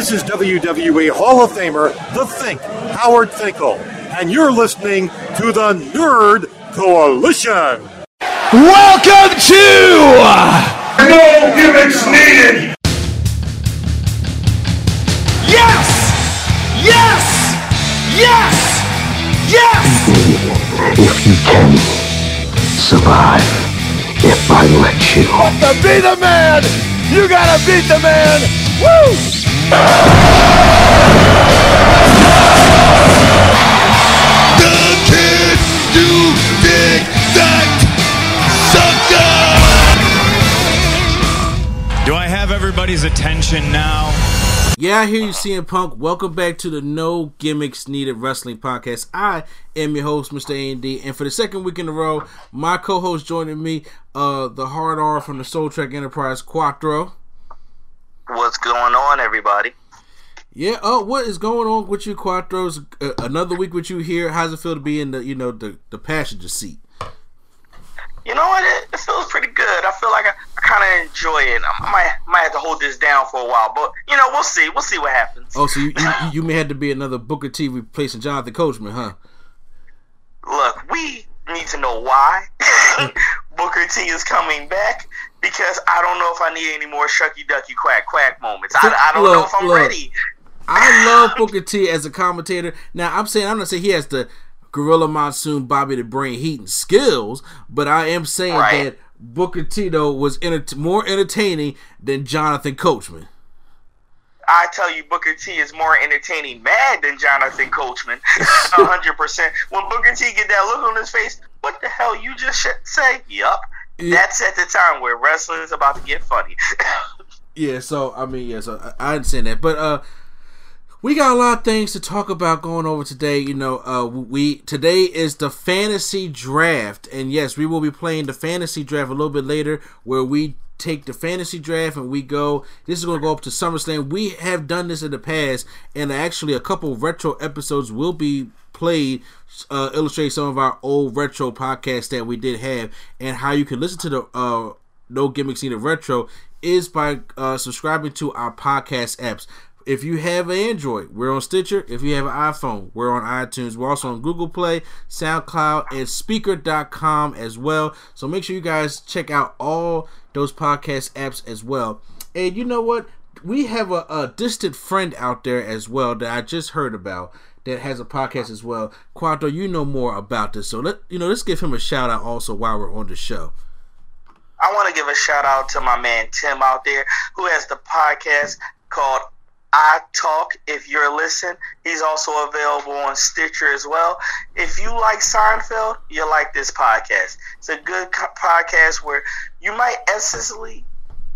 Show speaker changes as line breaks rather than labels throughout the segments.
This is WWE Hall of Famer, The Fink, Howard Finkel, and you're listening to the Nerd Coalition.
Welcome to
No gimmicks needed.
Yes! Yes! Yes! Yes!
if you can survive if I let you.
To be the man, you gotta beat the man. Woo! The kid, you big fat sucker!
Do I have everybody's attention now?
Yeah, I hear you, CM Punk. Welcome back to the No Gimmicks Needed Wrestling Podcast. I am your host, Mr. A&E, and for the second week in a row, my co-host joining me, uh, the hard R from the Soul Trek Enterprise, Quadro.
What's going on, everybody?
Yeah, oh, what is going on with you, Quadros? Uh, another week with you here. How's it feel to be in the, you know, the, the passenger seat?
You know what? It, it feels pretty good. I feel like I, I kind of enjoy it. I might might have to hold this down for a while, but you know, we'll see. We'll see what happens.
Oh, so you, you, you may have to be another Booker T replacing Jonathan Coachman, huh?
Look, we need to know why Booker T is coming back because I don't know if I need any more shucky ducky quack quack moments. I, I don't know if I'm
look.
ready.
I love Booker T as a commentator. Now I'm saying I'm not saying he has the Gorilla Monsoon, Bobby the Brain Heenan skills, but I am saying
Right.
that Booker T though was enter- more entertaining than Jonathan Coachman.
I tell you, Booker T is more entertaining mad than Jonathan Coachman. A hundred percent. When Booker T get that look on his face, what the hell you just sh- say? Yup.
Yeah.
That's at the time where wrestling is about to get funny.
Yeah, so I mean, yeah, so I, I understand that, but uh, we got a lot of things to talk about going over today. You know, uh, we today is the fantasy draft, and yes, we will be playing the fantasy draft a little bit later, where we take the fantasy draft and we go. This is going to go up to SummerSlam. We have done this in the past, and actually, a couple retro episodes will be played uh, illustrate some of our old retro podcasts that we did have and how you can listen to the uh, no gimmicks needed retro is by uh, subscribing to our podcast apps if you have an android we're on stitcher if you have an iphone we're on itunes we're also on google play soundcloud and spreaker.com as well so make sure you guys check out all those podcast apps as well and you know what we have a, a distant friend out there as well that i just heard about that has a podcast as well. Quadro, you know more about this, so let you know. Let's give him a shout out also while we're on the show.
I want to give a shout out to my man Tim out there who has the podcast called I Talk. If you're listening, he's also available on Stitcher as well. If you like Seinfeld, you like this podcast. It's a good podcast where you might essentially,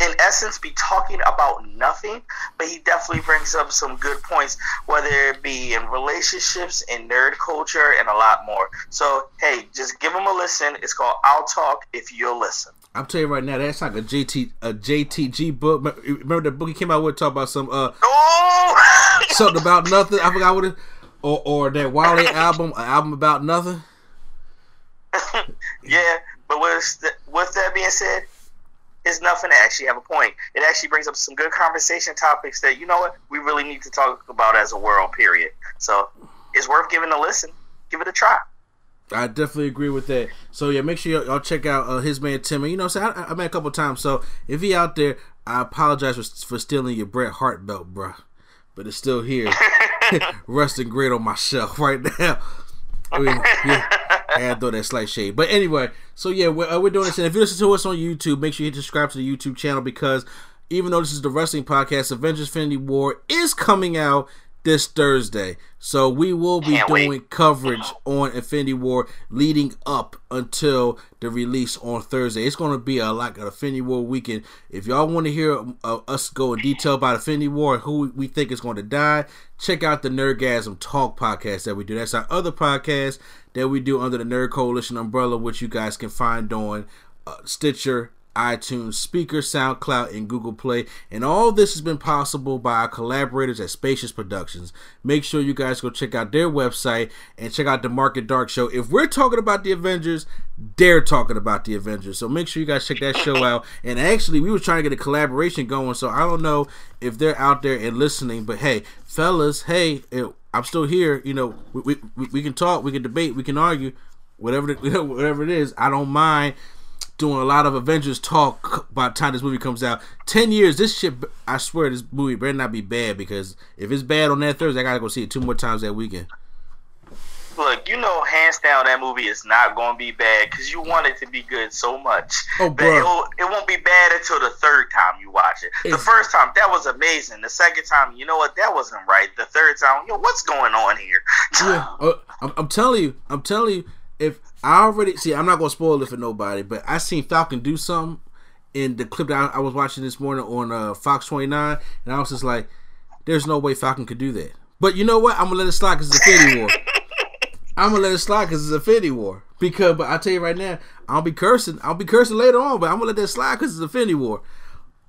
in essence, be talking about nothing, but he definitely brings up some good points, whether it be in relationships, in nerd culture, and a lot more. So, hey, just give him a listen. It's called I'll Talk If You'll Listen.
I'm telling you right now, that's like a JT a JTG book. Remember the book he came out with talk about some uh
Oh!
something about nothing. I forgot what it or or that Wale album, an album about nothing.
yeah, but with th- with that being said, it's nothing to actually have a point. It actually brings up some good conversation topics that you know what we really need to talk about as a world. Period. So it's worth giving a listen. Give it a try.
I definitely agree with that. So yeah, make sure y'all, check out uh, his man Tim. And, you know, so I, I met a couple times. So if he out there, I apologize for, for stealing your Bret Hart belt, bruh. But it's still here, resting great on my shelf right now. I mean, yeah, I had throw that slight shade. But anyway, so yeah, we're, uh, we're doing this. And if you listen to us on YouTube, make sure you hit subscribe to the YouTube channel because even though this is the wrestling podcast, Avengers Infinity War is coming out this Thursday. So we will be
Can't wait.
doing coverage on Infinity War leading up until the release on Thursday. It's going to be a like an Infinity War weekend. If y'all want to hear uh, us go in detail about Infinity War and who we think is going to die, check out the Nerdgasm Talk podcast that we do. That's our other podcast that we do under the Nerd Coalition umbrella, which you guys can find on uh, Stitcher, iTunes, Spreaker, SoundCloud, and Google Play. And all this has been possible by our collaborators at Spaces Productions. Make sure you guys go check out their website and check out the Market Dark Show. If we're talking about the Avengers, they're talking about the Avengers. So make sure you guys check that show out. And actually, we were trying to get a collaboration going. So I don't know if they're out there and listening, but hey, fellas, hey, I'm still here. You know, we, we, we can talk, we can debate, we can argue whatever the, whatever it is. I don't mind doing a lot of Avengers talk by the time this movie comes out. Ten years, this shit. I swear, this movie better not be bad because if it's bad on that Thursday, I gotta go see it two more times that weekend.
Look, you know, hands down, that movie is not to be bad because you want it to be good so much.
Oh, bro.
It, won't be bad until the third time you watch it. It's, the first time, that was amazing. The second time, you know what? That wasn't right. The third time, yo, what's going on here?
yeah, uh, I'm, I'm telling you, I'm telling you if I already see, I'm not gonna spoil it for nobody, but I seen Falcon do something in the clip that I, I was watching this morning on uh, Fox 29, and I was just like, "There's no way Falcon could do that." But you know what? I'm gonna let it slide because it's a Infinity War. I'm gonna let it slide because it's a Infinity War. Because, but I tell you right now, I'll be cursing. I'll be cursing later on, but I'm gonna let that slide because it's a Infinity War.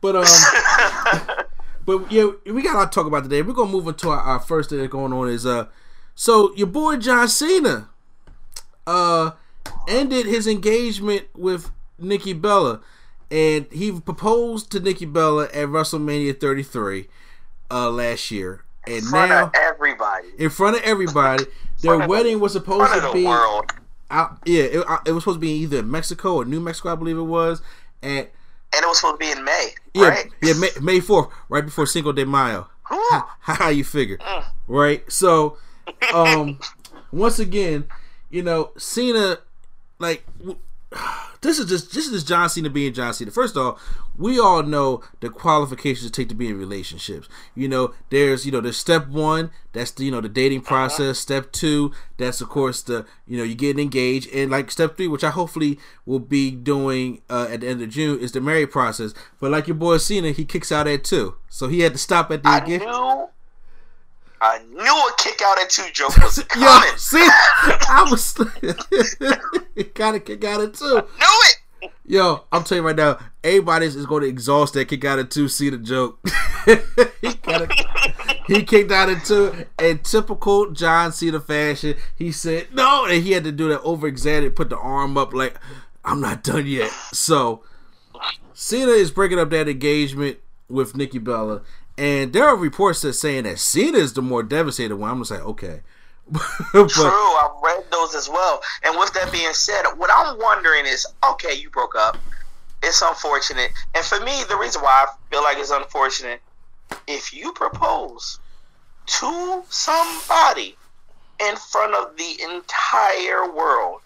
But um, but yeah, we got a lot to talk about today. We're gonna move into our, our first thing that's going on is uh, so your boy John Cena uh ended his engagement with Nikki Bella, and he proposed to Nikki Bella at WrestleMania 33 uh last year. And
in front
now,
of everybody,
in front of everybody, their wedding was supposed to be
world.
out. Yeah, it, uh, it, was supposed to be either Mexico or New Mexico, I believe it was, and
and it was supposed to be in May.
Yeah,
right?
yeah, May, May 4th, right before Cinco de Mayo. how, how you figure,
mm.
right? So, um, once again, you know, Cena, like, this is just this is just John Cena being John Cena. First off, we all know the qualifications it take to be in relationships. You know, there's you know there's step one, that's the you know the dating uh-huh. process. Step two, that's of course the you know you getting engaged, and like step three, which I hopefully will be doing uh, at the end of June, is the marriage process. But like your boy Cena, he kicks out at two, so he had to stop at the
I
engagement.
Knew- I knew a kick out at two joke was coming. Yo,
see, I was gotta kick out at two.
I knew it.
Yo, I'm telling you right now, everybody is going to exhaust that kick out at two. See the joke. he, gotta, he kicked out at two in typical John Cena fashion. He said no, and he had to do that over exaggerated, put the arm up like I'm not done yet. So Cena is breaking up that engagement with Nikki Bella, and there are reports that saying that Cena is the more devastated one. I'm gonna say, okay.
but, True, I read those as well. And with that being said, what I'm wondering is, okay, you broke up. It's unfortunate. And for me, the reason why I feel like it's unfortunate, if you propose to somebody in front of the entire world,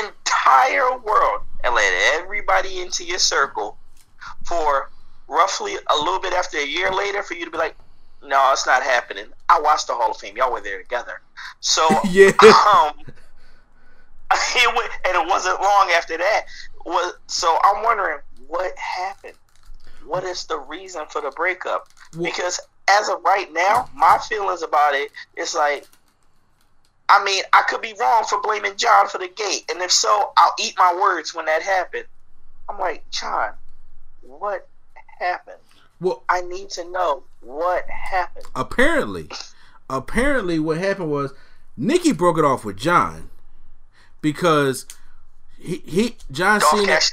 entire world, and let everybody into your circle for roughly a little bit after a year later for you to be like, no, it's not happening. I watched the Hall of Fame. Y'all were there together. So,
yeah.
um, it went, and it wasn't long after that. Was so I'm wondering what happened. What is the reason for the breakup? Because as of right now, my feelings about it is like, I mean, I could be wrong for blaming John for the gate, and if so, I'll eat my words when that happened. I'm like, John, what happened?
Well,
I need to know what happened.
Apparently, apparently, what happened was Nikki broke it off with John because he, he John
Dolph
Cena.
Cash?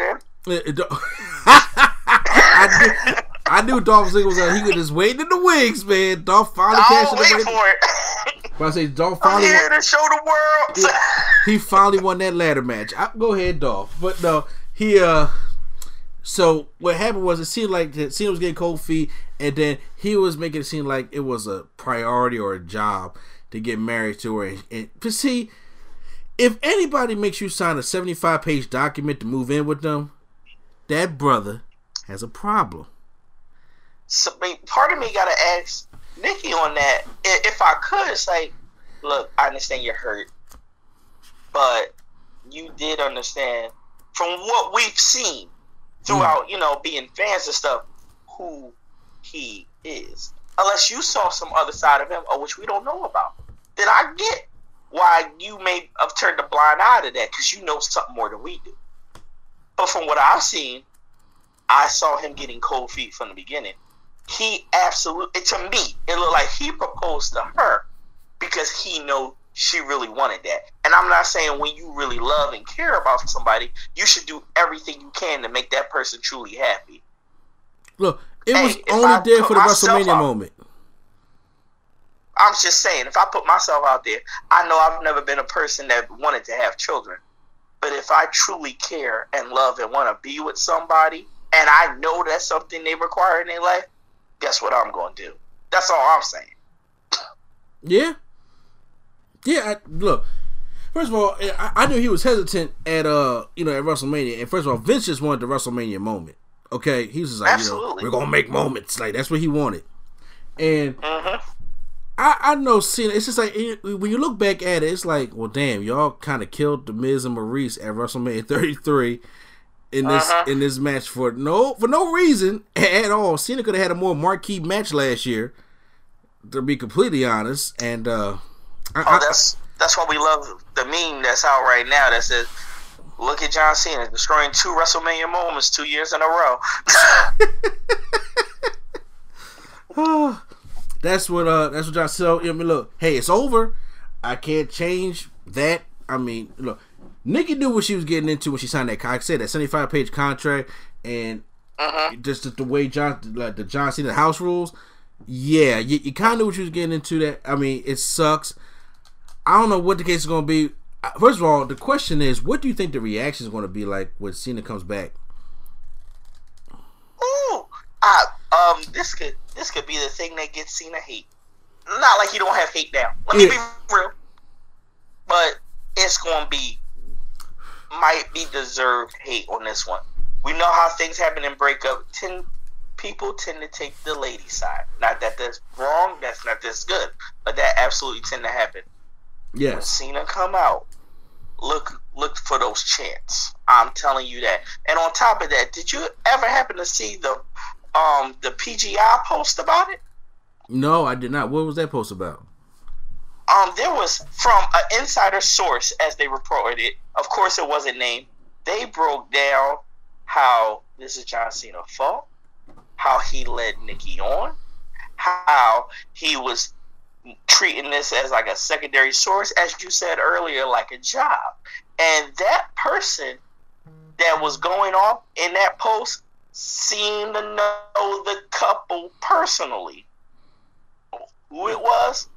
I, knew, I knew Dolph Ziggler was uh, he was just waiting in the wings, man. Dolph finally cashed
in. wait for it.
But I say Dolph finally.
I'm here
won,
to show the world.
yeah, he finally won that ladder match. I, go ahead, Dolph. But no, he uh so what happened was it seemed like the Cena was getting cold feet, and then he was making it seem like it was a priority or a job to get married to her. And, and to see if anybody makes you sign a seventy-five page document to move in with them, that brother has a problem.
So, part of me got to ask Nikki on that. If I could say, look, I understand you're hurt, but you did understand from what we've seen throughout, mm. you know, being fans and stuff, who he is. Unless you saw some other side of him, or which we don't know about, then I get why you may have turned a blind eye to that because you know something more than we do. But from what I've seen, I saw him getting cold feet from the beginning. He absolutely, to me, it looked like he proposed to her because he knew she really wanted that. And I'm not saying when you really love and care about somebody, you should do everything you can to make that person truly happy.
Look, it
Hey,
was only
I
there for the WrestleMania
out-
moment.
I'm just saying, if I put myself out there, I know I've never been a person that wanted to have children. But if I truly care and love and want to be with somebody, and I know that's something they require in their life, guess what I'm going to do? That's all I'm saying.
Yeah. Yeah, I, look. First of all, I, I knew he was hesitant at uh, you know, at WrestleMania. And first of all, Vince just wanted the WrestleMania moment. Okay, he was just like, you know,
Absolutely.
we're gonna make moments. Like that's what he wanted. And
Mhm.
I, I know Cena. It's just like it- when you look back at it, it's like, well, damn, y'all kind of killed the Miz and Maurice at WrestleMania 33 in this
Uh-huh.
in this match for no for no reason at all. Cena could have had a more marquee match last year, to be completely honest. And uh, I,
Oh, that's that's why we love the meme that's out right now that says, "Look at John Cena destroying two WrestleMania moments two years in a row."
that's what uh that's what John so I mean look, hey, it's over. I can't change that. I mean, look, Nikki knew what she was getting into when she signed that. I said that seventy-five page contract, and just the, the way John, like the John Cena house rules. Yeah, you, you kind of knew what you was getting into. That I mean, it sucks. I don't know what the case is going to be. First of all, the question is, what do you think the reaction is going to be like when Cena comes back?
Ooh, I, um, this could this could be the thing that gets Cena hate. Not like he don't have hate now. Let me be real, but it's going to be might be deserved hate on this one. We know how things happen in breakup. Ten people tend to take the lady side. Not that that's wrong. That's not that's good, but that absolutely tend to happen. When
Yes.
Cena come out, look look for those chants. I'm telling you that. And on top of that, did you ever happen to see the um the PGI post about it?
No, I did not. What was that post about?
Um, there was from an insider source, as they reported it. Of course, it wasn't named. They broke down how this is John Cena's fault, how he led Nikki on, how he was treating this as like a secondary source, as you said earlier, like a job. And that person that was going off in that post seemed to know the couple personally. Who it was,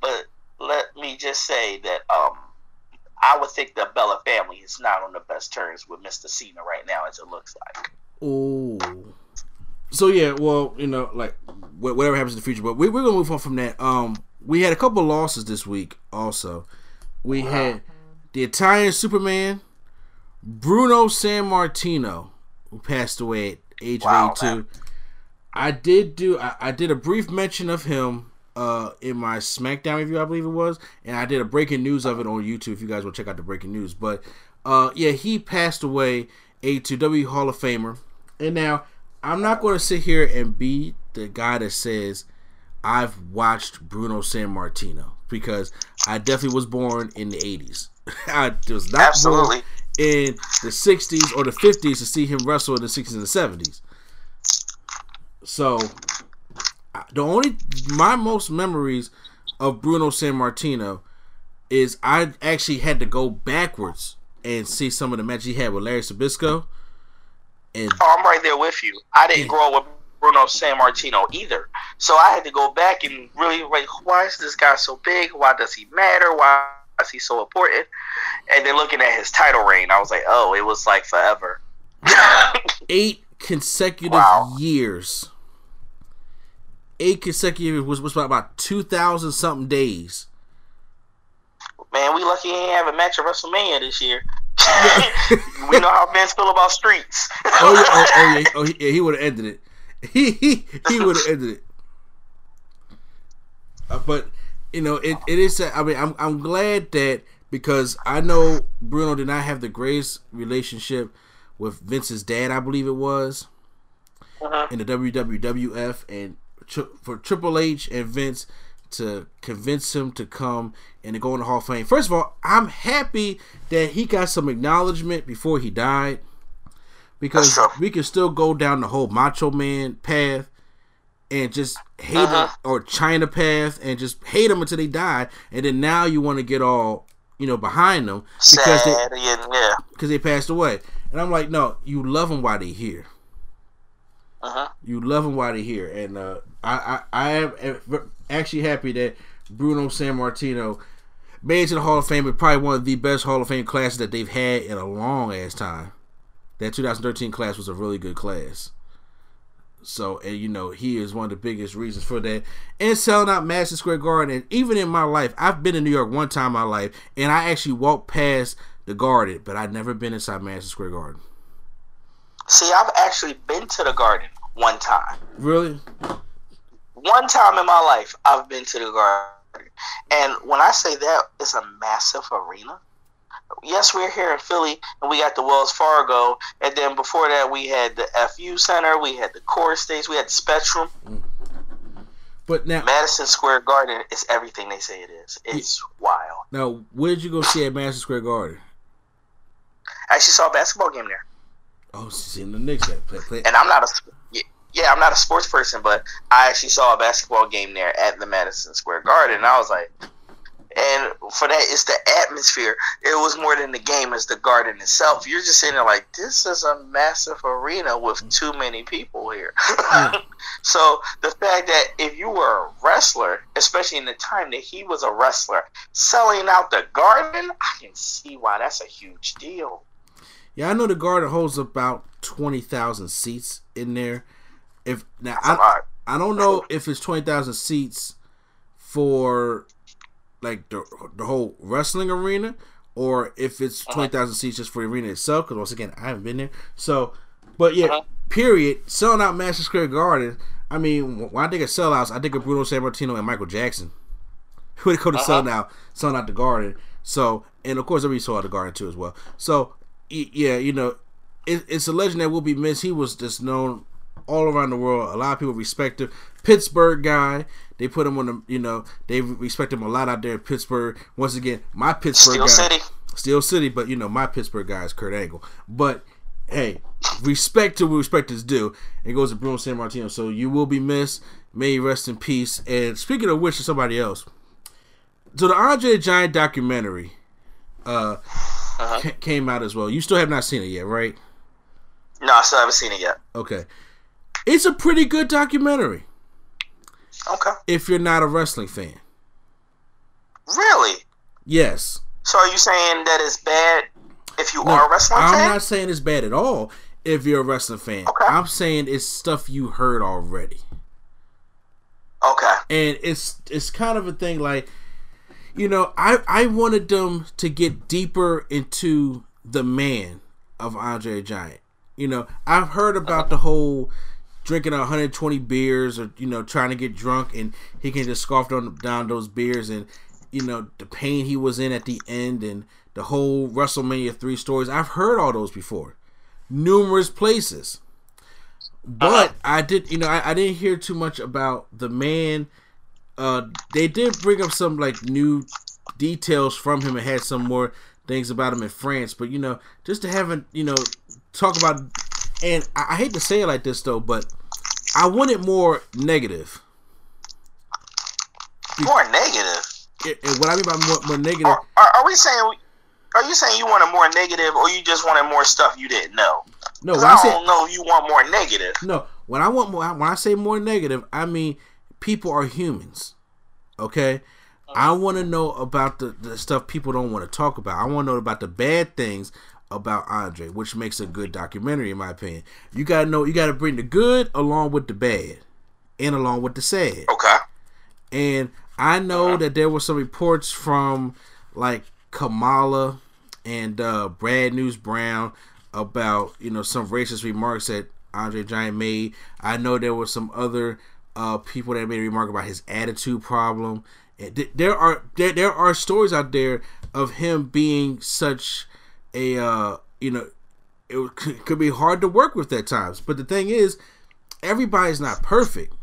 but let me just say that um, I would think the Bella family is not on the best terms with Mr. Cena right now, as it looks like.
Oh. So yeah, well, you know, like whatever happens in the future, but we, we're gonna move on from that. Um, we had a couple losses this week. Also, we had the Italian Superman, Bruno Sammartino, who passed away at age
Wow,
82.
man.
I did do I, I did a brief mention of him uh in my SmackDown review, I believe it was, and I did a breaking news of it on YouTube if you guys will check out the breaking news. But uh yeah, he passed away, a to W Hall of Famer. And now I'm not gonna sit here and be the guy that says I've watched Bruno Sammartino because I definitely was born in the 80s. I was not
Absolutely.
born in the 60s or the 50s to see him wrestle in the 60s and the 70s. So, the only my most memories of Bruno Sammartino is I actually had to go backwards and see some of the matches he had with Larry Zbyszko. And
Oh, I'm right there with you. I didn't grow up with Bruno Sammartino either. So I had to go back and really like, why is this guy so big? Why does he matter? Why is he so important? And then looking at his title reign, I was like, oh, it was like forever.
eight consecutive
Wow.
years. Eight consecutive was was about, two thousand something days.
Man, we lucky he ain't have a match at WrestleMania this year. we know how Vince feel about streets.
Oh yeah, oh, oh yeah, oh, he, yeah, he would have ended it. He he, he would have ended it. Uh, but you know, it, it is. I mean, I'm I'm glad that because I know Bruno did not have the greatest relationship with Vince's dad. I believe it was in the WWF, and tri- for Triple H and Vince to convince him to come and to go in the Hall of Fame. First of all, I'm happy that he got some acknowledgement before he died because we can still go down the whole Macho Man path and just hate
Uh-huh.
them or Chyna path and just hate them until they die, and then now you want to get all you know behind them because they
Sad, yeah, yeah.
because they passed away. And I'm like, no, you love them while they're here.
Uh-huh.
You love them while they're here, and uh, I, I I am uh, actually happy that Bruno Sammartino made it to the Hall of Fame. It's probably one of the best Hall of Fame classes that they've had in a long ass time. That 2013 class was a really good class. So, and you know, he is one of the biggest reasons for that. And selling out Madison Square Garden. And even in my life, I've been in New York one time in my life, and I actually walked past the Garden, but I've never been inside Madison Square Garden.
See, I've actually been to the garden one time.
Really?
One time in my life, I've been to the garden. And when I say that, it's a massive arena. Yes, we're here in Philly, and we got the Wells Fargo, and then before that, we had the FU Center, we had the Core States, we had the Spectrum.
But now,
Madison Square Garden is everything they say it is. It's wild.
now, where did you go see at Madison Square Garden?
I actually saw a basketball game there.
Oh, seeing the Knicks that play. play.
and I'm not a yeah, I'm not a sports person, but I actually saw a basketball game there at the Madison Square Garden, and I was like, and for that, it's the atmosphere. It was more than the game; it's the garden itself. You're just sitting there like, this is a massive arena with mm. too many people here. so the fact that if you were a wrestler, especially in the time that he was a wrestler, selling out the garden, I can see why that's a huge deal.
Yeah, I know the Garden holds about twenty thousand seats in there. If now I. I don't know if it's twenty thousand seats for like the the whole wrestling arena, or if it's
Uh-huh.
twenty thousand seats just for the arena itself. Because once again, I haven't been there. So, but yeah,
Uh-huh.
period. Selling out Madison Square Garden. I mean, when I think of sellouts, I think of Bruno Sammartino and Michael Jackson. Who they go to
Uh-huh.
selling out, selling out the Garden. So, and of course, everybody saw the Garden too as well. So, yeah, you know, it, it's a legend that will be missed. He was just known all around the world. A lot of people respect him. Pittsburgh guy. They put him on the, you know, they respect him a lot out there in Pittsburgh. Once again, my Pittsburgh
Steel
guy,
City.
Steel City, but you know, my Pittsburgh guy is Kurt Angle. But hey, respect to what respect is due. It goes to Bruno Sammartino. So you will be missed. May you rest in peace. And speaking of which, to somebody else. So the Andre Giant documentary uh, ca- came out as well. You still have not seen it yet, right?
No, I still haven't seen it yet.
Okay. It's a pretty good documentary
Okay.
if you're not a wrestling fan.
Really?
Yes.
So are you saying that it's bad if you
No,
are a wrestling fan?
I'm not saying it's bad at all if you're a wrestling fan.
Okay.
I'm saying it's stuff you heard already.
Okay.
and it's it's kind of a thing like you know i i wanted them to get deeper into the man of andre giant you know i've heard about uh-huh. the whole drinking 120 beers or you know trying to get drunk and he can just scarf down, down those beers and you know the pain he was in at the end and the whole wrestlemania 3 stories i've heard all those before numerous places but I did, you know, I, I didn't hear too much about the man. Uh, they did bring up some like new details from him and had some more things about him in France. But you know, just to have you know talk about, and I, I hate to say it like this though, but I wanted more negative.
More negative.
And and what I mean by more, more negative,
Are, are, are we saying? Are you saying you wanted more negative, or you just wanted more stuff you didn't know?
no, I
I
say
don't know you want more negative.
No, when I want more, when I say more negative, I mean people are humans. Okay, I want to know about the, the stuff people don't want to talk about. I want to know about the bad things about Andre, which makes a good documentary, in my opinion. You gotta know, you gotta bring the good along with the bad, and along with the sad.
Okay.
And I know that there were some reports from like Kamala and uh, Bad News Brown about you know some racist remarks that Andre Giant made. I know there were some other uh, people that made a remark about his attitude problem. And th- there are there, there are stories out there of him being such a uh, you know it could, be hard to work with at times. But the thing is, everybody's not perfect.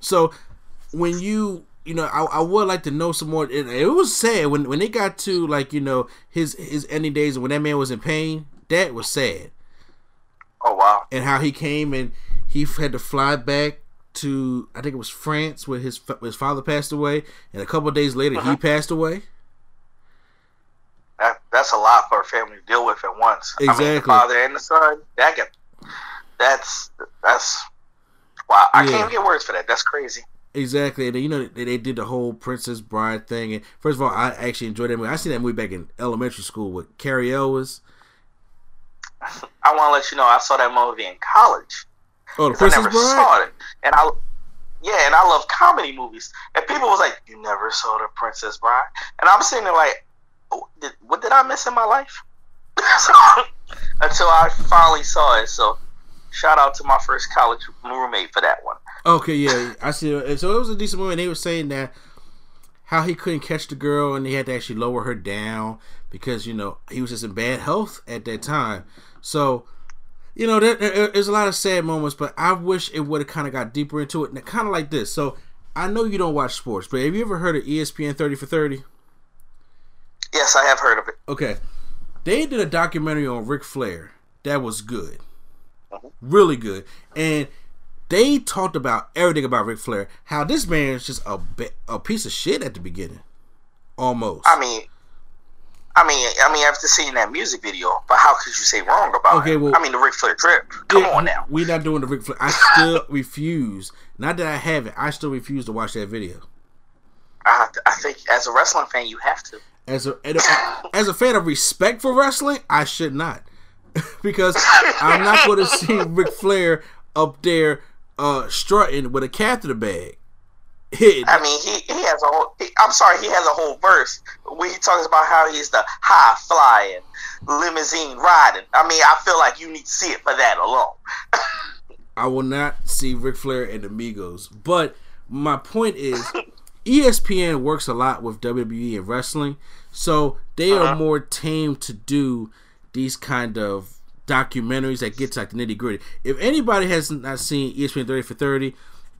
So when you you know I, I would like to know some more it, it was sad when when they got to like you know his his ending days when that man was in pain that was sad
Oh wow!
And how he came and he had to fly back to I think it was France where his his father passed away, and a couple days later uh-huh. he passed away.
That, that's a lot for a family to deal with at once.
Exactly.
I mean, the father and the son. That get, that's that's wow. I yeah. can't get words for that. That's crazy.
Exactly, and you know they, they did the whole Princess Bride thing. And first of all, I actually enjoyed that movie. I seen that movie back in elementary school with Cary Elwes.
I want to let you know I saw that movie in college.
Oh, the Princess I never Bride. Saw it,
and I yeah, and I love comedy movies. And people was like, "You never saw the Princess Bride," and I'm sitting there like, did, "What did I miss in my life?" Until I finally saw it. So, shout out to my first college roommate for that one.
Okay, yeah, I see. So it was a decent movie. And they were saying that how he couldn't catch the girl and he had to actually lower her down because you know he was just in bad health at that time. So you know there, there's a lot of sad moments, but I wish it would have kind of got deeper into it. And Kind of like this. So I know you don't watch sports, but have you ever heard of ESPN Thirty for Thirty?
Yes, I have heard of it.
Okay, they did a documentary on Ric Flair that was good, uh-huh. really good, and they talked about everything about Ric Flair. How this man is just a a piece of shit at the beginning, almost.
I mean, I mean, I mean, after seeing that music video, but how could you say wrong about it? okay, Well, I mean, the Ric Flair trip. Come yeah, on now.
We're not doing the Ric Flair. I still refuse. Not that I have it. I still refuse to watch that video.
I, I think as a wrestling fan, you have to.
As a as a fan of respect for wrestling, I should not, because I'm not going to see Ric Flair up there uh, strutting with a catheter bag.
I mean, he, he has a whole. He, I'm sorry, he has a whole verse where he talks about how he's the high flying limousine riding. I mean, I feel like you need to see it for that alone.
I will not see Ric Flair and Amigos, but my point is, ESPN works a lot with WWE and wrestling, so they uh-huh. are more tame to do these kind of documentaries that gets like the nitty gritty. If anybody has not seen ESPN 30 for 30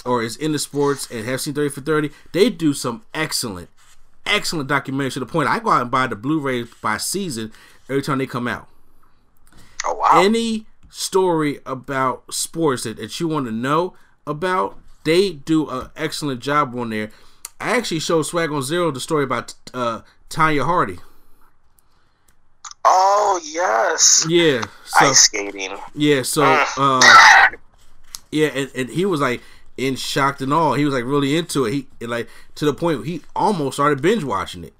or is into sports and have seen 30 for 30, they do some excellent, excellent documentaries to the point I go out and buy the Blu-rays by season every time they come out.
Oh wow.
Any story about sports that, that you want to know about, they do an excellent job on there. I actually showed Swag on Zero the story about uh, Tonya Harding.
Oh yes.
Yeah.
So, Ice skating.
Yeah. So, uh, yeah, and, and he was like in shocked and all. He was like really into it. He like to the point he almost started binge watching it.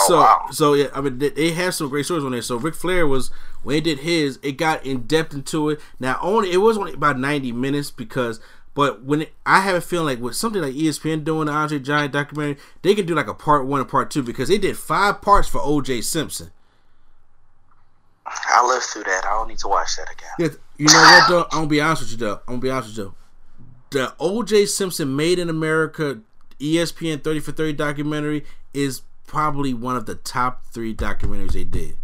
Oh,
so,
wow.
so yeah, I mean, they, they have some great stories on there. So Ric Flair was when he did his, it got in depth into it. Now, only it was only about ninety minutes because, but when it, I have a feeling like with something like ESPN doing the Andre Giant documentary, they can do like a part one and part two because they did five parts for O.J. Simpson.
I lived through that. I don't need to watch that again.
Yeah, you know what though? I'm gonna be honest with you though. I'm gonna be honest with you. The O.J. Simpson Made in America ESPN 30 for 30 documentary is probably one of the top three documentaries they did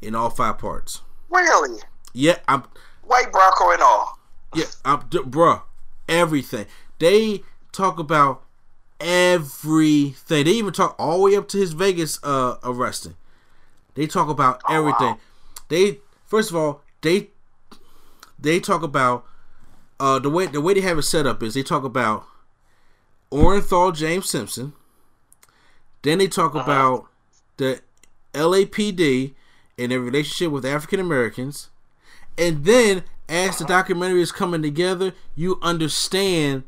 in all five parts.
Really?
Yeah, I'm.
White Bronco and all.
Yeah, I'm, bruh. Everything they talk about everything. They even talk all the way up to his Vegas uh, arresting. They talk about oh, everything. Wow. They first of all they they talk about uh, the way the way they have it set up is they talk about Orenthal James Simpson. Then they talk uh-huh. about the LAPD and their relationship with African Americans. And then as the documentary is coming together, you understand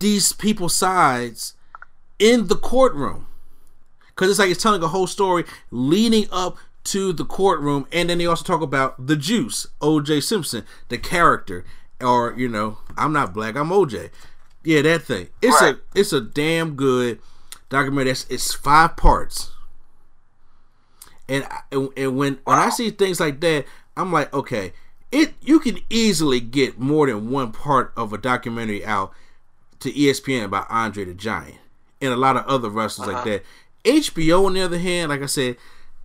these people's sides in the courtroom. Because it's like it's telling a whole story leading up to the courtroom, and then they also talk about the juice, O.J. Simpson, the character, or you know, I'm not black, I'm O.J. Yeah, that thing. It's right. a it's a damn good documentary. It's, it's five parts, and and, and when when I see things like that, I'm like, okay, it you can easily get more than one part of a documentary out to ESPN about Andre the Giant and a lot of other wrestlers uh-huh. like that. HBO, on the other hand, like I said,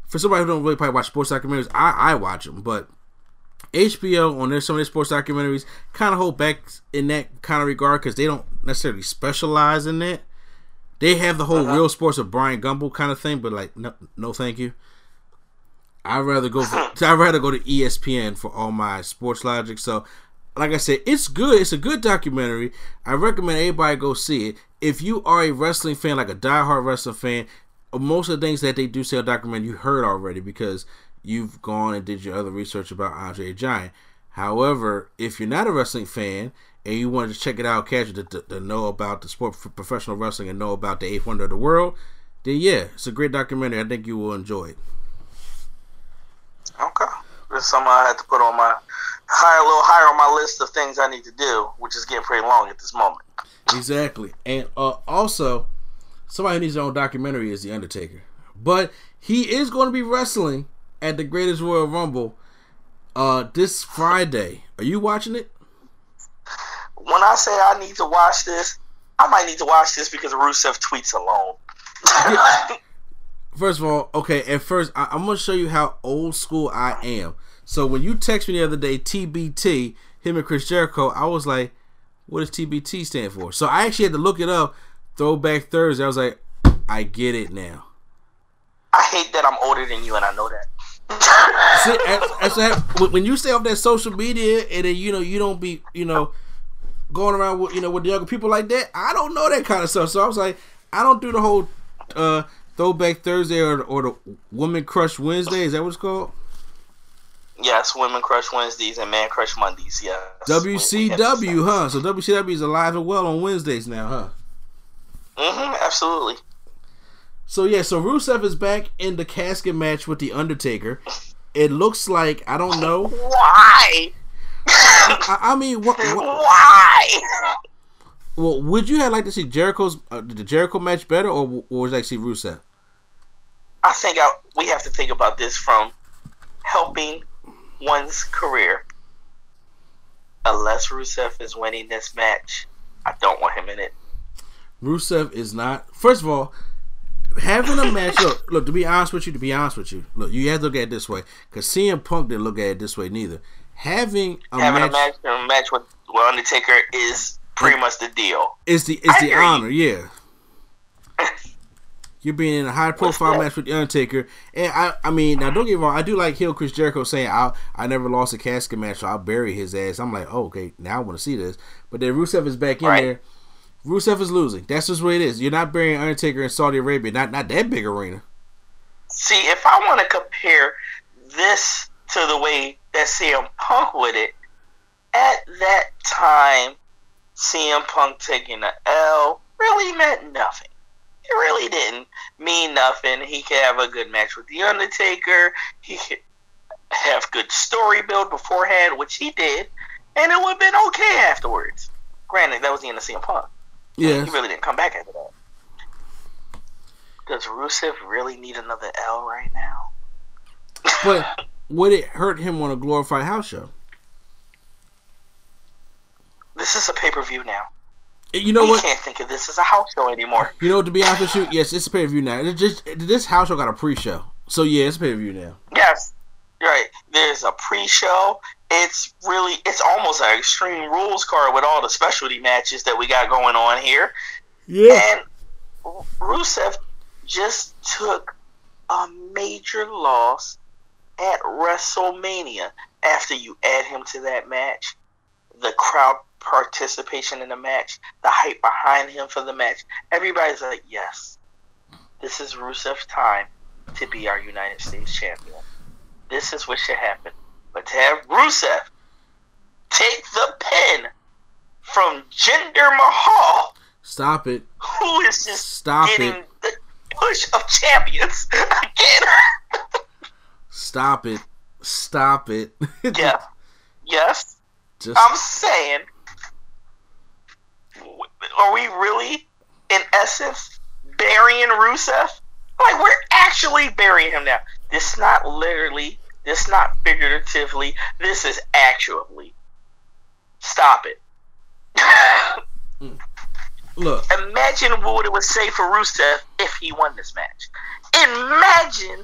for somebody who don't really probably watch sports documentaries, I, I watch them, but HBO on their some of their sports documentaries kind of hold back in that kind of regard because they don't necessarily specialize in that. They have the whole uh-huh. real sports of Bryant Gumbel kind of thing, but like no, no, thank you. I'd rather go. For, I'd rather go to ESPN for all my sports logic. So, like I said, it's good. It's a good documentary. I recommend everybody go see it. If you are a wrestling fan, like a diehard wrestling fan, most of the things that they do say on documentary you heard already because you've gone and did your other research about Andre the Giant. However, if you're not a wrestling fan and you wanted to check it out casually to, to, to know about the sport for professional wrestling and know about the eighth wonder of the world, then yeah, it's a great documentary. I think you will enjoy it.
Okay. This is something I had to put on my higher, a little higher on my list of things I need to do, which is getting pretty long at this moment.
Exactly. And uh, also, somebody who needs their own documentary is The Undertaker. But he is going to be wrestling at the Greatest Royal Rumble uh, this Friday. Are you watching it?
When I say I need to watch this, I might need to watch this because Rusev tweets alone.
First of all, okay, at first, I, I'm going to show you how old school I am. So when you text me the other day, TBT, him and Chris Jericho, I was like, what does TBT stand for? So I actually had to look it up. Throwback Thursday. I was like, I get it now.
I hate that I'm older than you, and I know that.
See, as, as when you stay off that social media and then you know you don't be you know going around with you know with the younger people like that, I don't know that kind of stuff. So I was like, I don't do the whole uh, Throwback Thursday or, or the Woman Crush Wednesday. Is that what it's called?
Yes, Women Crush Wednesdays and Man Crush Mondays. Yes.
WCW, huh? So WCW is alive and well on Wednesdays now, huh?
Mm-hmm. Absolutely.
So yeah, so Rusev is back in the casket match with the Undertaker. It looks like I don't know.
Why?
I, I mean, what, what,
Why?
well, would you have liked to see Jericho's uh, the Jericho match better, or, or was actually Rusev?
I think I, we have to think about this from helping one's career. Unless Rusev is winning this match, I don't want him in it.
Rusev is not. First of all, having a match. Look, look. To be honest with you, to be honest with you, look, you have to look at it this way. Because CM Punk didn't look at it this way neither. Having a
Having
match,
a match, a match with, with Undertaker is pretty much the deal.
is the is
I
the
hear you.
honor, yeah. You're being in a high profile match with the Undertaker, and I, I mean, now don't get me wrong, I do like Hill Chris Jericho saying I, I never lost a casket match, so I'll bury his ass. I'm like, oh, okay, now I want to see this. But then Rusev is back in
Right.
there. Rusev is losing. That's just what it is. You're not burying Undertaker in Saudi Arabia, not not that big arena.
See, if I want to compare this to the way that CM Punk would it, at that time, CM Punk taking the L really meant nothing. It really didn't mean nothing. He could have a good match with The Undertaker. He could have good story build beforehand, which he did, and it would have been okay afterwards. Granted, that was the end of CM Punk.
Yeah,
He really didn't come back after that. Does Rusev really need another L right now?
but would it hurt him on a glorified house show?
This is a pay per view now.
You know
we
what?
can't think of this as a house show anymore.
You know, to be honest with you, yes, it's a pay per view now. It just this house show got a pre show, so yeah, it's a pay per view now.
Yes, you're right. There's a pre-show. It's really, it's almost an Extreme Rules card with all the specialty matches that we got going on here.
Yeah,
And Rusev just took a major loss at WrestleMania. After you add him to that match, the crowd participation in the match, the hype behind him for the match, everybody's like, yes, this is Rusev's time to be our United States champion. This is what should happen. But to have Rusev take the pin from Jinder Mahal,
stop it,
who is just
Stop
getting
it.
the push of champions again.
stop it, stop it.
yeah. Yes.
just
I'm saying, are we really, in essence, burying Rusev? Like we're actually burying him now. This is not literally. This is not figuratively. This is actually. Stop it. Mm.
look.
Imagine what it would say for Rusev if he won this match. Imagine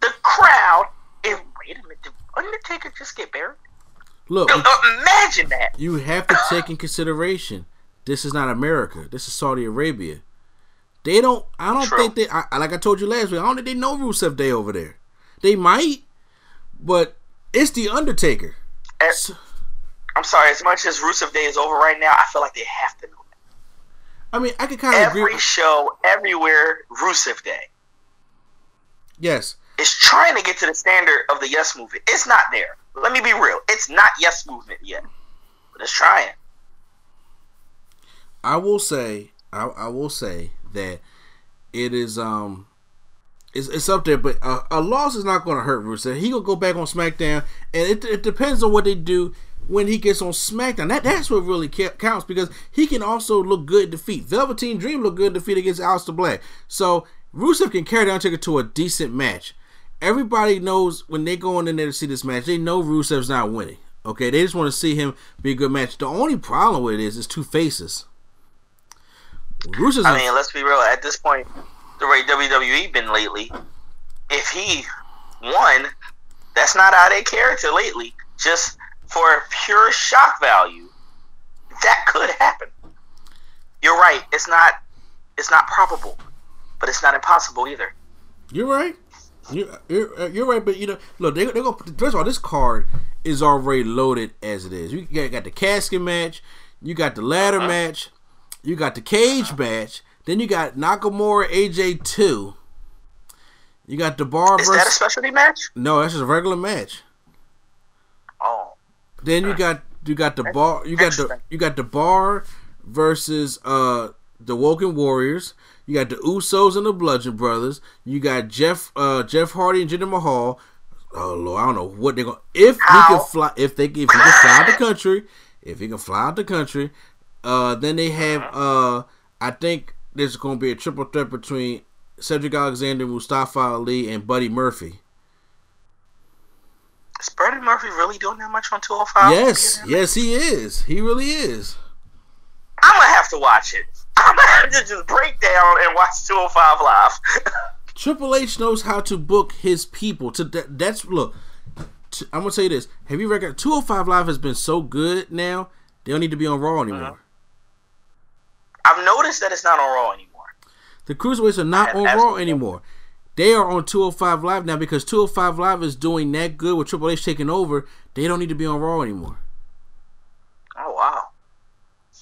the crowd. If wait a minute, did Undertaker just get buried?
Look,
imagine that.
you have to take in consideration. This is not America. This is Saudi Arabia. They don't. I don't
True.
think they. I, like I told you last week. I don't think they know Rusev Day over there. They might, but it's the Undertaker.
And- I'm sorry. As much as Rusev Day is over right now, I feel like they have to know that.
I mean, I could kind of agree.
Every show, everywhere, Rusev Day
Yes,
it's trying to get to the standard of the Yes Movement. It's not there. Let me be real. It's not Yes Movement yet, but it's trying.
I will say, I, I will say that it is um, it's, it's up there, but a, a loss is not going to hurt Rusev. He gonna go back on SmackDown, and it, it depends on what they do when he gets on SmackDown. That that's what really counts because he can also look good defeat. Velveteen Dream looked good defeat against Aleister Black, so Rusev can carry the Undertaker to a decent match. Everybody knows when they go in there to see this match, they know Rusev's not winning. Okay, they just want to see him be a good match. The only problem with it is it's two faces. Rusev's
I
a-
mean, let's be real. At this point, the way WWE been lately, if he won, that's not out of character lately. Just for pure shock value, that could happen. You're right. It's not. It's not probable, but it's not impossible either.
You're right. You're, you're, uh, you're right, but you know, look, they, they're gonna first of all, this card is already loaded as it is. You got, got the casket match, you got the ladder
Uh-huh.
match, you got the cage match, then you got Nakamura AJ two. You got the bar
Is
versus
that a specialty match?
no, that's just a regular match.
Oh,
Then you got you got the bar you got the you got the bar versus uh the Woken Warriors. You got the Usos and the Bludgeon Brothers. You got Jeff uh Jeff Hardy and Jinder Mahal. Oh Lord, I don't know what they're gonna if he can fly if they if he can fly out the country if he can fly out the country. Uh, then they have uh I think there's gonna be a triple threat between Cedric Alexander, Mustafa Ali, and Buddy Murphy.
is Buddy Murphy really doing that much on 205?
Yes, yes, he is. He really is.
I'm gonna have to watch it. I'm gonna have to just break down and watch 205 live.
Triple H knows how to book his people. To that, that's look. t- I'm gonna tell you this. Have you record 205 Live has been so good now? They don't need to be on Raw anymore.
I've noticed that it's not on Raw anymore.
The cruiserweights are not on Raw anymore. They are on 205 Live now because 205 Live is doing that good with Triple H taking over. They don't need to be on Raw anymore.
Oh wow,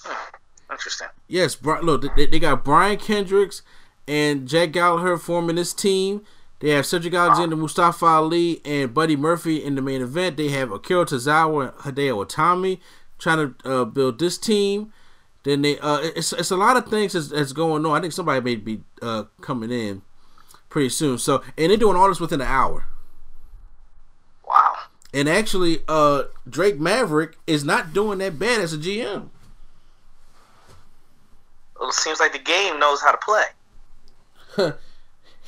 Hmm. interesting.
Yes, look, they, they got Brian Kendricks and Jack Gallagher forming this team. They have Cedric Alexander, Mustafa Ali, and Buddy Murphy in the main event. They have Akira Tozawa and Hideo Itami trying to uh, build this team. Then they, uh, it's, it's a lot of things that's, that's going on. I think somebody may be uh, coming in pretty soon. So, and they're doing all this within an hour.
Wow.
And actually, uh, Drake Maverick is not doing that bad as a GM.
Well, it seems like the game knows how to play.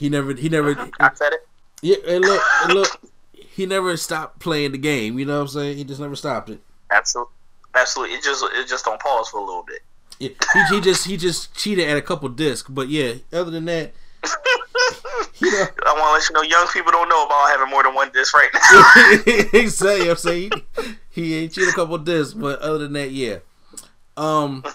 He never, he never,
I said it.
Yeah, and look, and look, he never stopped playing the game. You know what I'm saying? He just never stopped it.
Absolutely. Absolutely. It just it just on pause for a little bit.
Yeah, he, he just he just cheated at a couple discs, but yeah. Other than that, you know,
I want to let you know, young people don't know about having more than one disc right now.
exactly. I'm saying he, he ain't cheated a couple discs, but other than that, yeah. Um.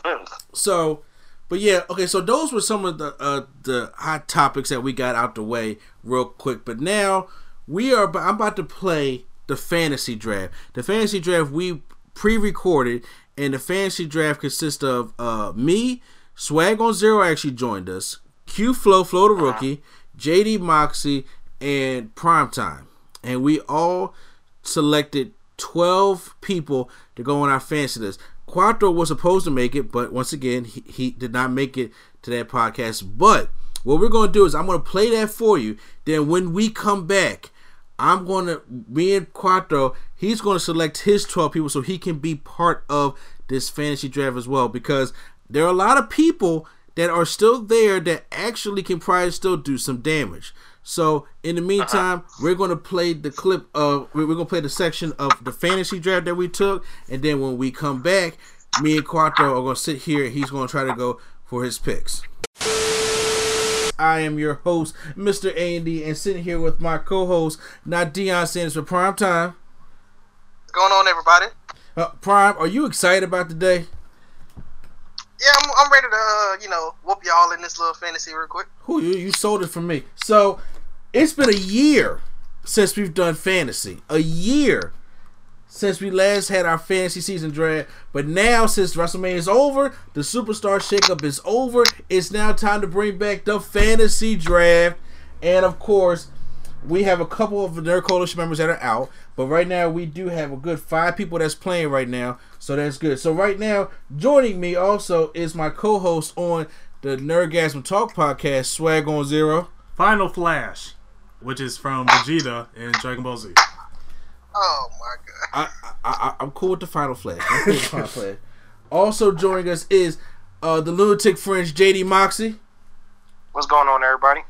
So, but yeah, okay. So those were some of the uh the hot topics that we got out the way real quick. But now we are. I'm about to play the fantasy draft. The fantasy draft we pre-recorded, and the fantasy draft consists of uh me, Swag on Zero actually joined us, Q Flow, Flow the rookie, JD Moxie, and Primetime, and we all selected 12 people to go on our fantasy list. Quadro was supposed to make it, but once again, he, he did not make it to that podcast. But what we're going to do is I'm going to play that for you. Then when we come back, I'm going to, me and Quadro, he's going to select his 12 people so he can be part of this fantasy draft as well. Because there are a lot of people that are still there that actually can probably still do some damage. So in the uh-huh. meantime, we're gonna play the clip of we're gonna play the section of the fantasy draft that we took, and then when we come back, me and Quadro are gonna sit here. and He's gonna try to go for his picks. I am your host, Mr. A and D, and sitting here with my co-host, not Deion Sanders for Prime Time.
What's going on, everybody?
Uh, Prime, are you excited about today?
Yeah, I'm, I'm ready to, uh, you know, whoop y'all in this little fantasy real quick.
Who you you sold it for me. So it's been a year since we've done fantasy. A year since we last had our fantasy season draft. But now, since WrestleMania is over, the Superstar Shakeup is over. It's now time to bring back the fantasy draft. And of course, we have a couple of the Nerd Coalition members that are out. But right now, we do have a good five people that's playing right now. So that's good. So right now, joining me also is my co-host on the Nerdgasm Talk podcast, Swag on Zero.
Final Flash, which is from Vegeta in Dragon Ball Z.
Oh my god.
I, I, I I'm cool with the Final Flash. I'm cool with the Final Flash. Also joining us is uh, the lunatic French JD Moxie,
What's going on, everybody?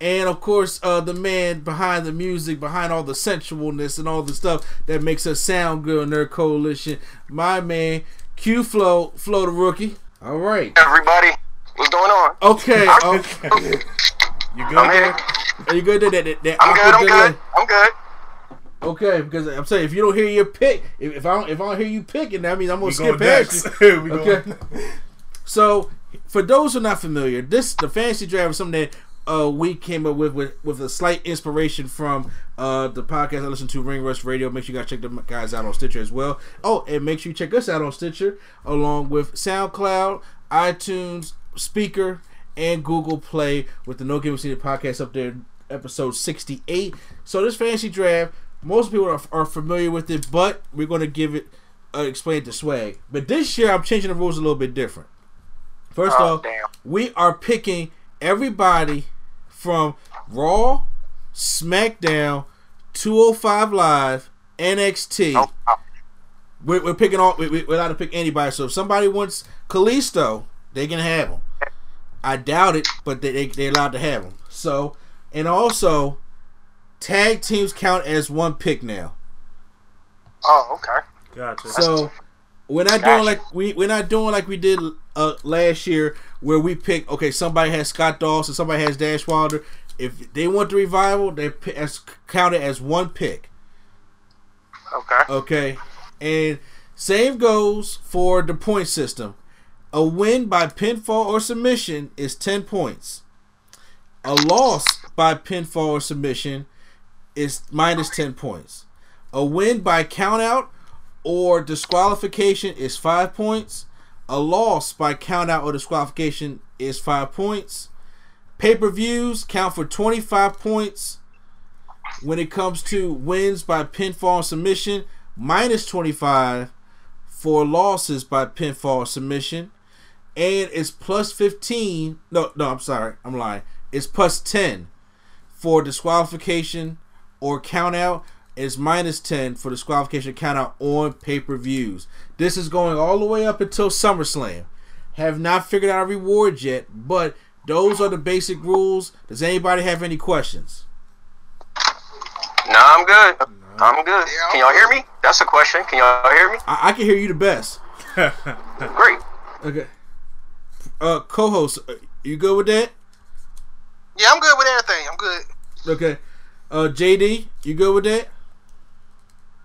and of course uh, the man behind the music, behind all the sensualness and all the stuff that makes us sound good in Nerd Coalition. My man Q Flow, Flow the rookie. All right.
Everybody, what's going on?
Okay. okay.
You good?
I'm here.
Are you good? That, that, that
I'm good. I'm good. I'm good.
Okay, because I'm saying if you don't hear your pick, if, if I don't if I don't hear you picking, that means I'm gonna
We
skip
going
past you. Okay.
going.
So, for those who are not familiar, this the fantasy draft is something that uh, we came up with, with with a slight inspiration from uh, the podcast I listen to, Ring Rush Radio. Make sure you guys check them guys out on Stitcher as well. Oh, and make sure you check us out on Stitcher along with SoundCloud, iTunes, Spreaker, and Google Play with the No Game City podcast up there, episode sixty eight. So this fantasy draft, most people are, are familiar with it, but we're going to give it uh, explain it to swag. But this year, I'm changing the rules a little bit different. First
Oh,
off,
damn.
we are picking everybody from Raw, SmackDown, 205 Live, NXT.
Oh, oh,
We're, we're picking all. We, we- we're allowed to pick anybody. So if somebody wants Kalisto, they can have him. I doubt it, but they, they they're allowed to have him. So and also, tag teams count as one pick now.
oh, okay.
Gotcha.
So we're not doing like we we're not doing like we did uh, last year where we pick okay somebody has Scott Dawson somebody has Dash Wilder if they want the revival they pi- as counted as one pick
Okay.
okay and same goes for the point system a win by pinfall or submission is 10 points a loss by pinfall or submission is minus 10 points. A win by countout or disqualification is 5 points. A loss by countout or disqualification is 5 points. Pay-per-views count for 25 points. When it comes to wins by pinfall submission minus 25 for losses by pinfall submission and it's plus 15 no no i'm sorry i'm lying. It's plus 10 for disqualification or count out is minus 10 for disqualification count out on pay-per-views this is going all the way up until SummerSlam have not figured out a reward yet but those are the basic rules does anybody have any questions
No, I'm good. I'm good. Can y'all hear me? That's a question. Can y'all hear me?
i, I can hear you the best
Great.
okay uh co-host uh, you good with that
Yeah, I'm good with everything. I'm good.
okay uh jd you good with that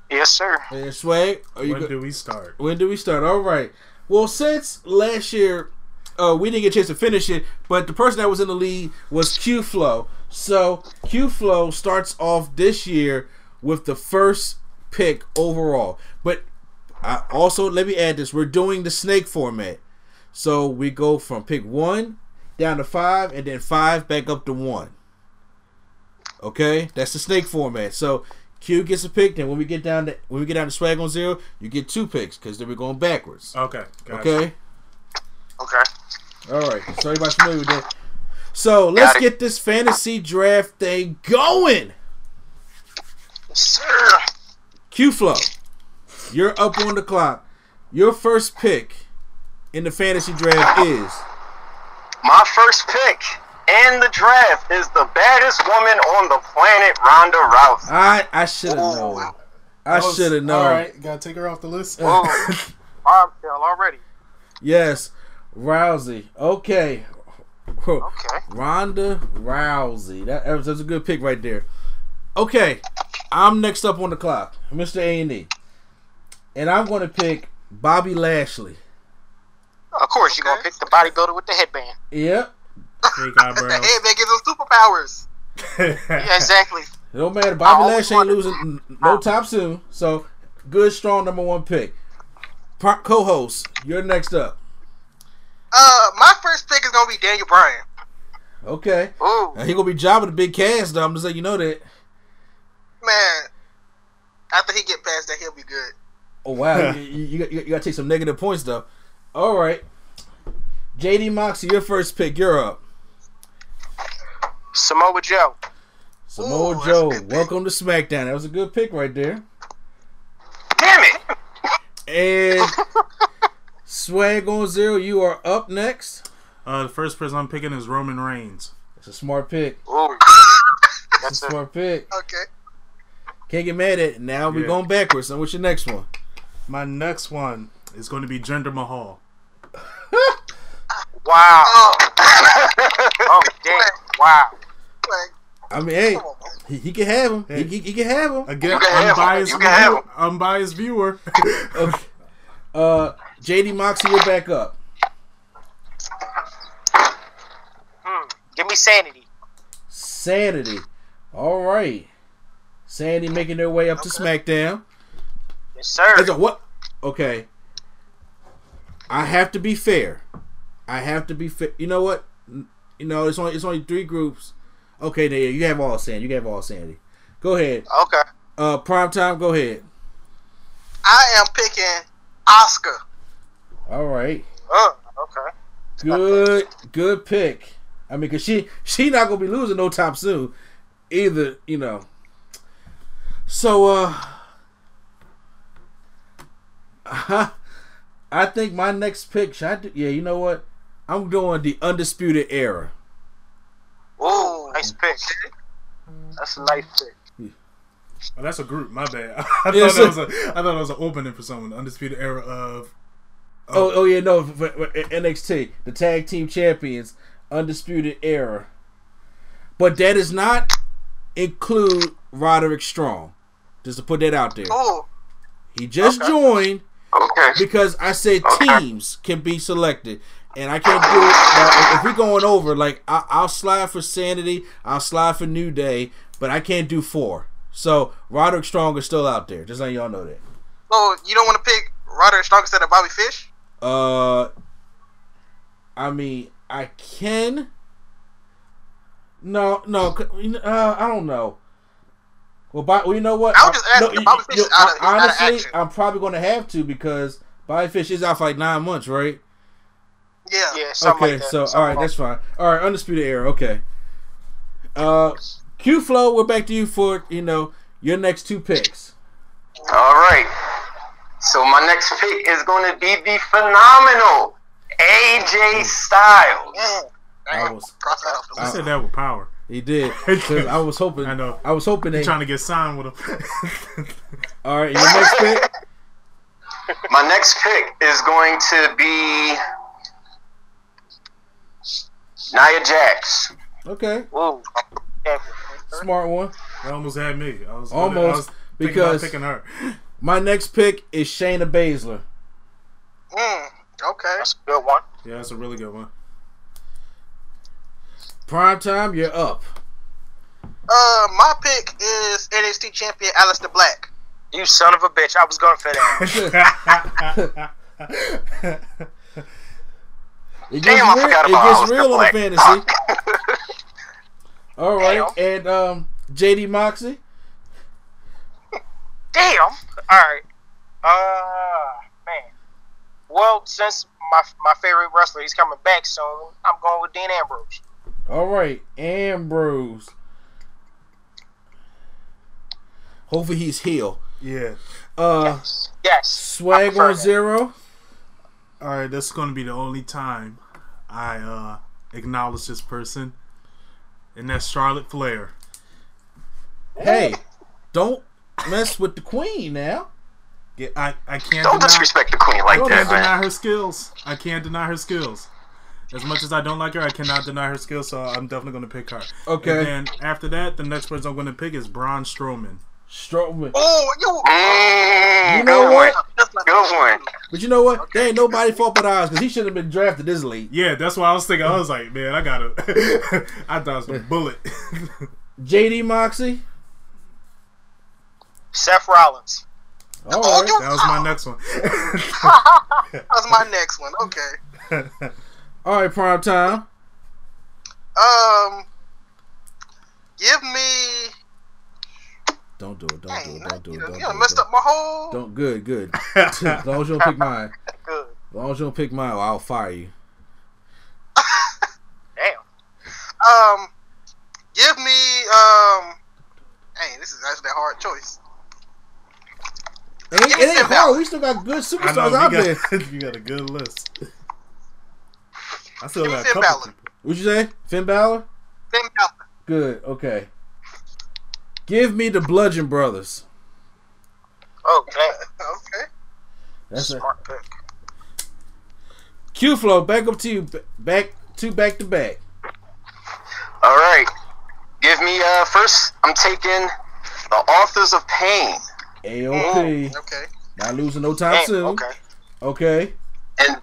Yes, sir.
and swag are you
when
good
do we start?
When do we start? All right. Well, since last year, uh, we didn't get a chance to finish it, but the person that was in the lead was Q Flow. So Q Flow starts off this year with the first pick overall. But I also let me add this: we're doing the snake format, so we go from pick one down to five, and then five back up to one. Okay, that's the snake format. So Q gets a pick, then when we get down to when we get down to swag on zero, you get two picks because then we're going backwards.
Okay. Gotcha.
Okay.
Okay.
All right. So everybody's familiar with that. So let's
Got it.
get this fantasy draft thing going.
Yes, sir.
Q Flow, you're up on the clock. Your first pick in the fantasy draft is
My first pick in the draft is the baddest woman on the planet, Ronda Rousey.
I I should have known. I should have known.
All right. Gotta take her off the list.
Whoa. Bombshell already.
Yes, Rousey. Okay.
Okay.
Ronda Rousey. That, that was, that's a good pick right there. Okay, I'm next up on the clock, Mr. A and E, and I'm going to pick Bobby Lashley.
Of course, you're gonna pick the bodybuilder with the headband.
Yep.
Fake
The
eyebrows.
headband gives him superpowers. Yeah, exactly.
No don't matter. Bobby
I
Lash ain't losing no time soon. So good, strong number one pick. Co-host, you're next up.
Uh, my first pick is gonna be Daniel Bryan.
Okay.
Ooh,
Now, he gonna be jobbing the Big Cass though. I'm just letting you know that.
man. After he get past that, he'll be good.
Oh wow, you, you, you, got- you gotta take some negative points though. All right. JD Moxie, your first pick. You're up.
Samoa Joe.
Samoa
Ooh,
Joe,
good pick.
welcome to SmackDown. That was a good pick right there.
Damn it!
And Swag on Zero, you are up next.
Uh, the first person I'm picking is Roman Reigns.
It's a smart pick.
Ooh.
It's
That's
a
a,
smart pick.
okay.
Can't get mad at it. Now we
Yeah.
going backwards. So what's your next one?
My next one is going to be Jinder Mahal.
Wow. Oh, oh damn. Wow.
I mean, hey,
on,
he, he can have him.
Hey.
He, he, he can have him.
Again,
You can have him.
unbiased,
You can have
viewer,
him.
unbiased viewer.
Okay. Uh, JD Moxie, you're back up.
Hmm. Give me sanity.
Sanity. All right. Sanity making their way up to SmackDown.
Yes, sir.
As a what? Okay. I have to be fair. I have to be fair. You know what? You know, it's only it's only three groups. Okay, there you have all Sanity. You have all Sanity. Go ahead.
Okay.
Uh, prime time. Go ahead.
I am picking Asuka.
All right.
Oh, okay.
Good, good pick. I mean, cause she she not gonna be losing no time soon, either. You know. So uh, I think my next pick. Should I do? Yeah, you know what? I'm doing the undisputed era.
Ooh, nice pick. That's a nice pick.
Oh, that's a group. My bad. I thought
Yes,
that was a. I thought that was an opening for someone. The undisputed era of.
Uh, oh, oh yeah, no, for, for NXT, the tag team champions, undisputed era. But that does not include Roderick Strong. Just to put that out there.
Oh.
He just
Okay.
joined
Okay.
because I said
Okay.
teams can be selected, and I can't do it. If- we're going over, like I, I'll slide for Sanity, I'll slide for New Day, but I can't do four. So Roderick Strong is still out there. Just letting y'all know that.
Oh, you don't want to pick Roderick Strong instead of Bobby Fish?
Uh, I mean, I can. No, no, uh, I don't know. Well, Bob, well, you know what?
I'll just asking,
you-
Bobby Fish
you-
out of- he's out of
honestly. I'm probably going to have to because Bobby Fish is out for like nine months, right?
Yeah. Yeah. Something
okay,
like that.
so all
Something
right,
like
that's fine. All right, undisputed era. Okay. Uh, Q Flow, we're back to you for you know your next two picks.
All right. So my next pick is going to be the phenomenal AJ Styles.
Mm.
I was,
Cross that off the
I said that with power.
he did. I was hoping.
I know.
I was hoping they.
Trying to get signed with him.
All right, your next pick.
My next pick is going to be Nia Jax.
Okay,
Ooh.
Smart one.
That almost had me. I was
Almost,
I was thinking about
because-
picking her.
My next pick is Shayna Baszler.
Mm. Okay. That's a good one.
Yeah, that's a really good one.
Prime time, you're up.
Uh, my pick is NXT champion Aleister Black. You son of a bitch! I was going for that.
It gets
Damn,
real, it gets real on
Black.
fantasy. All right,
Damn.
and um, JD Moxie.
Damn. All right. Uh, man. Well, since my my favorite wrestler, he's coming back soon. I'm going with Dean Ambrose.
All right, Ambrose. Hopefully he's healed.
yeah.
Uh,
Yes.
swag
I prefer
on
that.
zero.
All right, that's going to be the only time I uh, acknowledge this person, and that's Charlotte Flair.
Hey, don't mess with the queen now.
Yeah, I, I can't
Don't
deny,
disrespect the queen like
I
that,
can't
man.
deny her skills. I can't deny her skills. As much as I don't like her, I cannot deny her skills, so I'm definitely going to pick her.
Okay.
And then after that, the next person I'm going to pick is Braun Strowman.
Strowman.
Oh, you.
Mm,
You know
good
what?
one. Good one.
But you know what? There ain't nobody fault but ours because he should have been drafted this late.
Yeah, that's why I was thinking. I was like, man, I got to I thought it was a bullet.
JD Moxie.
Seth Rollins.
All
Oh,
right.
you-
That was my next one.
that was my next one. Okay.
All right, prime time.
Um, give me.
Don't do it. Don't do it. Don't do it. Don't
done,
do
done
it.
messed up my whole.
Don't. Good. Good. as long as you don't pick mine.
Good.
As long as you don't pick mine, I'll fire you.
Damn. Um, give me. Um, hey, this is actually a hard choice.
It ain't, it ain't hard.
Balor.
We still got good superstars
know
out
you
there.
you got a good list. I still
Give
got a
Finn
couple.
Balor.
people.
What'd you say? Finn Balor?
Finn Balor.
Good. Okay. Give me the Bludgeon Brothers.
Okay. Okay.
That's.
Smart pick.
Q flow. Back up to you. Back two back to back.
All right. Give me uh first. I'm taking the Authors of Pain,
AOP.
Okay.
Not losing no time
Damn,
soon.
okay.
Okay.
and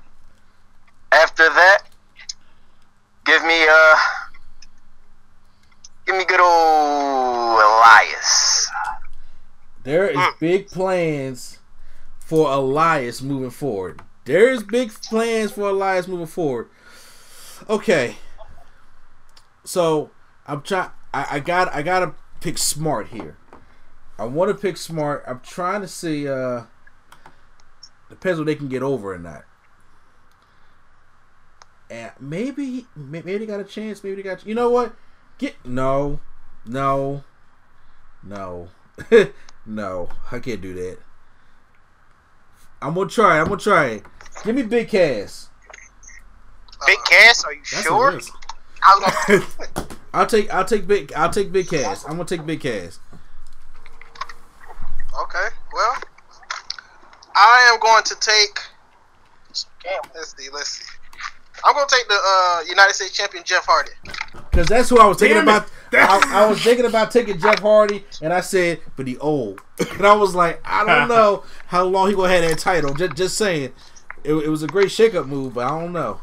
after that, give me uh, give me good old Elias.
There is big plans for Elias moving forward. There is big plans for Elias moving forward. Okay. So I'm trying. I, I got. I gotta pick smart here. I want to pick smart. I'm trying to see. uh Depends what they can get over or not. And maybe, maybe they got a chance. Maybe they got. You know what? Get no, no, no. no, I can't do that. I'm gonna try. I'm gonna try it. Give me Big Cass.
Big Cass, are you
That's
sure? I was gonna,
I'll take. I'll take big. I'll take Big Cass. I'm gonna take Big Cass.
okay, well, I am going to take. Let's see, let's see. I'm going to take the uh, United States champion Jeff Hardy.
Cause that's who I was thinking
Damn
about. I, I was thinking about taking Jeff Hardy, and I said, but he old. And I was like, I don't know how long he gonna have that title. Just, just saying, it, it was a great shakeup move, but I don't know.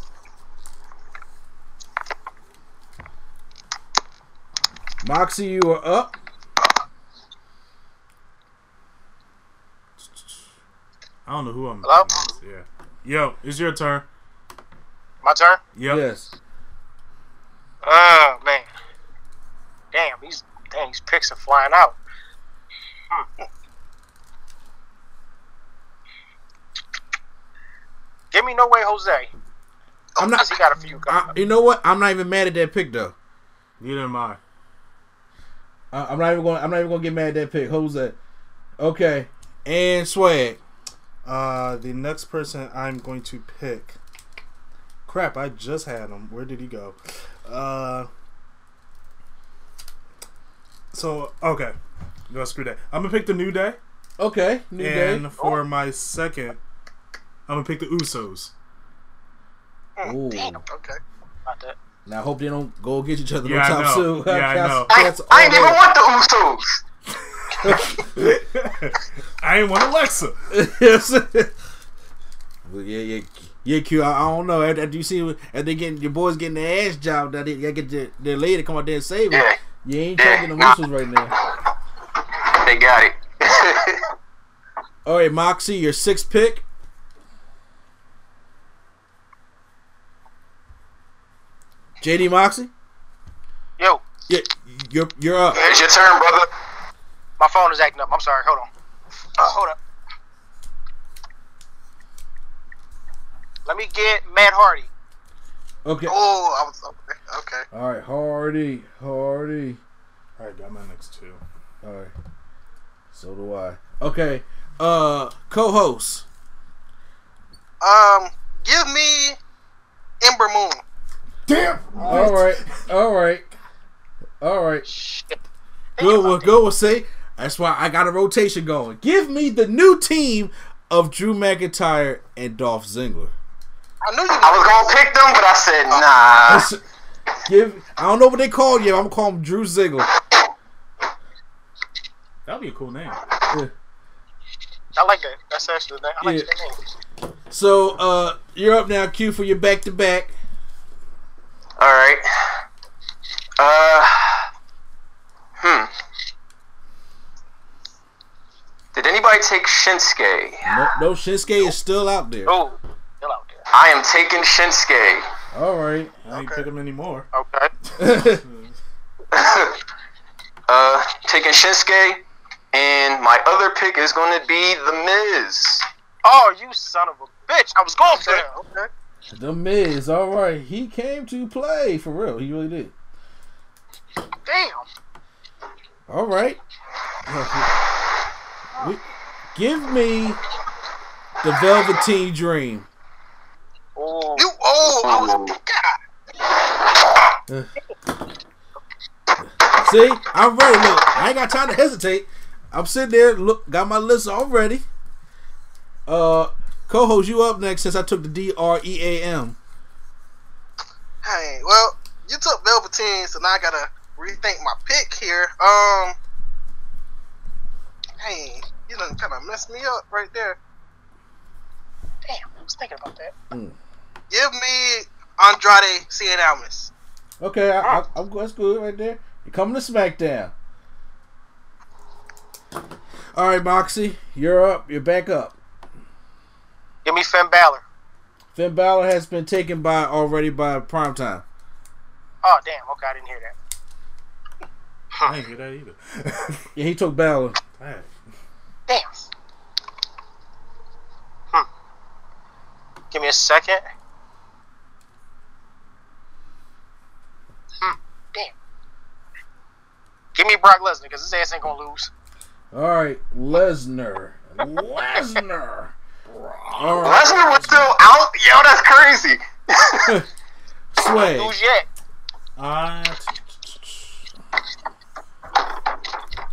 Moxie, you are up.
I don't know who I'm.
Hello?
Yeah. Yo, it's your turn.
My turn?
Yep.
Yes.
Oh, man. Damn, these, damn, these picks are flying out. Hmm. Give me No Way Jose.
I'm not.
He got a few
I, you know what? I'm not even mad at that pick though.
Neither am I.
I, I'm not even going. I'm not even going to get mad at that pick. Who's that? Okay. And swag.
Uh, the next person I'm going to pick. Crap! I just had him. Where did he go? Uh. So okay, go screw that. I'm gonna pick the New Day,
Okay. New
and
day.
for my second, I'm gonna pick the Usos.
Ooh.
Damn, okay. About that.
Now I hope they don't go against each other
Yeah,
no
I
time
know.
soon.
Yeah, I know.
I,
That's
I ain't
all
even want the Usos.
I ain't want Alexa.
Yes. well, yeah, yeah, yeah. Q. I, I don't know. After, after you see, after they getting your boys getting their ass job, that they gotta get their, their lady come out there and save them.
Yeah.
You ain't
Yeah,
trying to get the
nah.
Right now.
they got it.
All right, Moxie, your sixth pick. JD Moxie.
Yo,
Yeah, you're you're up.
it's your turn, brother.
my phone is acting up. I'm sorry. Hold on. Uh, hold up. Let me get Matt Hardy.
Okay.
Oh, I was okay. okay.
All right, Hardy, Hardy.
All right, got my next two.
All right. So do I. Okay. Uh, co-host.
Um, give me Ember Moon.
Damn.
All right. All right. All right.
Shit.
Good one. Good one. Say that's why I got a rotation going. Give me the new team of Drew McIntyre and Dolph Ziggler.
I knew you.
I was gonna pick them, but I said nah.
That's- Give. I don't know what they call you. I'm gonna call him Drew Ziggler.
That'd be a cool name.
I like that. That's actually the name. I like
Yeah.
that name.
So, uh, you're up now, Q, for your back to back.
All right. Uh. Hmm. I take Shinsuke?
No, no Shinsuke is still out there.
Oh, still out there.
I am taking Shinsuke.
All right.
I ain't pick him anymore.
Okay.
Uh, taking Shinsuke, and my other pick is going to be The Miz.
Oh, you son of a bitch! I was going for that. Okay.
The Miz. All right. He came to play for real. He really did.
Damn.
All right. We, give me the Velveteen Dream.
Oh. You. Oh, I was.
See, I'm ready. Look, I ain't got time to hesitate. I'm sitting there. Look, got my list already. Uh, co-host, you up next since I took the D R E A M.
Hey, well, you took Velveteen, so now I gotta rethink my pick here. Um, hey, you done kind of messed me up right there. Damn, I was thinking about that.
Mm.
Give me Andrade Cien Almas.
Okay, I, I, I'm that's good right there. You're coming to SmackDown? All right, Moxie, you're up. You're back up.
Give me Finn Balor.
Finn Balor has been taken by already by Primetime.
Oh, damn. Okay, I didn't hear that.
I didn't hear that either.
Yeah, he took Balor.
Hey.
Damn. Hmm. Give me a second. Hmm. Damn. Give me Brock Lesnar because his ass ain't gonna lose.
All right, Lesnar. Lesnar. All right,
Lesnar was still out? Yo, that's crazy.
Sway.
Lose yet?
Uh,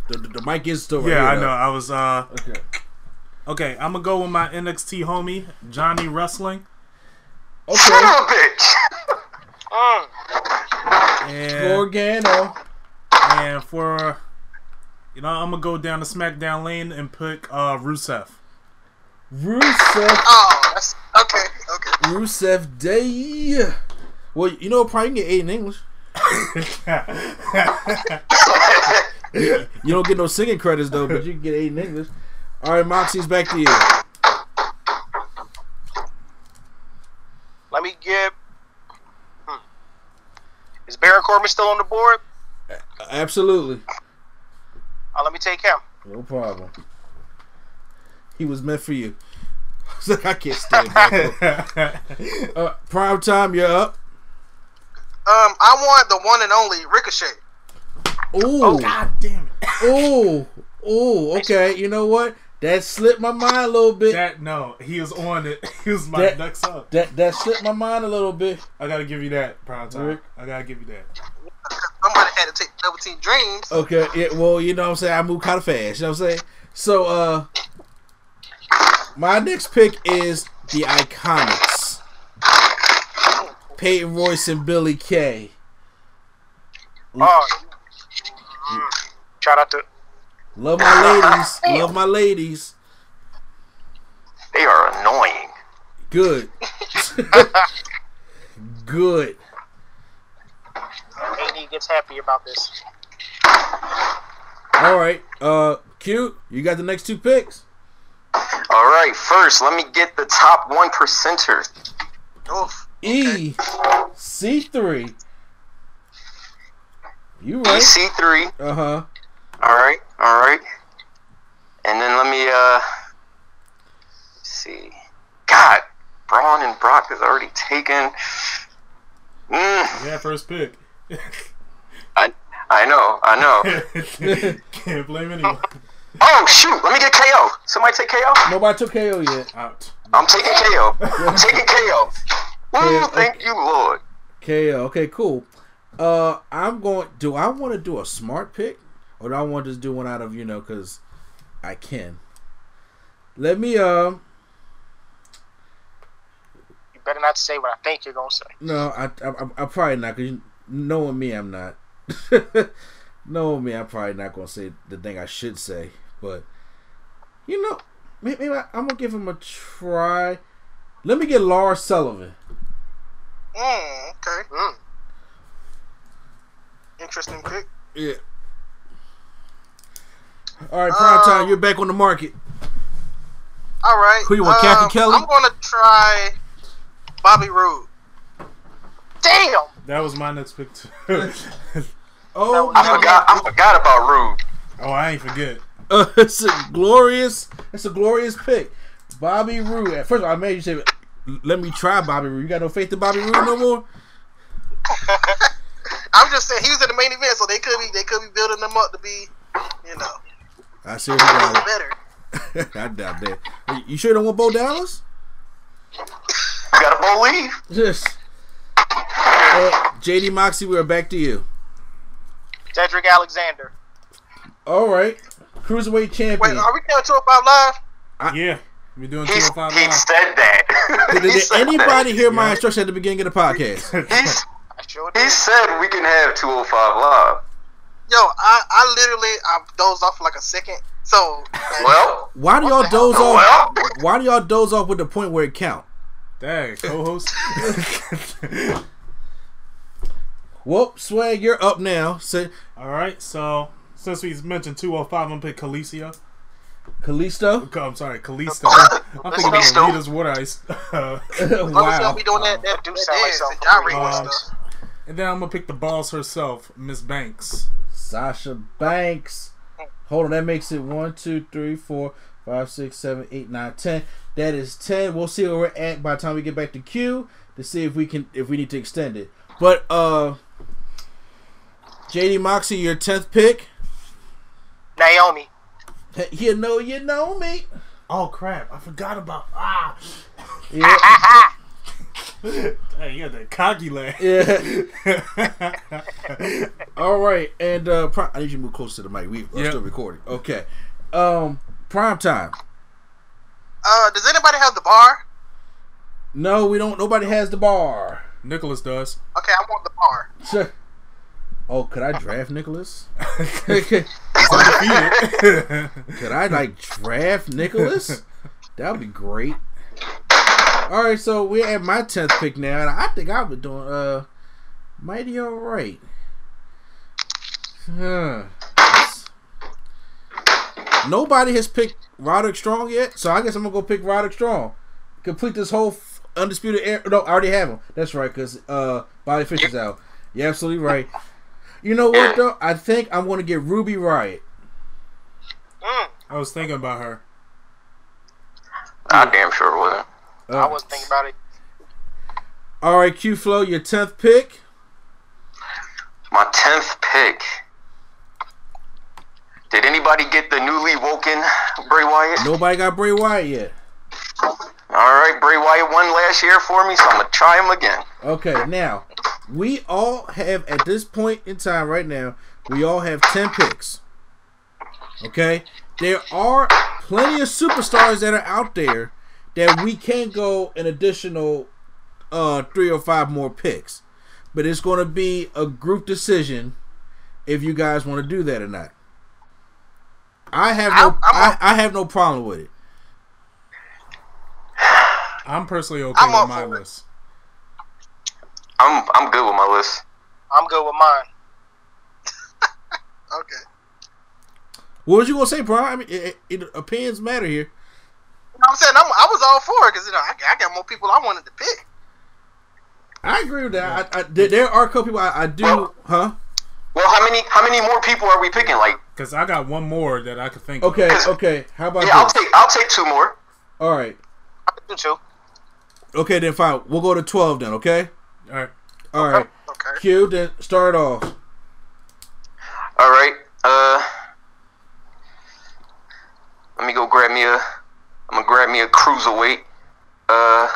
The, the, the mic is still right
yeah,
here,
I
though.
know. I was uh
Okay.
okay. I'm gonna go with my NXT homie Johnny Wrestling,
Son
Okay.
of a bitch.
Mm.
and
Gargano.
And for you know I'm gonna go down the SmackDown lane and pick uh Rusev.
Rusev.
Oh, that's okay. Okay.
Rusev Day. Well, you know, probably can get eight in English. You don't get no singing credits though, but you can get eight in English. All right, Moxie's back to you.
Let me get. Hmm. Is Baron Corbin still on the board?
Absolutely,
Uh, let me take him.
no problem. He was meant for you. I can't stand that. uh, prime time, you're up.
Um, I want the one and only Ricochet.
Ooh,
God damn it!
ooh, ooh. Okay, you know what? That slipped my mind a little bit.
That no, he was on it. He was my
That-
next up.
That that slipped my mind a little bit.
I gotta give you that, prime time.
Rick?
I gotta give you that.
Somebody had to take Velveteen Dreams.
Okay, yeah, well, you know what I'm saying? I move kind of fast, you know what I'm saying? So, uh, my next pick is the Iconics. Peyton Royce and Billie Kay.
Oh. Mm. Shout out to.
Love my ladies. Love my ladies.
They are annoying.
Good. Good.
AD gets happy about this.
All right. Uh, Q, you got the next two picks.
All right, first, let me get the top one percenters.
Oof.
E C three. You right?
EC3.
Uh huh.
All right, all right. And then let me uh see. God, Braun and Brock is already taken. Mm,
Yeah, first pick.
I I know, I know.
Can't blame anyone.
Oh shoot, let me get KO. Somebody take KO.
Nobody took KO yet.
Out.
I'm taking KO. I'm taking KO. Woo,
KO,
thank you, Lord.
KO. Okay, cool. Uh, I'm going. Do I want to do a smart pick, or do I want to just do one out of you know because I can? Let me. Um.
You better not say what I think you're gonna say.
No, I. I. I I'm probably not because knowing me, I'm not. knowing me, I'm probably not gonna say the thing I should say. But you know, maybe, maybe I, I'm gonna give him a try. Let me get Lars Sullivan.
Mm, okay. Mm. Interesting pick.
Yeah. All right, prime
Um,
time. You're back on the market.
All right.
Who you want,
um,
Cathy Kelley?
I'm gonna try Bobby Roode. Damn.
That was my next pick too.
Oh,
I forgot. I forgot about Roode.
oh, I ain't forget.
Uh, it's a glorious. It's a glorious pick. Bobby Roode. At first, I made you say, "Let me try Bobby Roode." You got no faith in Bobby Roode no more.
I'm just saying he was in the main event, so they could be they could be building them up to be, you know,
I seriously doubt
better.
it. I doubt that. You sure you don't want Bo Dallas?
You got to believe.
Yes. Uh, JD Moxie, we're back to you.
Cedric Alexander.
All right, cruiserweight champion.
Wait, are we doing two about live?
yeah, We're doing
He's,
205
he said that.
Did,
He
did
said
anybody
that.
hear my instruction at the beginning of the podcast?
He's, he said we can have 205 live.
Yo, I I literally I dozed off for like a second. So
Well,
Why do y'all
the hell?
doze off?
well,
Why do y'all doze off with the point where it count?
Dang, co-host.
Whoop, swag, you're up now. Say,
All right, so since we mentioned 205, I'm gonna pick Calicia.
Kalisto.
I'm sorry, Kalisto. I'm thinking about
Kalisto.
Rita's Water Ice. Uh,
wow.
wow.
be doing that that
Do
that
sound like
dance,
something
the gyrating
from
and
Rita.
stuff.
and then I'm gonna pick the boss herself, Miss Banks.
Sasha Banks. Hold on, that makes it one, two, three, four, five, six, seven, eight, nine, ten. That is ten. We'll see where we're at by the time we get back to Q to see if we can if we need to extend it. But uh JD Moxie, your tenth pick.
Naomi.
You know you know me.
Oh crap! I forgot about ah.
Yeah.
Hey, you got that cocky laugh.
Yeah. All right, and uh, pri- I need you to move closer to the mic. We, we're
Yep.
still recording. Okay. Um, prime time.
Uh, does anybody have the bar?
No, we don't. Nobody has the bar.
Nicholas does.
Okay, I want the bar.
Sure. Oh, could I draft Nicholas?
He's.
Could I like draft Nicholas? That would be great. All right, so we're at my tenth pick now, and I think I've been doing uh mighty all right. Huh. Nobody has picked Roderick Strong yet, so I guess I'm gonna go pick Roderick Strong. Complete this whole undisputed era. No, I already have him. That's right, because uh, Bobby Fish is out. You're absolutely right. You know what though? I think I'm gonna get Ruby Riott.
Mm,
I was thinking about her.
I damn sure wasn't.
Uh,
I was thinking about it.
All right, Q Flow, your tenth pick.
My 10th pick. Did anybody get the newly woken Bray Wyatt?
Nobody got Bray Wyatt yet.
All right, Bray Wyatt won last year for me, so I'm gonna try him again.
Okay, now we all have at this point in time right now, we all have ten picks. Okay, there are plenty of superstars that are out there that we can go an additional uh three or five more picks, but it's going to be a group decision if you guys want to do that or not. I have no,
I'm- I'm
I, I have no problem with it.
I'm personally okay
I'm
with my list.
I'm I'm good with my list.
I'm good with mine.
Okay.
What was you gonna say, Brian? I mean, it, it, opinions matter here.
You know what I'm saying I'm, I was all for it because you know I, I got more people I wanted to pick.
I agree with that. I, I, there, there are a couple people I, I do,
Well-
huh?
Well, how many how many more people are we picking? Like,
Cause I got one more that I could think.
Okay,
Of.
okay. How about
yeah, I'll take I'll take two more.
All right.
I can do two.
Okay, then fine. We'll go to twelve then. Okay.
All right.
All right.
Okay.
Q. Then start off.
All right. Uh, let me go grab me a. I'm gonna grab me a cruiserweight. Uh,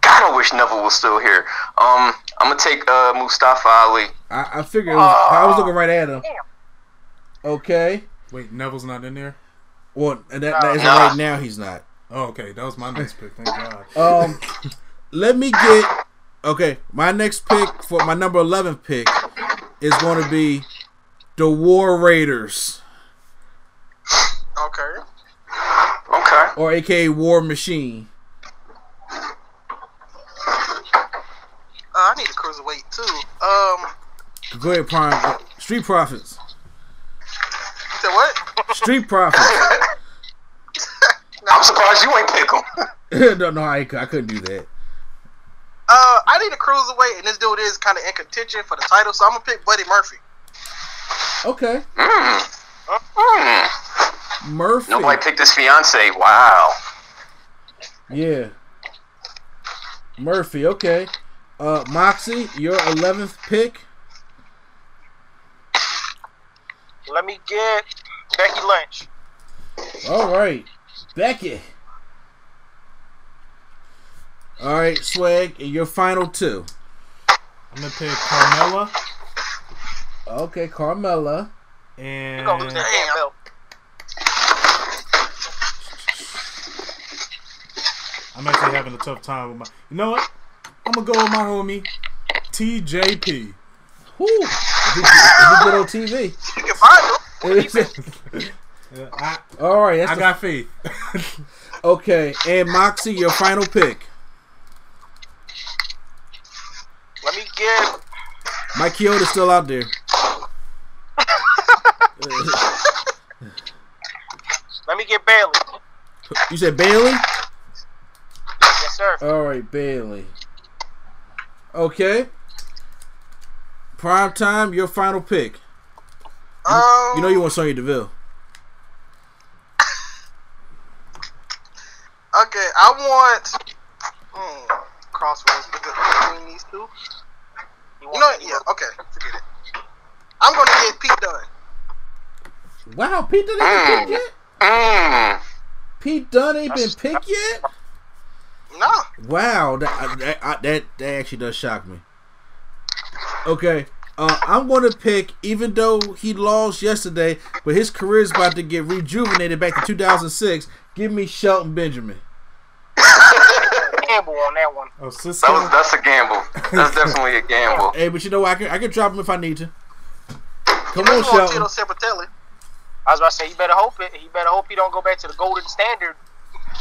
God, I wish Neville was still here. Um, I'm gonna take uh Mustafa Ali.
I, I figured it was, I was looking right at him. Okay.
Wait, Neville's not in there.
Well, and that, that is
Nah.
right now. He's not.
Oh, okay. That was my next pick. Thank God.
Um, let me get. Okay, my next pick for my number eleven pick is going to be the War Raiders,
Okay.
Okay.
or AKA War Machine.
Uh, I need a cruiserweight too. Um,
Go ahead, Prime. Street Profits.
you said what?
Street Profits.
I'm surprised you ain't pick him.
no, no, I, I couldn't do that.
Uh, I need a cruiserweight, and this dude is kind of in contention for the title, so I'm gonna pick Buddy Murphy.
Okay,
Mm. Mm.
Murphy.
Nobody picked his fiance. Wow.
Yeah. Murphy, okay. Uh Moxie, your eleventh pick.
Let me get Becky Lynch.
All right. Becky. All right, Swag, and your final two.
I'm gonna pick Carmella
Okay, Carmella.
and
You gonna lose that belt.
I'm actually having a tough time with my. You know what? I'm gonna go with my homie TJP.
Whoo! If he, if he get on TV.
You can find him.
Uh, I,
All right, that's
I
the-
got faith.
okay. And Moxie, your final pick.
Let me get
Mike Kyoto's still out there.
let me get Bayley.
you said Bayley.
Yes, sir.
All right, Bayley. Okay. Prime time, your final pick.
Um,
You know you want Sonya Deville.
Okay, I want hmm, crossroads between these two.
You,
You know, what? yeah, okay, forget it. I'm gonna get Pete Dunne.
Wow, Pete Dunne ain't been picked yet.
Mm.
Pete Dunne ain't been picked yet.
No,
Wow, that that, I- that that actually does shock me. Okay, uh, I'm going to pick, even though he lost yesterday, but his career is about to get rejuvenated back to 2006. Give me Shelton Benjamin.
gamble on that one.
Oh,
That was that's a gamble. That's definitely a gamble.
Hey, but you know what? I can I can drop him if I need to. Come
I'm
on,
going
Shelton.
I was about to say, you better hope it. You better hope he don't go back to the golden standard,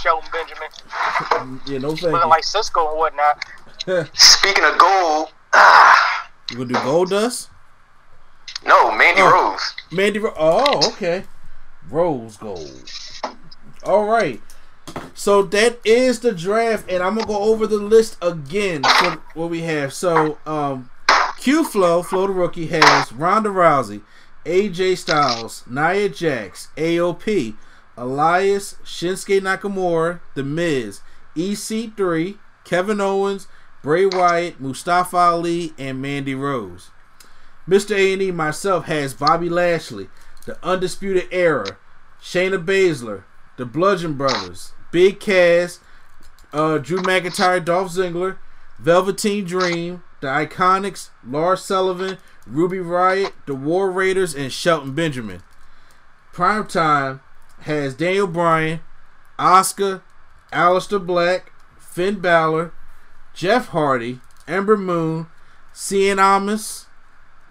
Shelton Benjamin,
Yeah, no thank
looking
you.
like Cisco and whatnot.
Speaking of gold,
You gonna do Gold Dust?
no, Mandy
Oh.
Rose.
Mandy. Ro- oh, okay. Rose Gold. All right. So that is the draft, and I'm gonna go over the list again for what we have. So, um, Q Flow, Flow the rookie has Ronda Rousey, AJ Styles, Nia Jax, AOP, Elias, Shinsuke Nakamura, The Miz, EC3, Kevin Owens, Bray Wyatt, Mustafa Ali, and Mandy Rose. Mr. A&E myself has Bobby Lashley, The Undisputed Era, Shayna Baszler, The Bludgeon Brothers, Big Cass, uh, Drew McIntyre, Dolph Ziggler, Velveteen Dream, The Iconics, Lars Sullivan, Ruby Riott, The War Raiders, and Shelton Benjamin. Primetime has Daniel Bryan, Asuka, Aleister Black, Finn Balor, Jeff Hardy, Ember Moon, Cien Almas,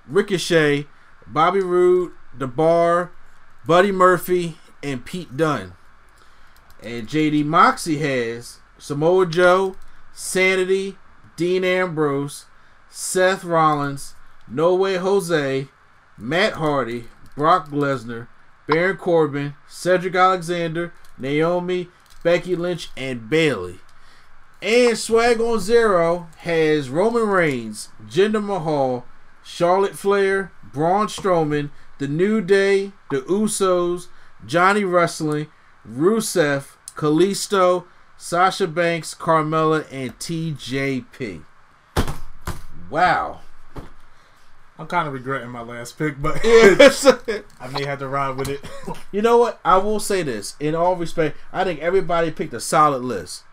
Ricochet, Bobby Roode, The Bar, Buddy Murphy, and Pete Dunne. And JD Moxie has Samoa Joe, Sanity, Dean Ambrose, Seth Rollins, No Way Jose, Matt Hardy, Brock Lesnar, Baron Corbin, Cedric Alexander, Naomi, Becky Lynch, and Bayley. And Swag on Zero has Roman Reigns, Jinder Mahal, Charlotte Flair, Braun Strowman, The New Day, The Usos, Johnny Wrestling, Rusev, Kalisto, Sasha Banks, Carmella, and TJP. Wow.
I'm kind of regretting my last pick, but I may have to ride with it.
you know what? I will say this. In all respect, I think everybody picked a solid list.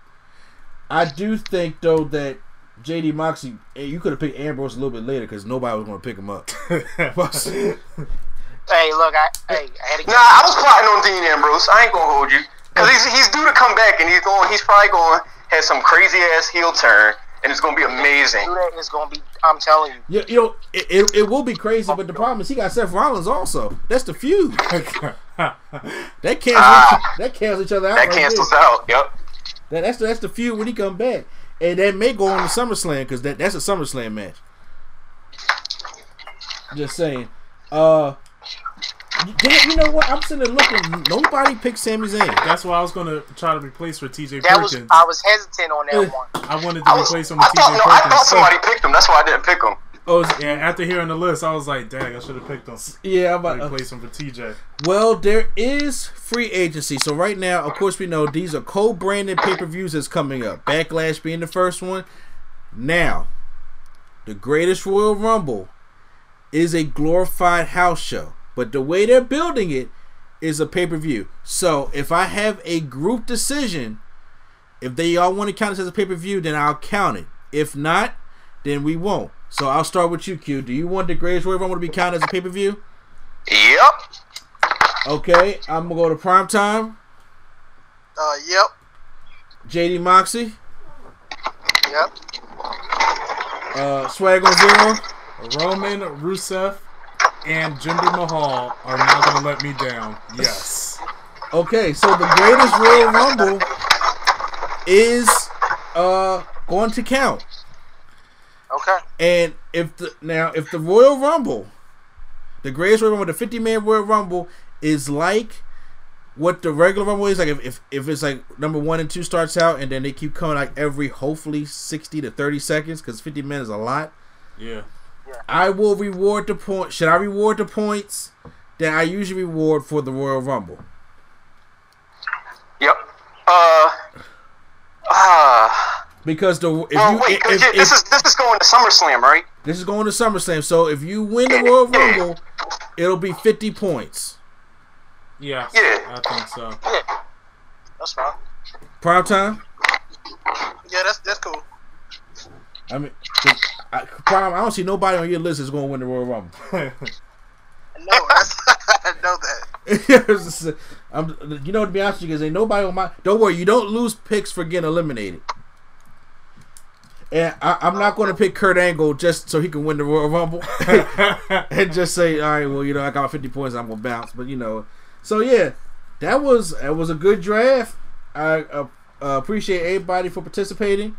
I do think, though, that JD Moxie, eh, you could have picked Ambrose a little bit later because nobody was going to pick him up.
Hey, look, I hey, I had to
Nah, I was plotting on Dean Ambrose. I ain't gonna hold you, cause he's he's due to come back, and he's going. He's probably going to have some crazy ass heel turn, and it's gonna be amazing.
do that. It's gonna be. I'm telling you.
You, you know, it, it, it will be crazy, but the problem is he got Seth Rollins also. That's the feud. They cancel
Ah.
that cancels each other out.
That
right
cancels
there.
out. Yep.
That, that's the, that's the feud when he come back, and that may go on to SummerSlam because that that's a SummerSlam match. Just saying. Uh, Damn, you know what? I'm sitting there looking. Nobody picked Sami Zayn.
That's why I was gonna try to replace for TJ
That was I was hesitant on that one.
I wanted to
I, was,
replace him with
thought
TJ
no, I thought somebody picked him. That's why I didn't pick him.
Oh, is-
Yeah, after hearing the list, I was like, "Dang, I should have picked him."
yeah. I'm about,
Replace him for TJ.
Well, there is free agency. So right now, of course, we know these are co-branded pay-per-views that's coming up. Backlash being the first one. Now, the Greatest Royal Rumble is a glorified house show, but the way they're building it is a pay-per-view. So if I have a group decision, if they all want to count this as a pay-per-view, then I'll count it. If not, then we won't. So I'll start with you, Q. Do you want the Greatest Royal Rumble to be counted as a pay-per-view?
Yep.
Okay, I'm gonna go to prime time.
Uh, yep,
JD Moxie,
yep.
uh, Swag on Zero.
Roman, Rusev, and Jinder Mahal are not gonna let me down. Yes.
Okay, so the greatest Royal Rumble is uh going to count.
Okay.
And if the now if the Royal Rumble, the greatest Royal Rumble, the 50 man Royal Rumble is like what the regular Rumble is, like if, if if it's like number one and two starts out and then they keep coming like every hopefully 60 to 30 seconds because 50 men is a lot.
Yeah.
I will reward the point. Should I reward the points that I usually reward for the Royal Rumble?
Yep. Uh. Ah.
Because the if
well,
you
wait.
if,
'cause
if,
this
if-
is this is going to SummerSlam, right?
this is going to SummerSlam, so if you win the Royal Rumble, it'll be fifty points.
Yeah.
Yeah.
I think so. Yeah.
That's fine.
Prime time.
Yeah, that's that's cool.
I mean, 'cause I, prime. I don't see nobody on your list that's going to win the Royal Rumble.
No, that's I know that.
I'm, you know, to be honest with you guys, ain't nobody on my. Don't worry, you don't lose picks for getting eliminated. And I, I'm not going to pick Kurt Angle just so he can win the Royal Rumble, and just say, all right, well, you know, I got 50 points, I'm gonna bounce. But you know, so yeah, that was that was a good draft. I uh, uh, appreciate everybody for participating.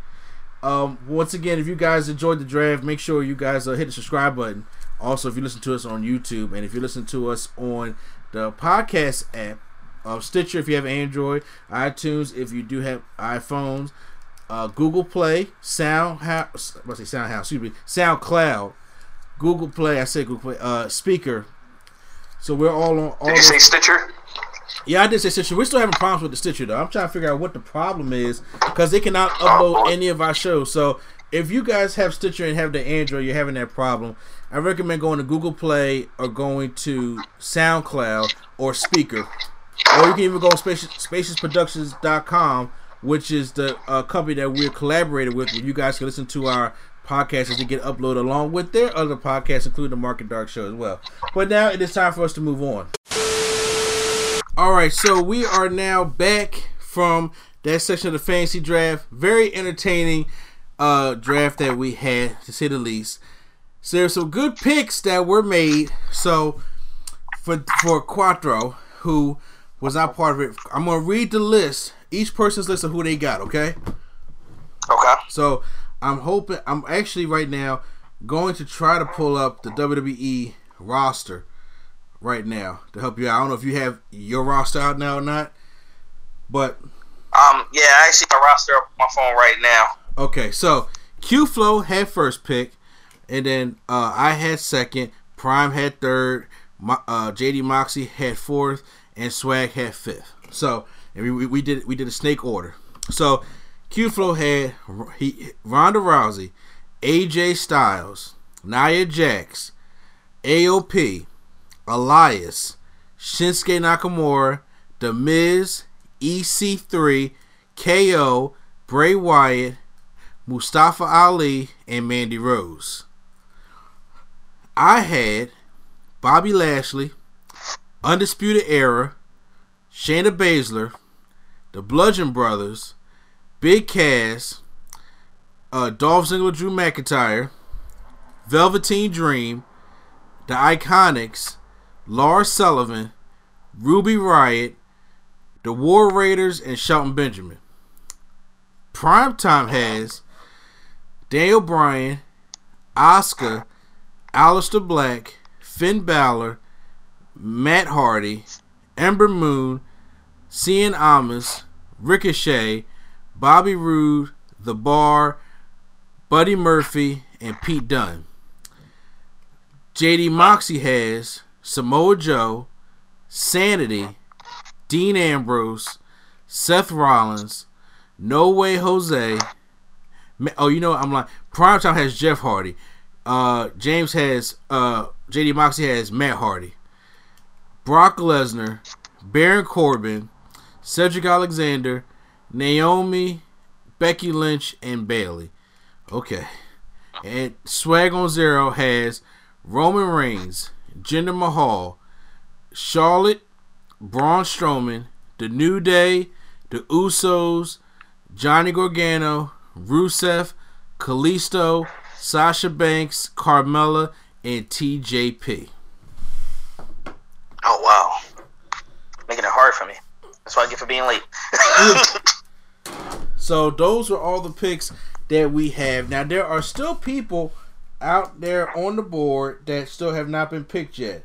Um, once again, if you guys enjoyed the draft, make sure you guys uh, hit the subscribe button. Also, if you listen to us on YouTube and if you listen to us on the podcast app of Stitcher, if you have Android, iTunes, if you do have iPhones, uh, Google Play, Sound House, I say Sound House, excuse me, SoundCloud, Google Play. I said Google Play, uh, Spreaker. So we're all on. All
Did you say Stitcher?
Yeah, I did say Stitcher. We're still having problems with the Stitcher though. I'm trying to figure out what the problem is because they cannot upload any of our shows. So if you guys have Stitcher and have the Android, you're having that problem. I recommend going to Google Play or going to SoundCloud or Spreaker, or you can even go on Spaces, spacesproductions.com, which is the uh, company that we're collaborated with. Where you guys can listen to our podcasts as they get uploaded along with their other podcasts, including the Market Dark Show as well. But now it is time for us to move on. All right, so we are now back from that section of the fantasy draft. Very entertaining uh, draft that we had, to say the least. So there's some good picks that were made. So for for Quadro, who was not part of it, I'm gonna read the list, each person's list of who they got. Okay.
Okay.
So I'm hoping I'm actually right now going to try to pull up the WWE roster right now to help you out. I don't know if you have your roster out now or not, but
Um, yeah, I actually a roster up on my phone right now.
okay. So Q Flow had first pick, and then uh, I had second. Prime had third. Mo- uh, JD Moxie had fourth, and Swag had fifth. So and we, we, we did we did a snake order. So Q Flow had he Ronda Rousey, AJ Styles, Nia Jax, AOP, Elias, Shinsuke Nakamura, The Miz, EC3, KO, Bray Wyatt, Mustafa Ali, and Mandy Rose. I had Bobby Lashley, Undisputed Era, Shayna Baszler, the Bludgeon Brothers, Big Cass, uh, Dolph Ziggler, Drew McIntyre, Velveteen Dream, the Iconics, Lars Sullivan, Ruby Riott, the War Raiders, and Shelton Benjamin. Primetime has Daniel Bryan, Asuka, Aleister Black, Finn Balor, Matt Hardy, Ember Moon, Cien Almas, Ricochet, Bobby Roode, The Bar, Buddy Murphy, and Pete Dunne. JD Moxie has Samoa Joe, Sanity, Dean Ambrose, Seth Rollins, No Way Jose. Oh, you know I'm like Primetime has Jeff Hardy. Uh, James has uh, JD Moxie has Matt Hardy. Brock Lesnar, Baron Corbin, Cedric Alexander, Naomi, Becky Lynch, and Bayley. Okay. And Swag on Zero has Roman Reigns, Jinder Mahal, Charlotte, Braun Strowman, The New Day, The Usos, Johnny Gargano, Rusev, Kalisto, Sasha Banks, Carmella, and TJP.
Oh wow, making it hard for me. That's what I get for being late.
So those are all the picks that we have. Now there are still people out there on the board that still have not been picked yet.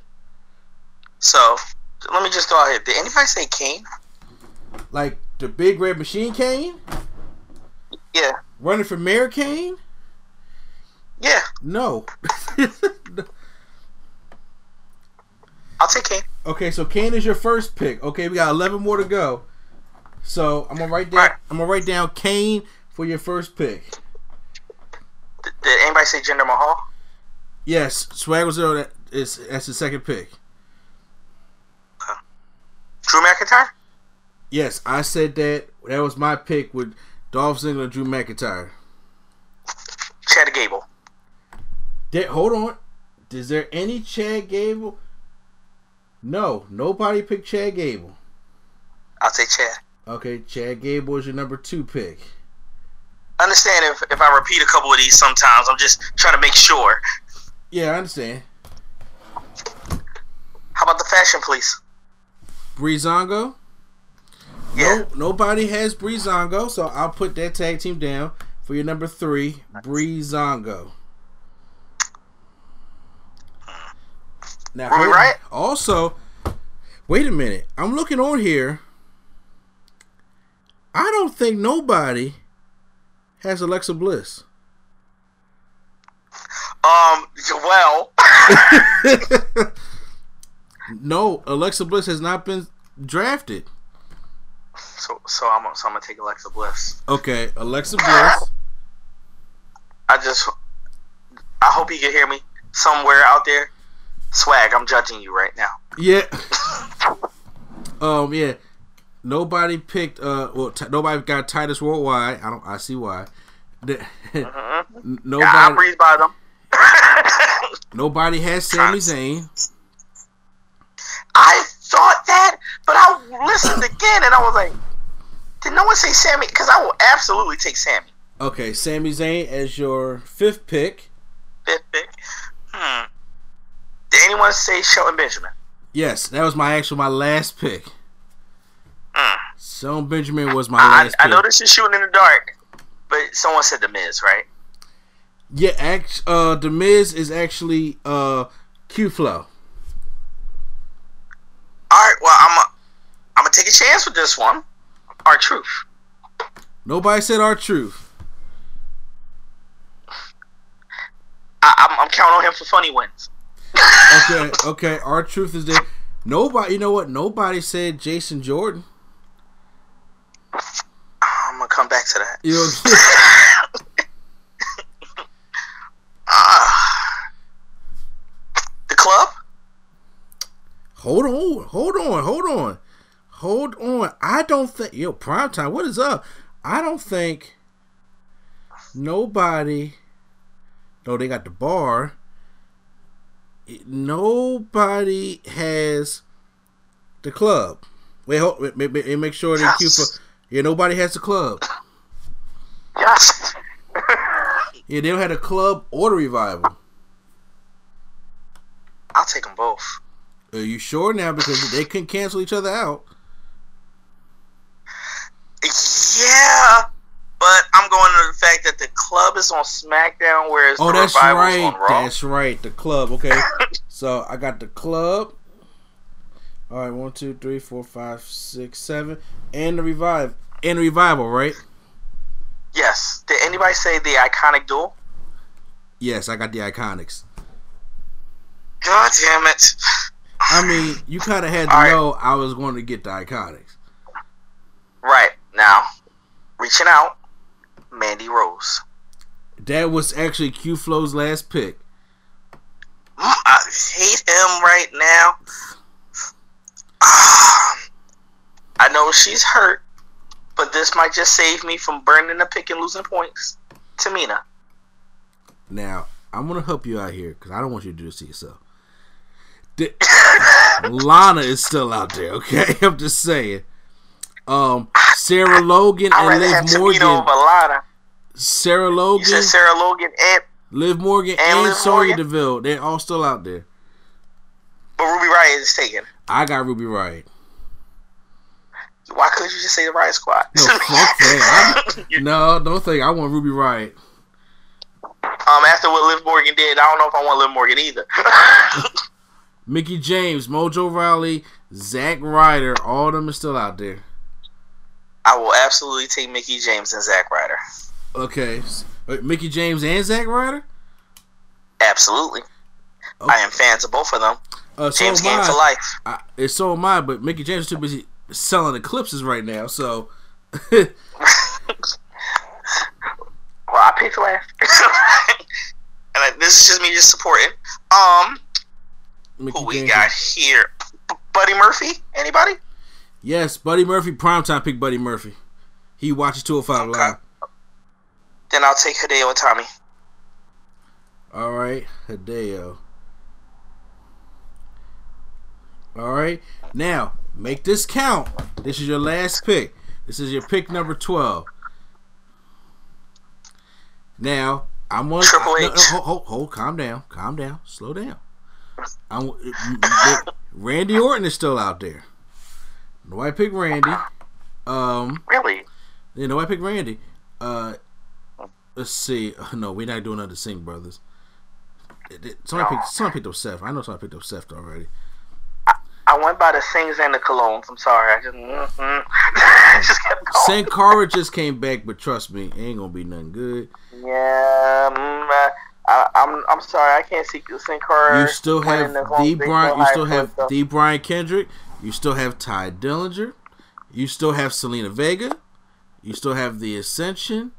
so let me just go ahead. Did anybody say Kane?
Like the Big Red Machine Kane,
Yeah,
running for Mayor Kane.
yeah.
No.
I'll take Kane.
okay, so Kane is your first pick. Okay, we got eleven more to go. So I'm gonna write down. I'm gonna write down Kane for your first pick.
Did, did anybody say Jinder Mahal?
Yes, Swagger Zero. That is that's the second pick.
Drew McIntyre?
Yes, I said that. That was my pick with Dolph Ziggler, and Drew McIntyre.
Chad Gable.
Did, hold on. Is there any Chad Gable? No, nobody picked Chad Gable.
I'll take Chad.
Okay, Chad Gable is your number two pick.
Understand if, if I repeat a couple of these sometimes, I'm just trying to make sure.
Yeah, I understand.
How about the Fashion Police?
Breezango.
Yeah.
No, nobody has Breezango, so I'll put that tag team down for your number three, Breezango. Now,
Are we right?
Also, wait a minute. I'm looking on here. I don't think nobody has Alexa Bliss.
Um, well,
No, Alexa Bliss has not been drafted.
so so I'm so I'm gonna take Alexa Bliss.
Okay, Alexa Bliss.
I just I hope you can hear me somewhere out there. Swag, I'm judging you right now.
Yeah. um. Yeah. Nobody picked. Uh. Well, t- nobody got Titus Worldwide. I don't. I see why. The- N-
Yeah, I
nobody.
breeze by them.
Nobody has Sami Zayn.
I thought that, but I listened again and I was like, did no one say Sami? Because I will absolutely take Sami.
Okay, Sami Zayn as your fifth pick.
Fifth pick. Hmm. Did anyone say Shelton Benjamin?
Yes, that was my actual my last pick. Shelton Benjamin was my.
I,
last
I
pick.
know this is shooting in the dark, but someone said The Miz, right?
Yeah, act, uh, the Miz is actually uh Q Flow.
All right, well, I'm a, I'm gonna take a chance with this one. R-Truth.
Nobody said R-Truth.
I, I'm, I'm counting on him for funny wins.
Okay, okay, R-Truth is there. Nobody, you know what? Nobody said Jason Jordan.
I'm gonna come back to that.
You
Ah. the club.
hold on, hold on, hold on, hold on. I don't think yo prime time. What is up? I don't think nobody. No, they got the bar. Nobody has the club. Wait, hold, wait, wait, make sure they keep.
Yes.
Yeah, nobody has the club.
Yes.
Yeah, they don't have a club or the revival.
I'll take them both.
Are you sure now? Because they can cancel each other out.
Yeah, but I'm going to the fact that the club is on SmackDown, whereas
Oh,
the
that's right.
on Raw.
That's right. The club. Okay. so I got the club. All right, one, two, three, four, five, six, seven, and the revive and revival, right?
Yes. Did anybody say the iconic duel?
Yes, I got the iconics.
God damn it.
I mean, you kind of had to
right.
know I was going to get the iconics.
Right. Now, reaching out, Mandy Rose.
That was actually Q Flow's last pick.
Mm, I hate him right now. I know she's hurt, but this might just save me from burning a pick and losing points. Tamina.
Now, I'm going to help you out here because I don't want you to do this to yourself. Lana is still out there, okay? I'm just saying. Um, Sarah Logan
I'd
and
rather have
Liv Morgan.
over Lana.
Sarah Logan,
Sarah Logan and
Liv Morgan,
and
and,
Liv
Sonya
Morgan?
Deville. They're all still out there.
but Ruby Riott is taken.
I got Ruby Riott.
Why couldn't you just say the Riott Squad?
No, fuck that. No, don't think I want Ruby Riott.
Um, after what Liv Morgan did, I don't know if I want Liv Morgan either.
Mickie James, Mojo Rawley, Zack Ryder, all of them are still out there.
I will absolutely take Mickie James and Zack Ryder.
Okay. Wait, Mickie James and Zack Ryder?
Absolutely. I am fans of both of them.
Uh, so
James
am
Game
I.
for life.
I, it's so am I, but Mickie James is too busy selling eclipses right now, so
Well, I picked last. and I, this is just me just supporting. Um,
Mickie
who we
James
got here? B- Buddy Murphy? Anybody?
Yes, Buddy Murphy, primetime pick Buddy Murphy. He watches 205 Live.
Then I'll take Hideo Itami.
All right, Hideo. All right, now make this count. This is your last pick. This is your pick number 12. Now, I'm on
Triple H.
no, hold, hold, hold, calm down, calm down, slow down. I'm, Randy Orton is still out there. No, I picked Randy. Um,
Really?
you know, I picked Randy. Uh, let's see. Oh, No, we're not doing another Singh brothers. Somebody picked. Somebody picked up Seth. I know somebody picked up Seth already.
By the Sings and the Colons. I'm sorry. I just, mm just kept going.
Sin Cara just came back, but trust me, it ain't gonna be nothing good.
Yeah, mm, I, I'm I'm sorry. I can't see Sin Cara.
You still have
winning the Home
the
Big
Brian. You still have the Brian Kendrick. You still have Tye Dillinger. You still have Zelina Vega. You still have the Ascension.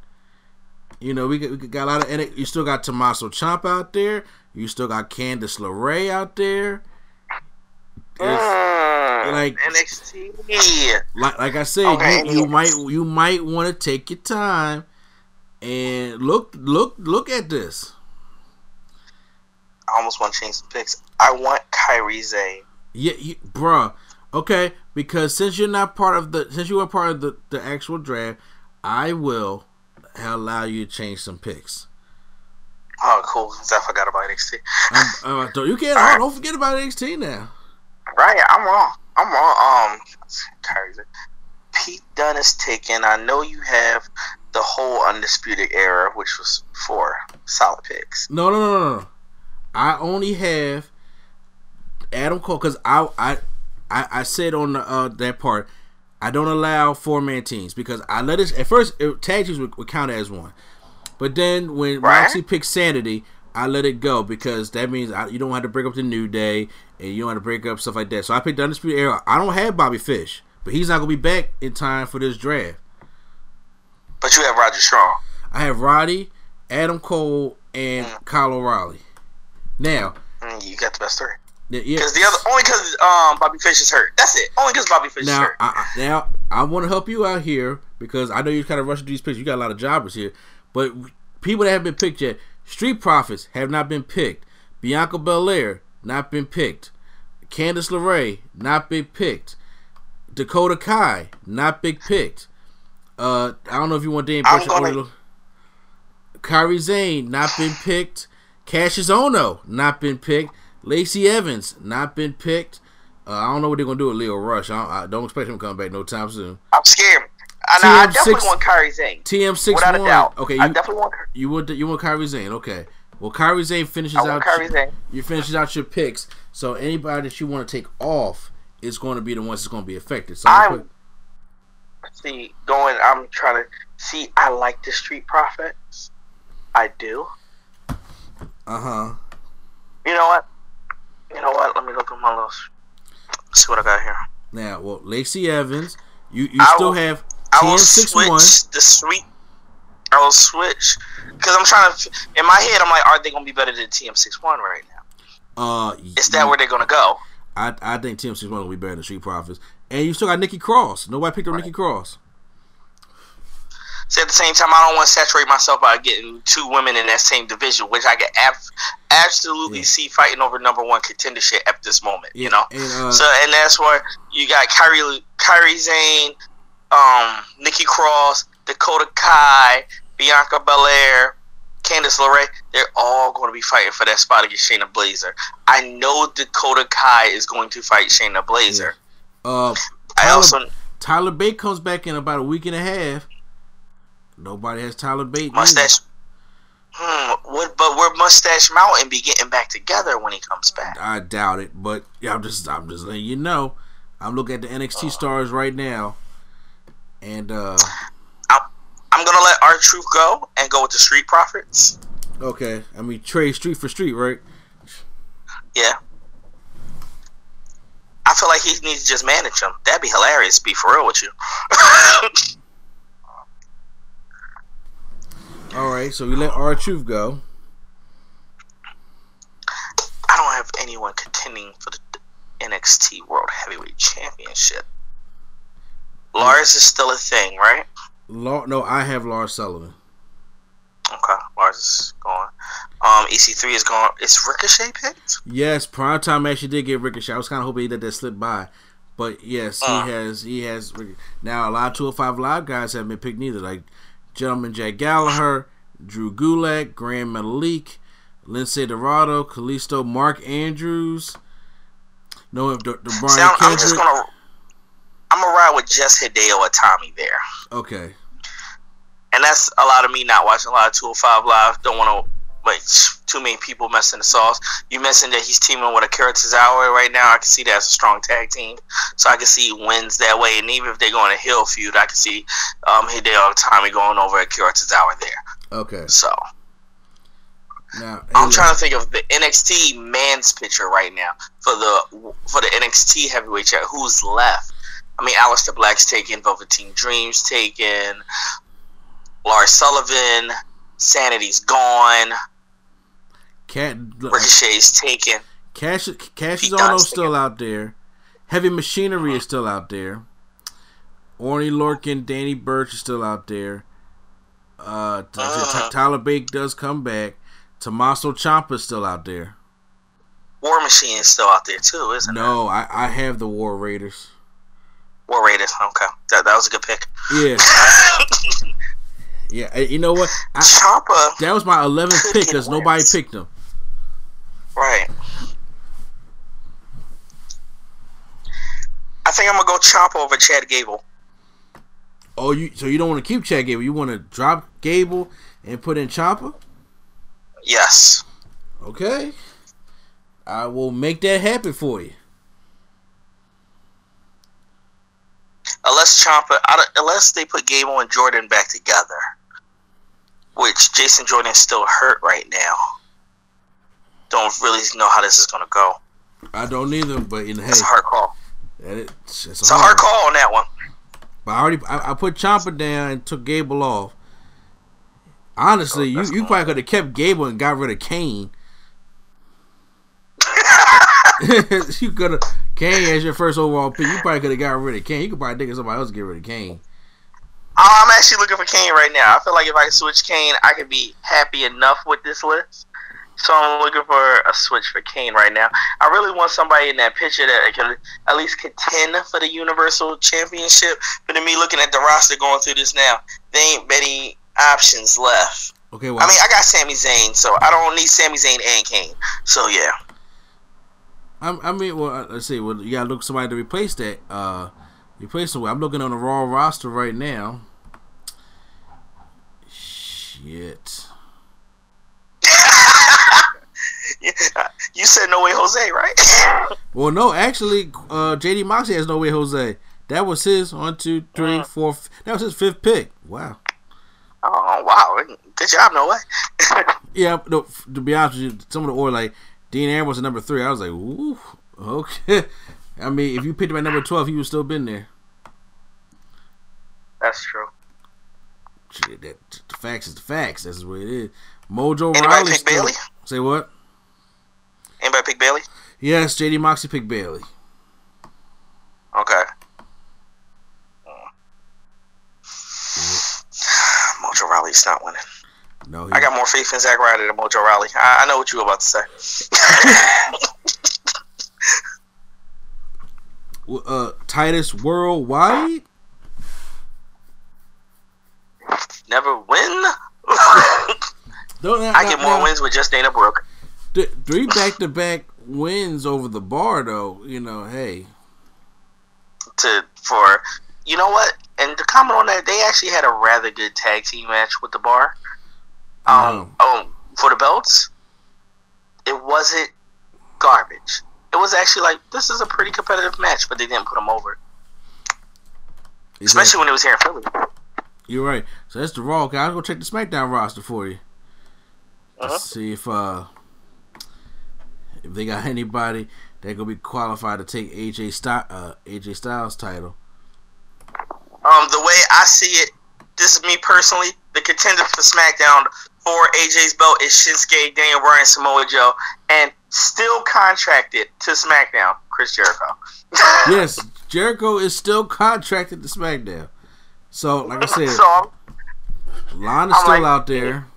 You know we got, we got a lot of. and You still got Tommaso Ciampa out there. You still got Candice LeRae out there.
Mm,
like-
NXT.
like like I said,
Okay,
you, you might you might want to take your time and look look look at this.
I almost want to change some picks. I want Kairi Sane.
Yeah, you, bruh. Okay, because since you're not part of the since you weren't part of the, the actual draft, I will allow you to change some picks.
Oh, cool. I forgot about NXT.
Um, uh, you can't. Oh, don't forget about NXT now.
Right, I'm wrong. I'm wrong. Um, Sane. Pete Dunne is taken. I know you have the whole Undisputed Era, which was four solid picks.
No, no, no, no, no. I only have Adam Cole because I, I I I said on the, uh, that part I don't allow four man teams because I let it at first it, tag teams would, would count as one, but then when
Right.
Moxie picked Sanity, I let it go because that means I, you don't have to break up the New Day and you have to break up stuff like that. So I picked the Undisputed Era. I don't have Bobby Fish, but he's not gonna be back in time for this draft.
But you have Roderick Strong.
I have Roddy, Adam Cole, and Kyle O'Reilly. Now,
Mm, you got the best three.
yeah, yeah.
Because the other, only because um Bobby Fish is hurt. That's it. Only because Bobby Fish is
Now,
hurt.
I, now I want to help you out here because I know you're kind of rushing through these picks. You got a lot of jobbers here, but people that haven't been picked yet, Street Profits have not been picked. Bianca Belair not been picked. Candice LeRae not been picked. Dakota Kai not been picked. Uh, I don't know if you want
I'm
Brooks
gonna-
or Kairi Sane not been picked. Kassius Ohno not been picked. Lacey Evans not been picked. Uh, I don't know what they're gonna do with Lio Rush. I don't, I don't expect him to come back no time soon.
I'm scared. I, know, I
TM6
definitely want Kairi Sane.
TM six
Without a
one.
doubt.
Okay,
I
you,
definitely want.
you want you want Kairi Sane. Okay, well Kairi Sane finishes
I
out.
Kairi Sane.
You finishes out your picks. So anybody that you want to take off is going to be the ones that's going to be affected. So I'm
see going. I'm trying to see. I like the Street Profits. I do.
uh huh.
You know what? You know what? Let me look at my little. See what I got here.
Now, well, Lacey Evans, you you
I
still
will-
have
I will
TM61.
switch the sweet. I will switch because I'm trying to. In my head, I'm like, are they going to be better than TM61 right now?
Uh,
Is that where they're going to go?
I I think TM61 will be better than Street Profits, and you still got Nikki Cross. Nobody picked up Nikki Cross.
See, at the same time, I don't want to saturate myself by getting two women in that same division, which I can ab- absolutely see fighting over number one contendership at this moment. You know,
And uh,
so and that's where you got Kairi, Kairi Sane, um, Nikki Cross, Dakota Kai, Bianca Belair, Candice LeRae. They're all going to be fighting for that spot against Shayna Baszler. I know Dakota Kai is going to fight Shayna Baszler.
uh,
I
Tyler,
also
Tyler Bate comes back in about a week and a half. Nobody has Tyler Bate.
mustache. Hmm, what, but will Mustache Mountain be getting back together when he comes back?
I doubt it, but yeah, I'm just I'm just letting you know. I'm looking at the NXT stars right now, and uh
gonna let R-Truth go and go with the Street Profits.
okay, I mean trade street for street, right?
Yeah. I feel like he needs to just manage them. That'd be hilarious. Be for real with you.
All right, so we let R-Truth go.
I don't have anyone contending for the NXT World Heavyweight Championship. Lars is still a thing, right?
Law, no, I have Lars Sullivan.
Okay, Lars is gone. Um, EC3 is gone. It's Ricochet picked?
Yes, Prime Time actually did get Ricochet. I was kind of hoping he let that slip by, but yes,
Uh.
he has. He has. Now a lot of 205 live guys haven't been picked neither. Like gentleman Jack Gallagher, Drew Gulak, Gran Metalik, Lince Dorado, Kalisto, Mark Andrews. No, the, the Brian
See, I'm, I'm just gonna. I'm gonna ride with just Hideo Itami there,
Okay.
And that's a lot of me not watching a lot of 205 live. Don't want to like too many people messing the sauce. You mentioned that he's teaming with Akira Tozawa right now. I can see that as a strong tag team, so I can see wins that way. And even if they go in a heel feud, I can see um, Hideo Itami going over Akira Tozawa there.
Okay.
So
Now
I'm trying to think of the NXT man's picture right now for the for the NXT heavyweight chat. Who's left? I mean, Aleister Black's taken, Velveteen Dreams taken, Lars Sullivan, Sanity's gone,
Cat,
Ricochet's taken.
Cash Cash is Ono still out there. Heavy Machinery is still out there. Oney Lorcan, Danny Burch is still out there. Uh, T- Tyler Bate does come back. Tommaso Ciampa is still out there.
War Machine is still out there too, isn't it?
No, I, I have the War Raiders.
War Raiders. Okay, that, that was a good pick.
Yeah. yeah, you know what? I,
Ciampa.
That was my 11th pick because nobody picked him.
Right. I think I'm gonna go Ciampa over Chad Gable.
Oh, you so you don't want to keep Chad Gable? You want to drop Gable and put in Ciampa?
Yes.
Okay. I will make that happen for you.
unless I unless they put Gable and Jordan back together, which Jason Jordan is still hurt right now. Don't really know how this is gonna go.
I don't either, but in hey,
It's a hard call.
it's, it's
It's a hard call on that one.
But I already I, I put Ciampa down and took Gable off. Honestly, oh, you, you probably could have kept Gable and got rid of Kane. you could have Kane as your first overall pick. You probably could have got rid of Kane. You could probably think of somebody else to get rid of Kane.
I'm actually looking for Kane right now. I feel like if I switch Kane, I could be happy enough with this list. So I'm looking for a switch for Kane right now. I really want somebody in that picture that can at least contend for the Universal Championship. But to me, looking at the roster going through this now, they ain't many options left.
Okay, well,
I mean, I got Sami Zayn, so I don't need Sami Zayn and Kane. So yeah,
I, I mean, well, uh, let's see. Well, you gotta look somebody to replace that. Uh, replace with. I'm looking on the Raw roster right now. Shit.
you said No Way Jose, right?
Well, no, actually, uh, JD Moxley has no way Jose. That was his one, two, three, four. f- That was his fifth pick. Wow.
oh wow, good job, No Way.
Yeah, no, to be honest with you, some of the order like Dean Aaron was at number three. I was like, ooh, okay. I mean, if you picked him at number twelve, he would still been there.
That's true.
Shit, that, the facts is the facts. That's what it is. Mojo
Anybody
Riley.
pick
still-
Bayley?
Say what?
Anybody pick Bayley?
Yes, JD Moxley picked Bayley.
Okay. Mojo Rawley's not winning.
No,
I got more faith in Zack Ryder than Mojo Rawley. I, I know what you were about to say.
uh, Titus Worldwide.
Never win.
Don't
I get more wins with just Dana Brooke.
Th- three back to back wins over the bar, though. You know, hey,
To for you know what? And to comment on that, they actually had a rather good tag team match with the bar. Um, oh, for the belts, it wasn't garbage. It was actually like this is a pretty competitive match, but they didn't put them over, especially when it was here in Philly.
You're right. So that's the Raw guy. I'll go check the SmackDown roster for you.
Uh-huh.
Let's see if uh if they got anybody that gonna be qualified to take AJ Sty- uh, AJ Styles title.
Um, the way I see it, this is me personally. The contender for SmackDown for AJ's belt is Shinsuke, Daniel Bryan, Samoa Joe, and still contracted to SmackDown, Chris Jericho.
yes, Jericho is still contracted to SmackDown. So, like I said,
So I'm,
still
like-
out there.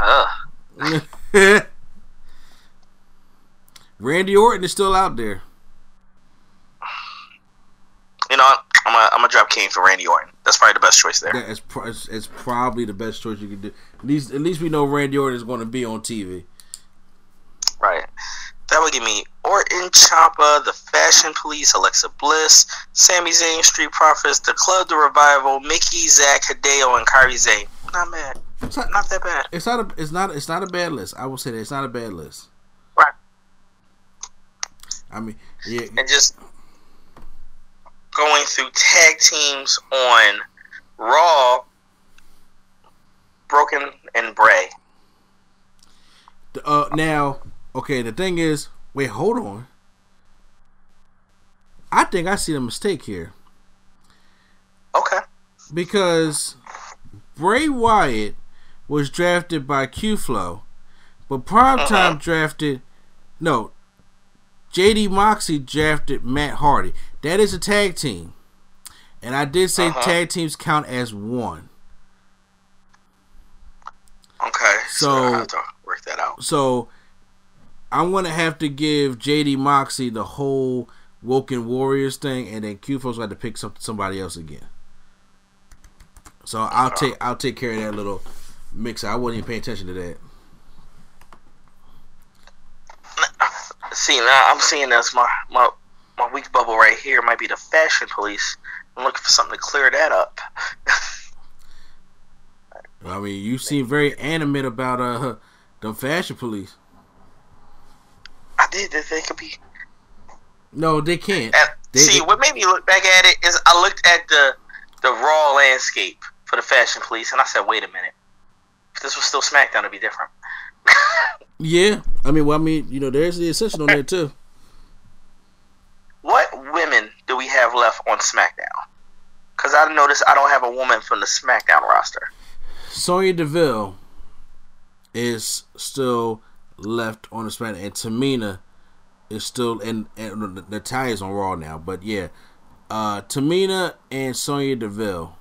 uh,
Randy Orton is still out there.
you know. I'm gonna I'm drop Kane for Randy Orton. That's probably the best choice there.
That is it's, it's probably the best choice you could do. At least, at least we know Randy Orton is going to be on TV.
That would give me Orton, Ciampa, the Fashion Police, Alexa Bliss, Sami Zayn, Street Profits, the Club, the Revival, Mickie, Zack, Hideo, and Kairi Sane. Not bad.
It's not,
Not that bad.
it's not a it's not it's not a bad list. I will say that it's not a bad list.
Right.
I mean, yeah,
and just going through tag teams on Raw, Broken and Bray.
Uh, now, okay. The thing is, wait, hold on. I think I see a mistake here
Okay.
because Bray Wyatt was drafted by Q Flow, but Primetime drafted no. JD Moxley drafted Matt Hardy. That is a tag team, and I did say
Uh-huh.
tag teams count as one.
Okay.
So-
I have to work that out.
So I'm gonna have to give JD Moxie the whole Woken Warriors thing, and then Q Fo's got to pick some, somebody else again. So I'll take I'll take care of that little mix. I wasn't even paying attention to that.
See now, I'm seeing that's my my my weak bubble right here might be the Fashion Police. I'm looking for something to clear that up.
I mean, you seem very animate about uh the fashion police.
I did they could be.
No, they can't.
And
They-
see,
they-
what made me look back at it is I looked at the the raw landscape for the Fashion Police, and I said, wait a minute. If this was still SmackDown, it'd be different.
Yeah, I mean, well, I mean, you know, there's the Ascension on there too.
What women do we have left on SmackDown? Because I noticed I don't have a woman from the SmackDown roster.
Sonya Deville is still left on the span, and Tamina is still and and Natalya's on Raw now. But yeah, uh, Tamina and Sonya Deville,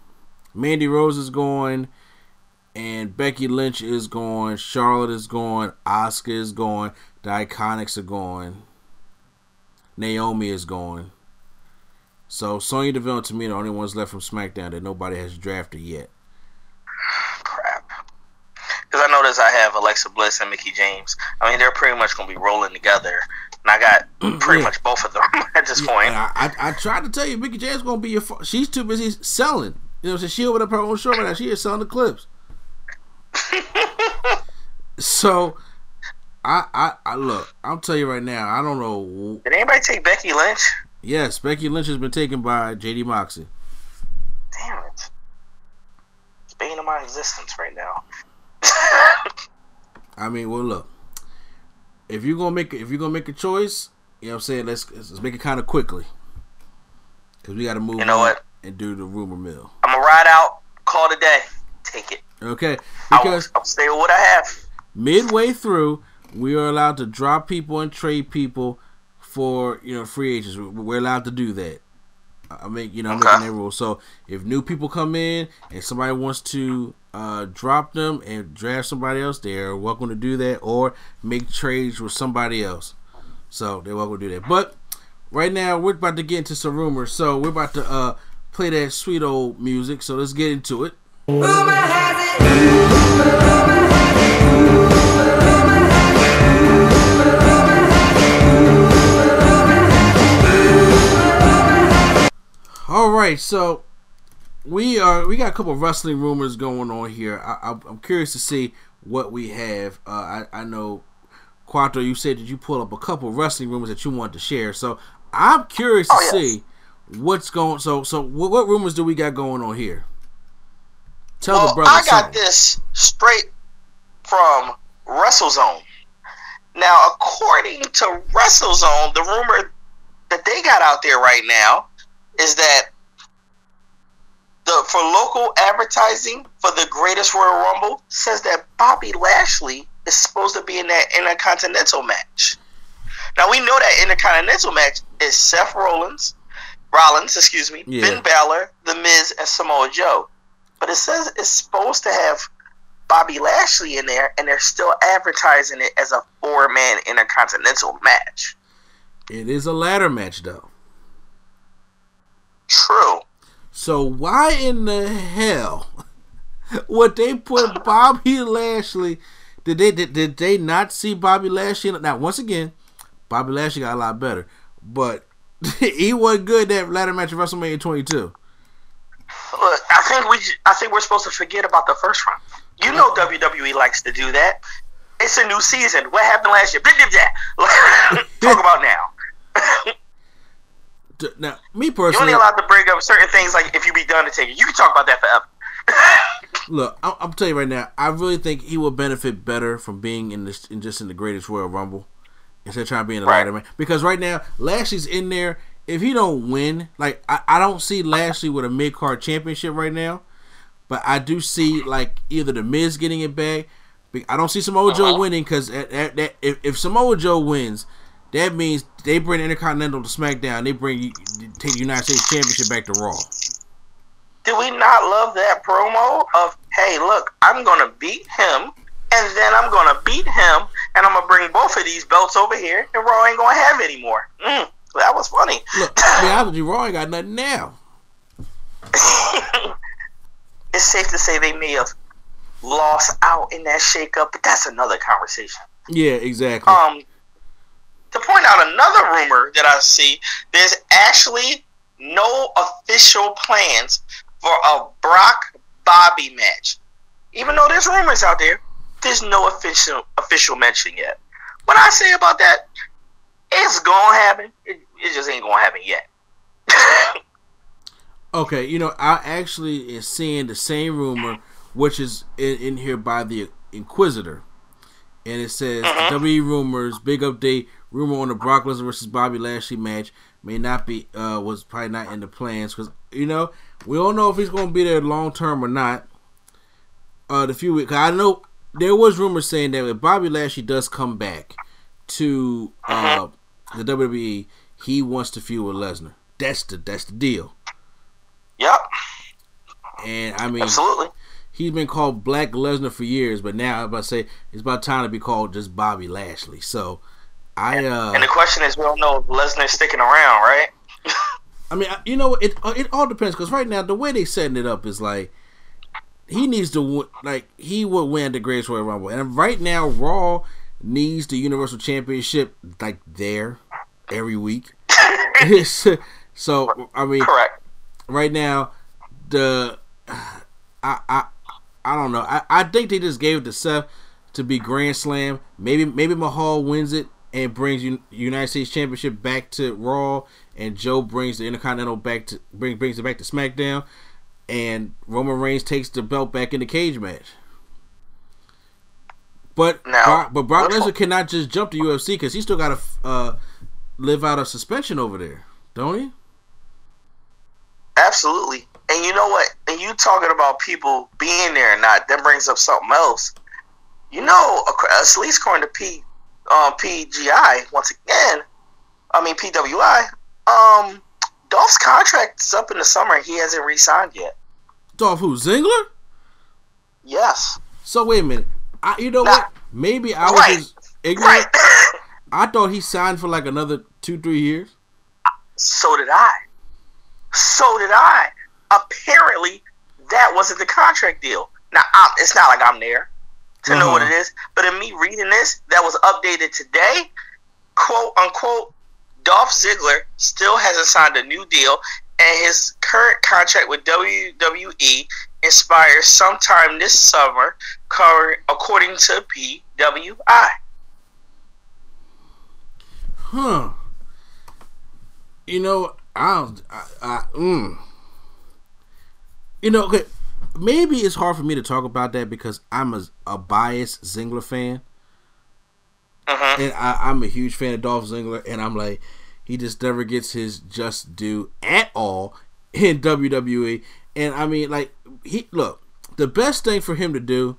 Mandy Rose is going, and Becky Lynch is going. Charlotte is going. Asuka is going. The Iconics are going. Naomi is going. So Sonya Deville and Tamina are the only ones left from SmackDown that nobody has drafted yet.
Because I noticed I have Alexa Bliss and Mickie James. I mean, they're pretty much going to be rolling together. And I got mm, pretty
Yeah.
much both of them at this point.
I, I, I tried to tell you, Mickie James gonna be your. She's too busy selling. You know, saying she opened up her own show right now. She is selling the clips. so, I, I, I look. I'll tell you right now. I don't know.
Did anybody take Becky Lynch?
Yes, Becky Lynch has been taken by JD Moxley.
Damn it! It's bane of my existence right now.
I mean, well, look. If you're gonna make if you're gonna make a choice, you know what I'm saying. Let's let's make it kind of quickly, because we got to move.
You know what?
And do the rumor mill.
I'm gonna ride out. Call today. Take it.
Okay,
because I'll, I'll stay with what I have.
Midway through, we are allowed to drop people and trade people for you know free agents. We're allowed to do that. I make you know I'm making that rule. So if new people come in and somebody wants to uh, drop them and draft somebody else, they're welcome to do that or make trades with somebody else. So they're welcome to do that. But right now we're about to get into some rumors. So we're about to uh, play that sweet old music. So let's get into it. Rumor has it. All right, so we are we got a couple of wrestling rumors going on here. I, am curious to see what we have. Uh, I, I know Quadro, you said that you pulled up a couple of wrestling rumors that you want to share. So I'm curious to oh, yes. see what's going. So so what, what, rumors do we got going on here?
Tell well, the brother. I got something. this straight from WrestleZone. Now, according to WrestleZone, the rumor that they got out there right now is that the for local advertising for the greatest Royal Rumble says that Bobby Lashley is supposed to be in that Intercontinental match. Now we know that Intercontinental match is Seth Rollins, Rollins, excuse me, yeah. Finn Balor, The Miz, and Samoa Joe. But it says it's supposed to have Bobby Lashley in there, and they're still advertising it as a four-man Intercontinental match.
It is a ladder match, though.
True.
So why in the hell would they put Bobby Lashley? Did they did, did they not see Bobby Lashley? Now once again, Bobby Lashley got a lot better, but he wasn't good that ladder match of WrestleMania 22. Look,
I think we I think we're supposed to forget about the first round. You know uh-huh. WWE likes to do that. It's a new season. What happened last year? Talk about now.
Now, me personally,
you're only allowed to bring up certain things like if you be done to take it. You can talk about that forever.
Look, I'm, I'm telling you right now. I really think he will benefit better from being in this, in just in the greatest Royal Rumble instead of trying to be in the right. ladder man. Because right now, Lashley's in there. If he don't win, like I, I don't see Lashley with a mid card championship right now, but I do see like either the Miz getting it back. I don't see Samoa uh-huh. Joe winning because if, if Samoa Joe wins, that means they bring Intercontinental to SmackDown. They bring take the United States Championship back to Raw.
Do we not love that promo of hey, look, I'm gonna beat him, and then I'm gonna beat him, and I'm gonna bring both of these belts over here, and Raw ain't gonna have any more. Mm, that was funny.
Look, to be Raw ain't got nothing now.
it's safe to say they may have lost out in that shakeup, but that's another conversation.
Yeah, exactly.
Um, to point out another rumor that I see, there's actually no official plans for a Brock Bobby match. Even though there's rumors out there, there's no official official mention yet. What I say about that, it's gonna happen. It, it just ain't gonna happen yet.
okay, you know, I actually is seeing the same rumor, which is in, in here by the Inquisitor, and it says mm-hmm. W rumors, big update rumor on the Brock Lesnar versus Bobby Lashley match may not be uh was probably not in the plans because you know we don't know if he's going to be there long term or not. Uh, the few weeks I know there was rumors saying that if Bobby Lashley does come back to uh the WWE, he wants to feud with Lesnar. That's the that's the deal.
Yep.
And I mean,
absolutely.
He's been called Black Lesnar for years, but now I'm about to say it's about time to be called just Bobby Lashley. So I uh,
and the question is, we don't know if Lesnar's sticking around, right?
I mean, you know, it uh, it all depends because right now the way they setting it up is like he needs to like he would win the Greatest Royal Rumble, and right now Raw needs the Universal Championship like there every week. so I mean,
correct.
Right now, the I I I don't know. I, I think they just gave it to Seth to be Grand Slam. Maybe maybe Mahal wins it and brings United States Championship back to Raw, and Joe brings the Intercontinental back to bring brings it back to SmackDown, and Roman Reigns takes the belt back in the cage match. But
Now,
Brock, but Brock Lesnar cannot just jump to UFC because he still got to uh, live out a suspension over there, don't he?
Absolutely. And you know what? And you talking about people being there or not, that brings up something else. You know, at least according to P, um, PGI, once again, I mean PWI, um, Dolph's contract's up in the summer. He hasn't re-signed yet.
Dolph who Ziggler?
Yes.
So wait a minute. I, you know
Nah.
what? Maybe I was
Right.
just ignorant. I thought he signed for like another two, three years.
So did I. So did I. Apparently, that wasn't the contract deal. Now, I'm, it's not like I'm there to know what
Uh-huh.
it is, but in me reading this, that was updated today, quote unquote, Dolph Ziggler still hasn't signed a new deal, and his current contract with WWE expires sometime this summer, according to PWI.
Huh. You know, I, don't- I, I mm. You know, okay, maybe it's hard for me to talk about that because I'm a, a biased Ziggler fan. And I, I'm a huge fan of Dolph Ziggler, and I'm like, he just never gets his just due at all in WWE. And I mean, like, he look, the best thing for him to do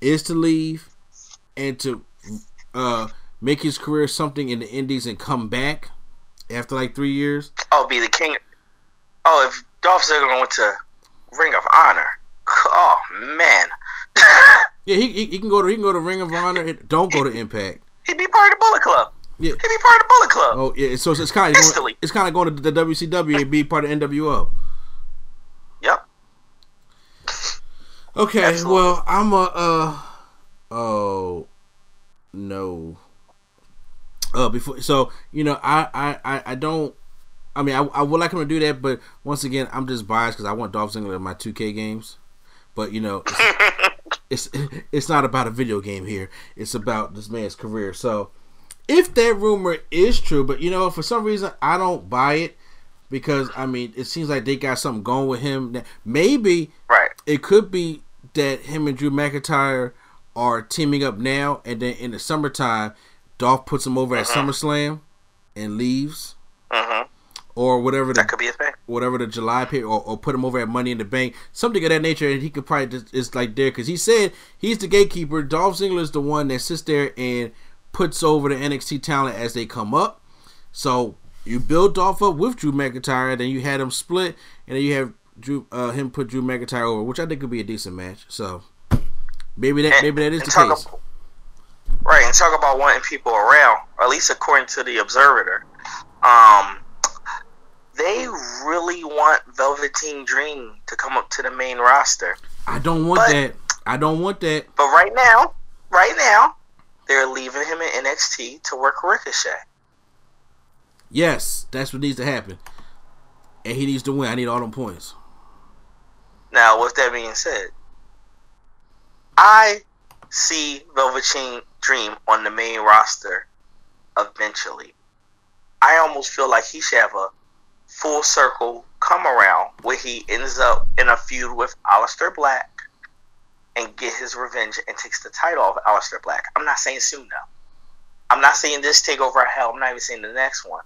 is to leave and to uh, make his career something in the Indies and come back after like three years.
Oh, be the king. Oh, if Dolph Ziggler went to Ring of Honor, oh man,
Yeah, he, he, he can go to he can go to Ring of Honor. Don't go to Impact.
he'd be part of the Bullet Club.
Yeah.
He'd be part of the Bullet Club.
Oh yeah, so it's, it's kind of
Instantly.
it's kind of going to the WCW and be part of NWO.
Yep.
Okay, well I'm a uh oh no. Uh, before so you know I I I, I don't. I mean, I, I would like him to do that, but once again, I'm just biased because I want Dolph Ziggler in my 2K games. But you know, it's, it's not about a video game here. It's about this man's career. So, if that rumor is true, but you know, for some reason, I don't buy it because I mean, it seems like they got something going with him. Maybe
right.
it could be that him and Drew McIntyre are teaming up now, and then in the summertime, Dolph puts him over at SummerSlam and leaves,
Mm-hmm.
Or whatever the
That could be a thing.
whatever the July period, or, or put him over at Money in the Bank, something of that nature, and he could probably just is like there because he said he's the gatekeeper. Dolph Ziggler is the one that sits there and puts over the NXT talent as they come up. So you build Dolph up with Drew McIntyre, then you had him split, and then you have Drew uh, him put Drew McIntyre over, which I think could be a decent match. So maybe that
And-
maybe that is the case.
right, and talk about wanting people around, at least according to the Observer. Um, they really want Velveteen Dream to come up to the main roster.
I don't want
But-
that. I don't want that.
But right now, right now, they're leaving him in NXT to work Ricochet.
Yes, that's what needs to happen, and he needs to win. I need all them points.
Now, with that being said, I see Velveteen Dream on the main roster eventually. I almost feel like he should have a full circle come around where he ends up in a feud with Aleister Black and get his revenge and takes the title of Aleister Black. I'm not saying soon though. I'm not saying this takeover hell. I'm not even saying the next one.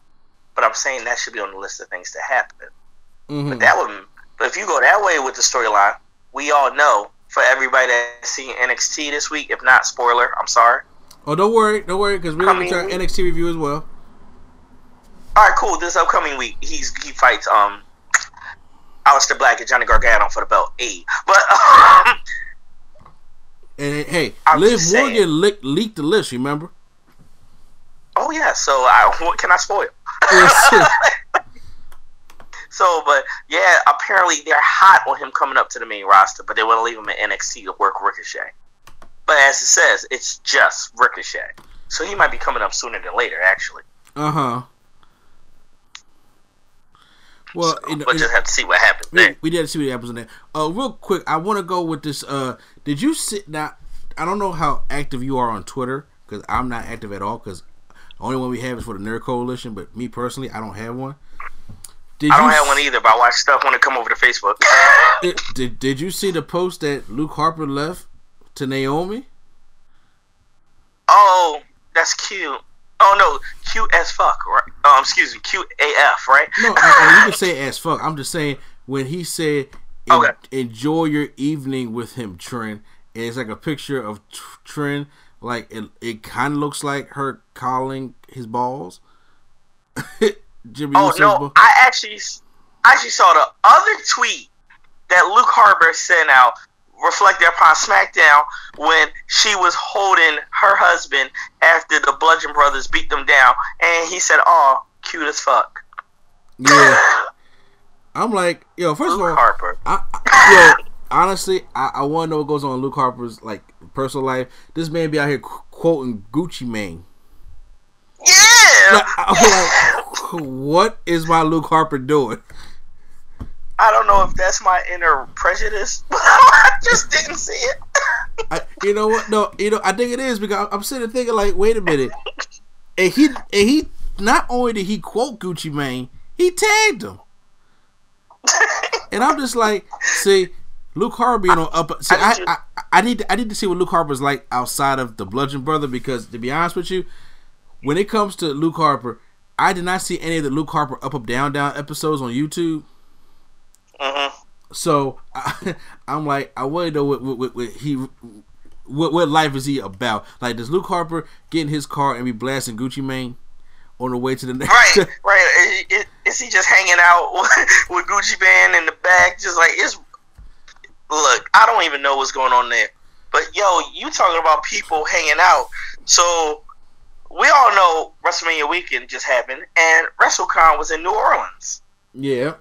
But I'm saying that should be on the list of things to happen.
Mhm.
But that would, but if you go that way with the storyline, we all know for everybody that's seeing NXT this week, if not spoiler, I'm sorry.
Oh, don't worry, don't worry, because we're gonna
Coming
try
week.
NXT review as well.
All right, cool. This upcoming week, he's he fights um, Aleister Black and Johnny Gargano for the belt. A, but um,
And hey,
I'm
Liv. Morgan le- leaked the list. Remember?
oh yeah. So I, what can I spoil? So, but yeah, apparently they're hot on him coming up to the main roster, but they want to leave him in NXT to work Ricochet. But as it says, it's just Ricochet, so he might be coming up sooner than later, actually.
uh huh. Well, you know,
But just have to see what happens
we,
there.
we did see what happens in there. Uh, real quick, I want to go with this. Uh, did you sit now? I don't know how active you are on Twitter because I'm not active at all. Because the only one we have is for the Nerd Coalition. But me personally, I don't have one.
Did I don't have one either, but I watch stuff when it come over to Facebook.
it, did Did you see the post that Luke Harper left to Naomi?
Oh, that's cute. Oh no, cute as fuck, right? Um, excuse me, cute AF, right?
No, I, I, you can say as fuck. I'm just saying when he said, okay. enjoy your evening with him, Trent. And it's like a picture of Trent, like it, it kind of looks like her calling his balls.
Jimmy oh no, I actually, I actually saw the other tweet that Luke Harper sent out reflected upon SmackDown when she was holding her husband after the Bludgeon Brothers beat them down, and he said, "Oh, cute as fuck."
Yeah. I'm like, yo, first Luke of all, Harper. I, I, yo, honestly, I, I want to know what goes on in Luke Harper's like personal life. This man be out here qu- quoting Gucci Mane.
Yeah.
Like, like, what is my Luke Harper doing?
I don't know if that's my inner prejudice, but I just didn't see it.
I, you know what? No, you know I think it is because I'm sitting thinking like, wait a minute, and he and he not only did he quote Gucci Mane, he tagged him and I'm just like, see, Luke Harper being on up. See, I, I, I, I, need to, I need to see what Luke Harper's like outside of the Bludgeon Brother because to be honest with you, when it comes to Luke Harper, I did not see any of the Luke Harper up up down down episodes on YouTube.
Uh-huh.
So I, am like, I want to know what, what, what, what he. What, what life is he about? Like, does Luke Harper get in his car and be blasting Gucci Mane? on the way to the next.
Right, right. Is, is he just hanging out with Gucci Mane in the back? Just like it's. Look, I don't even know what's going on there. But yo, you talking about people hanging out? So we all know WrestleMania weekend just happened, and WrestleCon was in New Orleans.
Yeah.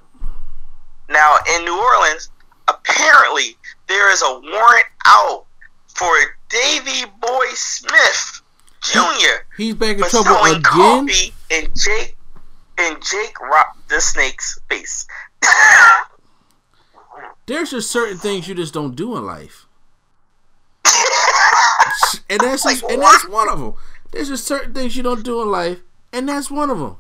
Now in New Orleans, apparently there is a warrant out for Davy Boy Smith Junior.
He's back in trouble again. Coffee
and Jake and Jake Rock the Snake's face.
There's just certain things you just don't do in life, and that's like, just, and that's one of them. There's just certain things you don't do in life, and that's one of them.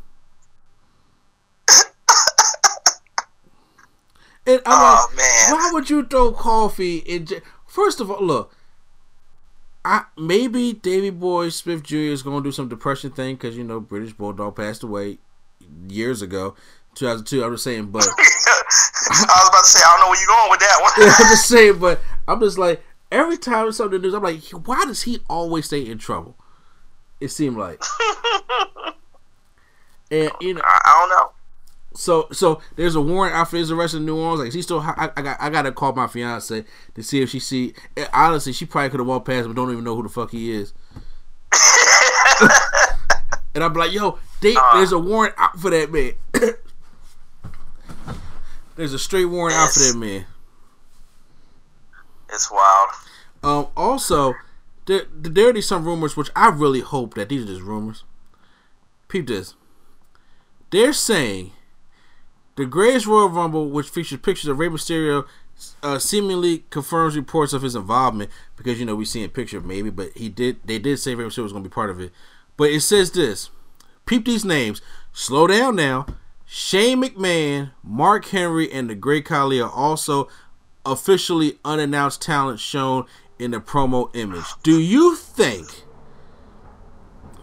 And I'm oh, like, man. why would you throw coffee in? J- First of all, look, I maybe Davy Boy Smith Jr. is going to do some depression thing because you know British Bulldog passed away years ago, 2002. I'm just saying, but
I was about to say I don't know where you're going with that one.
I'm just saying, but I'm just like every time something news, I'm like, why does he always stay in trouble? It seemed like, and you know,
I don't know.
So so there's a warrant out for his arrest in New Orleans. Like he still, I, I got I got to call my fiance to see if she see. Honestly, she probably could have walked past, but don't even know who the fuck he is. and I'm like, yo, they, uh, there's a warrant out for that man. there's a straight warrant out for that man.
It's wild.
Um. Also, there there are some rumors, which I really hope that these are just rumors. Peep this. They're saying the Greatest Royal Rumble, which features pictures of Rey Mysterio, uh, seemingly confirms reports of his involvement because you know we see a picture maybe, but he did. They did say Rey Mysterio was going to be part of it. But it says this: peep these names. Slow down now. Shane McMahon, Mark Henry, and the Great Khali are also officially unannounced talent shown in the promo image. Do you think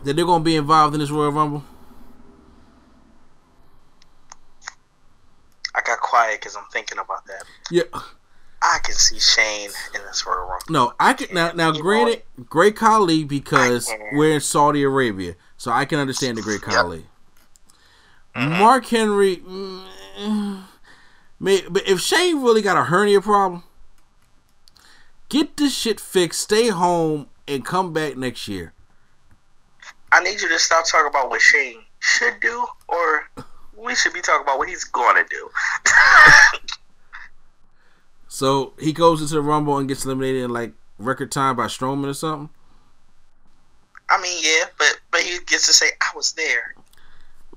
that they're going to be involved in this Royal Rumble?
I got quiet because I'm thinking about that.
Yeah.
I can see Shane in this Rumble.
No, I can now. Now, granted, Great Khali because we're in Saudi Arabia, so I can understand the Great Khali. Yep. Mm-hmm. Mark Henry, mm, may, but if Shane really got a hernia problem, get this shit fixed, stay home, and come back next year.
I need you to stop talking about what Shane should do, or we should be talking about what he's going to do.
so he goes into the Rumble and gets eliminated in like record time by Strowman or something.
I mean, yeah, but but he gets to say, "I was there."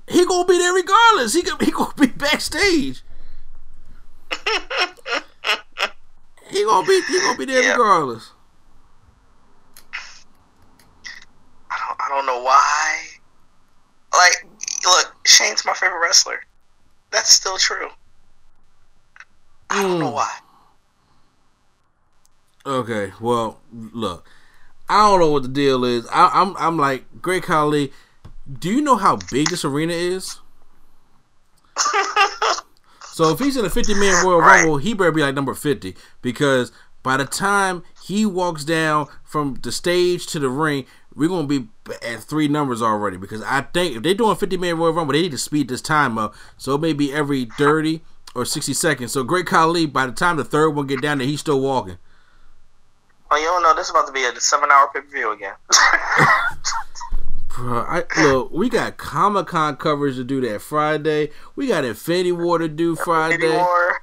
He gonna be there regardless. He he gonna be backstage. he gonna be he gonna be there yep. regardless.
don't know why. Like, look, Shane's my favorite wrestler. That's still true. I don't know hmm. why.
Okay, well, look, I don't know what the deal is. I, I'm I'm like Great Khali. Do you know how big this arena is? so if he's in a 50 man Royal Rumble, he better be like number 50 because by the time he walks down from the stage to the ring, we're gonna be at three numbers already. Because I think if they're doing 50 man Royal Rumble, they need to speed this time up. So maybe every 30 or 60 seconds. So Great Khali, by the time the third one get down there, he's still walking.
Oh, you don't know this is about to be a seven hour pay per view again.
Bro, I, look, we got Comic Con coverage to do that Friday. We got Infinity War to do Friday.
War.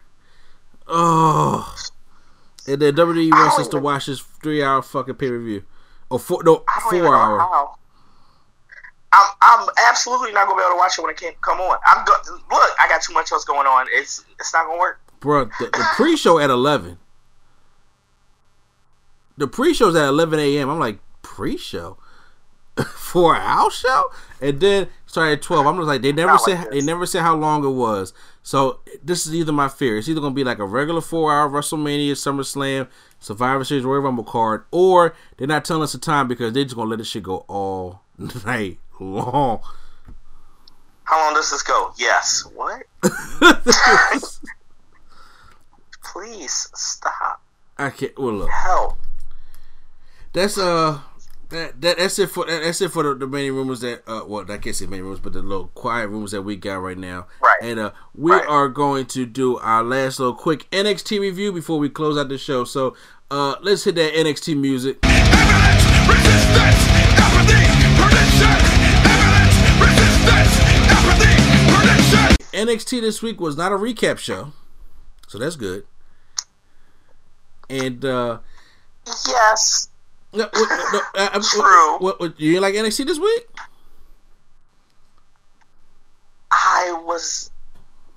Oh, and then WWE wants us to watch this three hour fucking pay per view, or four, no, four hour.
How. I'm, I'm absolutely not gonna be able to watch it when it can't come on. I'm go- look, I got too much else going on. It's it's not gonna work.
Bro, the, the pre show at eleven. The pre show's at eleven a.m. I'm like pre show for a house show, and then started at twelve. I'm just like they never
Not
said
like
they never said how long it was. So this is either my fear. It's either gonna be like a regular four hour WrestleMania, SummerSlam, Survivor Series, Royal Rumble card, or they're not telling us the time because they're just gonna let this shit go all night long.
How long does this go? Yes. What? Please stop.
I can't. Well, look.
Help.
That's uh that, that that's it for that, that's it for the, the many rumors that uh well I can't say many rumors but the little quiet rumors that we got right now.
Right.
And uh we are going to do our last little quick NXT review before we close out the show. So uh let's hit that NXT music. NXT this week was not a recap show, so that's good. And uh
Yes.
No, uh, uh,
True.
What, what, you didn't like NXT this week?
I was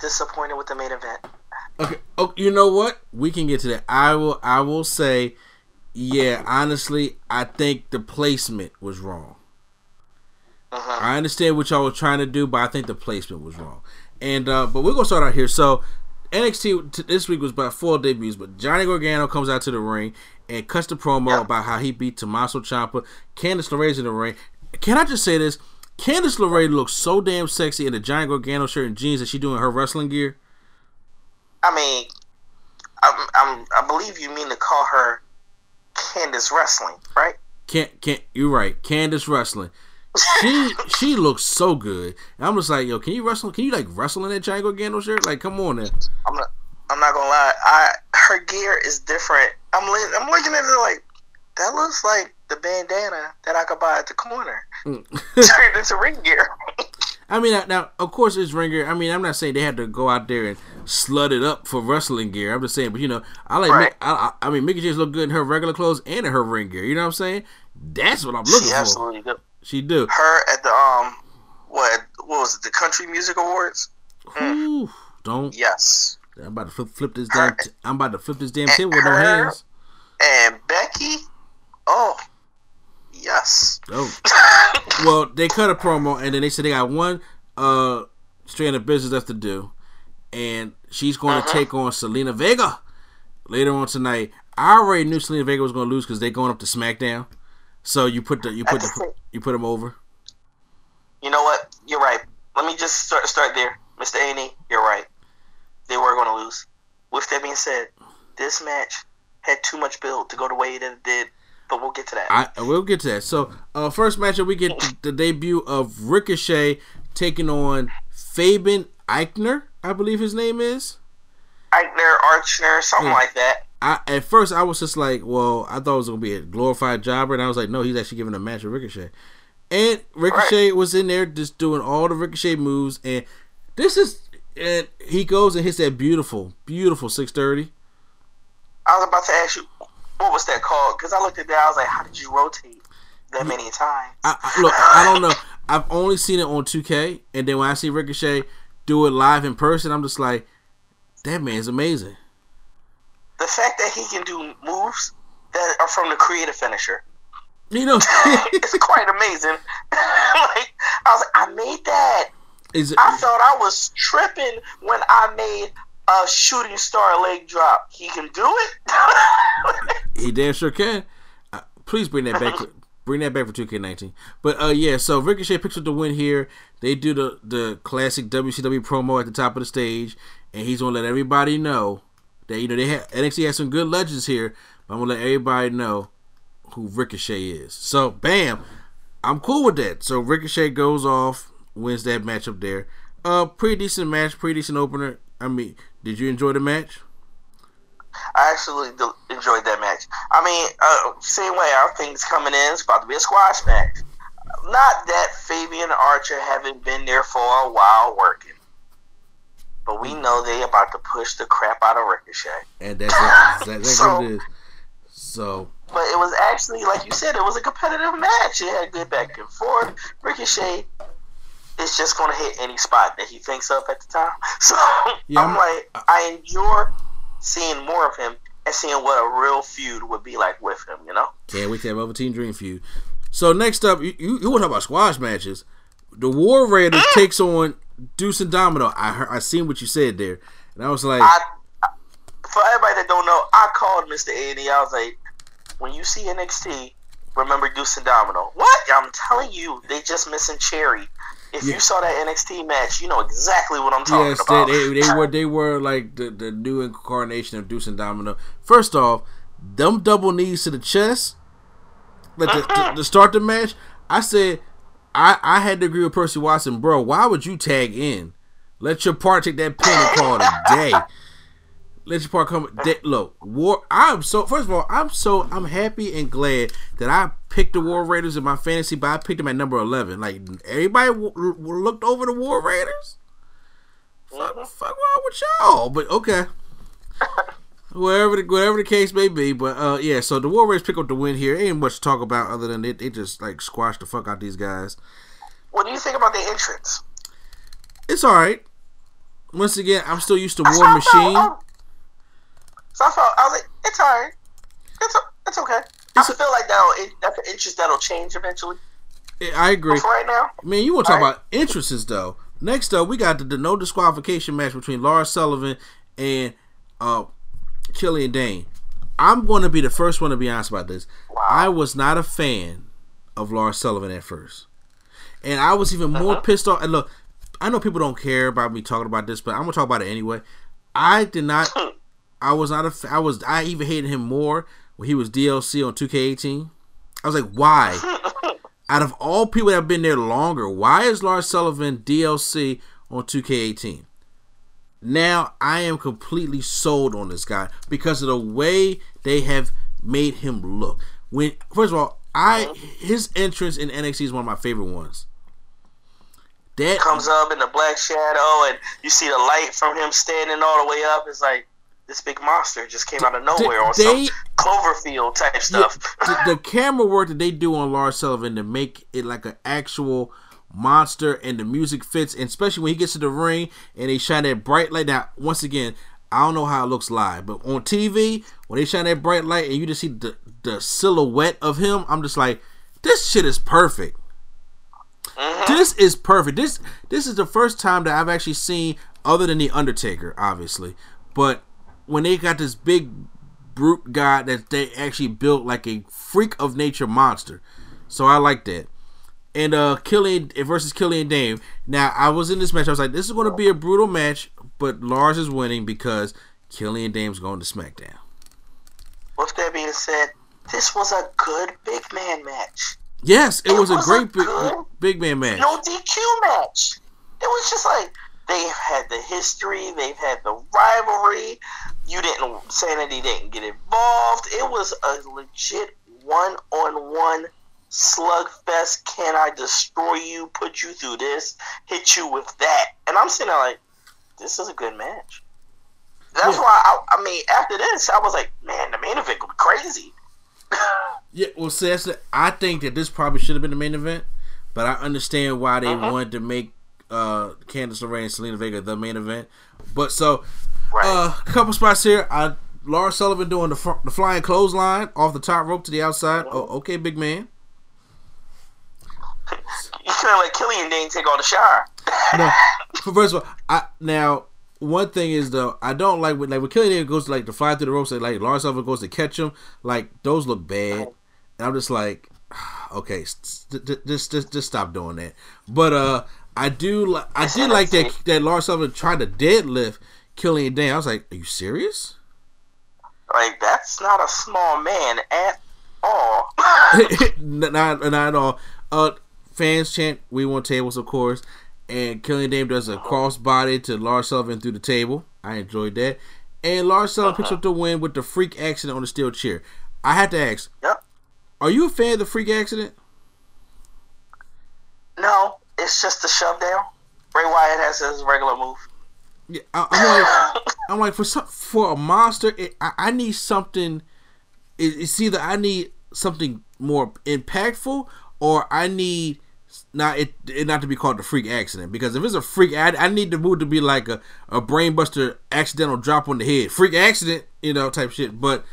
disappointed with the main event.
Okay. Oh, you know what? We can get to that. I will. I will say, yeah. Honestly, I think the placement was wrong. I understand what y'all were trying to do, but I think the placement was wrong. And uh but we're gonna start out here. So NXT t- this week was about four debuts, but Johnny Gargano comes out to the ring and cuts the promo about how he beat Tommaso Ciampa. Candice LeRae's in the ring. Can I just say this? Candice LeRae looks so damn sexy in the Johnny Gargano shirt and jeans that she doing her wrestling gear.
I mean, I'm, I'm, I believe you mean to call her Candice Wrestling, right?
Can't can't you're right. Candice wrestling. She she looks so good. And I'm just like, yo, can you wrestle? Can you like wrestle in that Johnny Gargano shirt? Like, come on, now.
I'm not, I'm not gonna lie. I her gear is different. I'm li- I'm looking at it like that looks like the bandana that I could buy at the corner. Turned into ring gear.
I mean, now- of course it's ring gear. I mean, I'm not saying they had to go out there and slut it up for wrestling gear. I'm just saying, but you know, I like.
Right.
I, I, I mean, Mickie James look good in her regular clothes and in her ring gear. You know what I'm saying? That's what I'm looking
she
for.
absolutely do.
She do.
Her at the um, what what was it? The Country Music Awards.
Ooh, don't.
Yes.
I'm about to flip, flip this damn. T- I'm about to flip this damn table with no hands.
And Becky. Oh, yes.
Oh. well, they cut a promo and then they said they got one uh strand of business left to do, and she's going
Uh-huh.
to take on Zelina Vega later on tonight. I already knew Zelina Vega was going to lose because they're going up to SmackDown. So you put the you put the you put them over.
You know what? You're right. Let me just start start there, Mr. A&E. You're right. They were going to lose. With that being said, this match had too much build to go the way that it did. But we'll get to that.
I we'll get to that. So uh, first matchup we get the, the debut of Ricochet taking on Fabian Aichner, I believe his name is.
Eichner, Archner, something like that.
I at first I was just like, well, I thought it was gonna be a glorified jobber, and I was like, no, he's actually giving a match with Ricochet. And Ricochet was in there just doing all the Ricochet moves, and this is and he goes and hits that beautiful, beautiful six thirty.
I was about to ask you, what was that called? Because I looked at that, I was like, how did you rotate that many times?
I, I, look, I don't know. I've only seen it on 2K, and then when I see Ricochet do it live in person, I'm just like, that man's amazing.
The fact that he can do moves that are from the creative finisher.
You know,
it's quite amazing. like I was like, I made that.
Is it,
I thought I was tripping when I made a shooting star leg drop. He can do it.
he damn sure can. Uh, please bring that back. bring that back for 2K19. But uh, yeah, so Ricochet picks up the win here. They do the the classic WCW promo at the top of the stage, and he's gonna let everybody know that you know they have NXT has some good legends here. But I'm gonna let everybody know who Ricochet is. So bam, I'm cool with that. So Ricochet goes off, wins that matchup there. Uh, pretty decent match, pretty decent opener. I mean, did you enjoy the match?
I actually enjoyed that match. I mean, uh, same way our things coming in, it's about to be a squash match. Not that Fabian Archer haven't been there for a while working, but we know they about to push the crap out of Ricochet.
And that's, so, what it is. So
but it was actually like you said, it was a competitive match. It had good back and forth. Ricochet is just going to hit any spot that he thinks of at the time. So yeah, I'm like, I enjoy seeing more of him and seeing what a real feud would be like with him. You know?
Can't wait to have Velveteen Dream feud. So next up, you you, you want to talk about squash matches? The War Raiders mm. takes on Deuce and Domino. I heard, I seen what you said there, and I was like, I,
for everybody that don't know, I called Mister A and I was like, when you see NXT, remember Deuce and Domino. What? I'm telling you, they just missing Cherry. If yeah. you saw that NXT match, you know exactly what I'm talking yes, about.
Yes, they, they, were they were like the, the new incarnation of Deuce and Domino. First off, them double knees to the chest, like to, to, to start the match. I said, I I had to agree with Percy Watson, bro. Why would you tag in? Let your part take that pin and call it a day. Let your part come. Look, war. I'm so. First of all, I'm so. I'm happy and glad that I picked the War Raiders in my fantasy, but I picked them at number eleven. Like everybody w- w- looked over the War Raiders. Fuck, mm-hmm. fuck wrong with y'all? But okay. whatever the, whatever the case may be, but uh, yeah. So the War Raiders pick up the win here. Ain't much to talk about other than they, they just like squash the fuck out these guys.
What do you think about the entrance?
It's all right. Once again, I'm still used to War Machine.
Oh, so I felt I was like, it's alright. It's it's okay. It's I feel like that'll that's an interest that'll change eventually.
I agree.
But for right now,
man, you want to talk right. about interests though? Next up, we got the, the, no disqualification match between Lars Sullivan and uh, Killian Dain. I'm going to be the first one to be honest about this. Wow. I was not a fan of Lars Sullivan at first, and I was even more uh-huh. pissed off. And look, I know people don't care about me talking about this, but I'm gonna talk about it anyway. I did not I was not a. I was. I even hated him more when he was DLC on 2K18. I was like, why? Out of all people that have been there longer, why is Lars Sullivan DLC on 2K18? Now I am completely sold on this guy because of the way they have made him look. When first of all, I his entrance in NXT is one of my favorite ones.
That comes up in the black shadow, and you see the light from him standing all the way up. It's like this big monster just came out of nowhere or some Cloverfield type stuff.
Yeah, the, the, camera work that they do on Lars Sullivan to make it like an actual monster and the music fits, and especially when he gets to the ring and they shine that bright light. Now, once again, I don't know how it looks live, but on TV, when they shine that bright light and you just see the, the silhouette of him, I'm just like, this shit is perfect. Mm-hmm. This is perfect. This this is the first time that I've actually seen, other than the Undertaker, obviously, but when they got this big brute guy that they actually built like a freak of nature monster. So I like that. And uh Killian versus Killian Dain. Now I was in this match. I was like, this is going to be a brutal match, but Lars is winning because Killian Dain's going to SmackDown.
With that being said, this was a good big man match.
Yes, it, it was, was, a great a big, big man match.
No DQ match. It was just like they've had the history, they've had the rivalry. You didn't Sanity didn't get involved. It was a legit one on one slugfest. Can I destroy you? Put you through this? Hit you with that? And I'm sitting there like, this is a good match. That's yeah. why I, I, mean, after this, I was like, man, the main event was crazy.
yeah, well, see, that's the, I think that this probably should have been the main event, but I understand why they uh-huh. wanted to make uh, Candice LeRae and Zelina Vega the main event. But so Right. Uh, a couple spots here. I Lars Sullivan doing the, fr- the flying clothesline off the top rope to the outside. Oh, okay, big man.
You couldn't let Killian Dain take all the shower.
no, first of all, I now one thing is though I don't like when like when Killian Dain goes to like to fly through the ropes, like, like Lars Sullivan goes to catch him, like those look bad, and I'm just like, okay, just just just, just stop doing that. But uh, I do like I did like that that Lars Sullivan tried to deadlift Killian day. I was like, are you serious?
Like that's not a small man at all.
not, not at all. Uh, fans chant "We want tables," of course, and Killian Dain does a crossbody to Lars Sullivan through the table. I enjoyed that, and Lars Sullivan picks up the win with the freak accident on the steel chair. I have to ask,
Yep.
are you a fan of the freak accident?
No, it's just a shove down. Bray Wyatt has his regular move.
Yeah, I, I'm like, I'm like for some, for a monster, it, I, I need something. It, it's either I need something more impactful, or I need not it, it not to be called the freak accident. Because if it's a freak, I, I need the move to be like a a brainbuster accidental drop on the head, freak accident, you know, type shit. But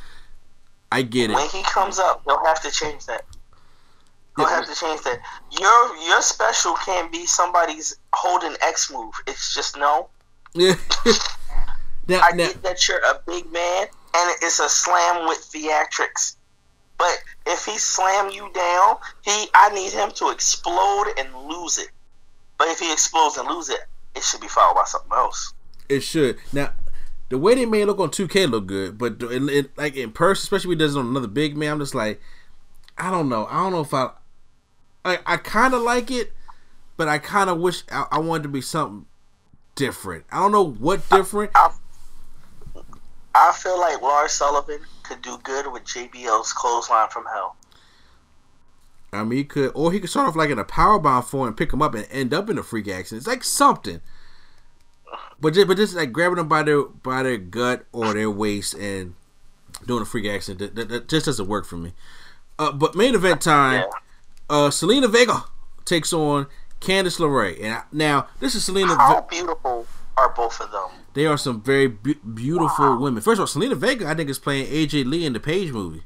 I get it.
When he comes up, they'll have to change that. They'll have to change that. Your your special can't be somebody's holding X move. It's just no.
Yeah. now,
I
now,
get that you're a big man, and it's a slam with theatrics. But if he slam you down, he I need him to explode and lose it. But if he explodes and lose it, it should be followed by something else.
It should. Now, the way they made look on 2K look good, but it, it, like in person, especially when he does it on another big man, I'm just like, I don't know. I don't know if I, I, I kind of like it, but I kind of wish I, I wanted to be something different. I don't know what different.
I, I feel like Lars Sullivan could do good with JBL's clothesline from hell.
I mean, he could, or he could start off like in a powerbomb form and pick him up and end up in a freak accident. It's like something. But just, but just like grabbing them by their by their gut or their waist and doing a freak accident that, that, that just doesn't work for me. Uh, but main event time, uh, Zelina Vega takes on Candice LeRae, and I, now this is Zelina.
How beautiful are both of them?
they are some very be- beautiful women. First of all, Zelina Vega, I think, is playing AJ Lee in the Paige movie.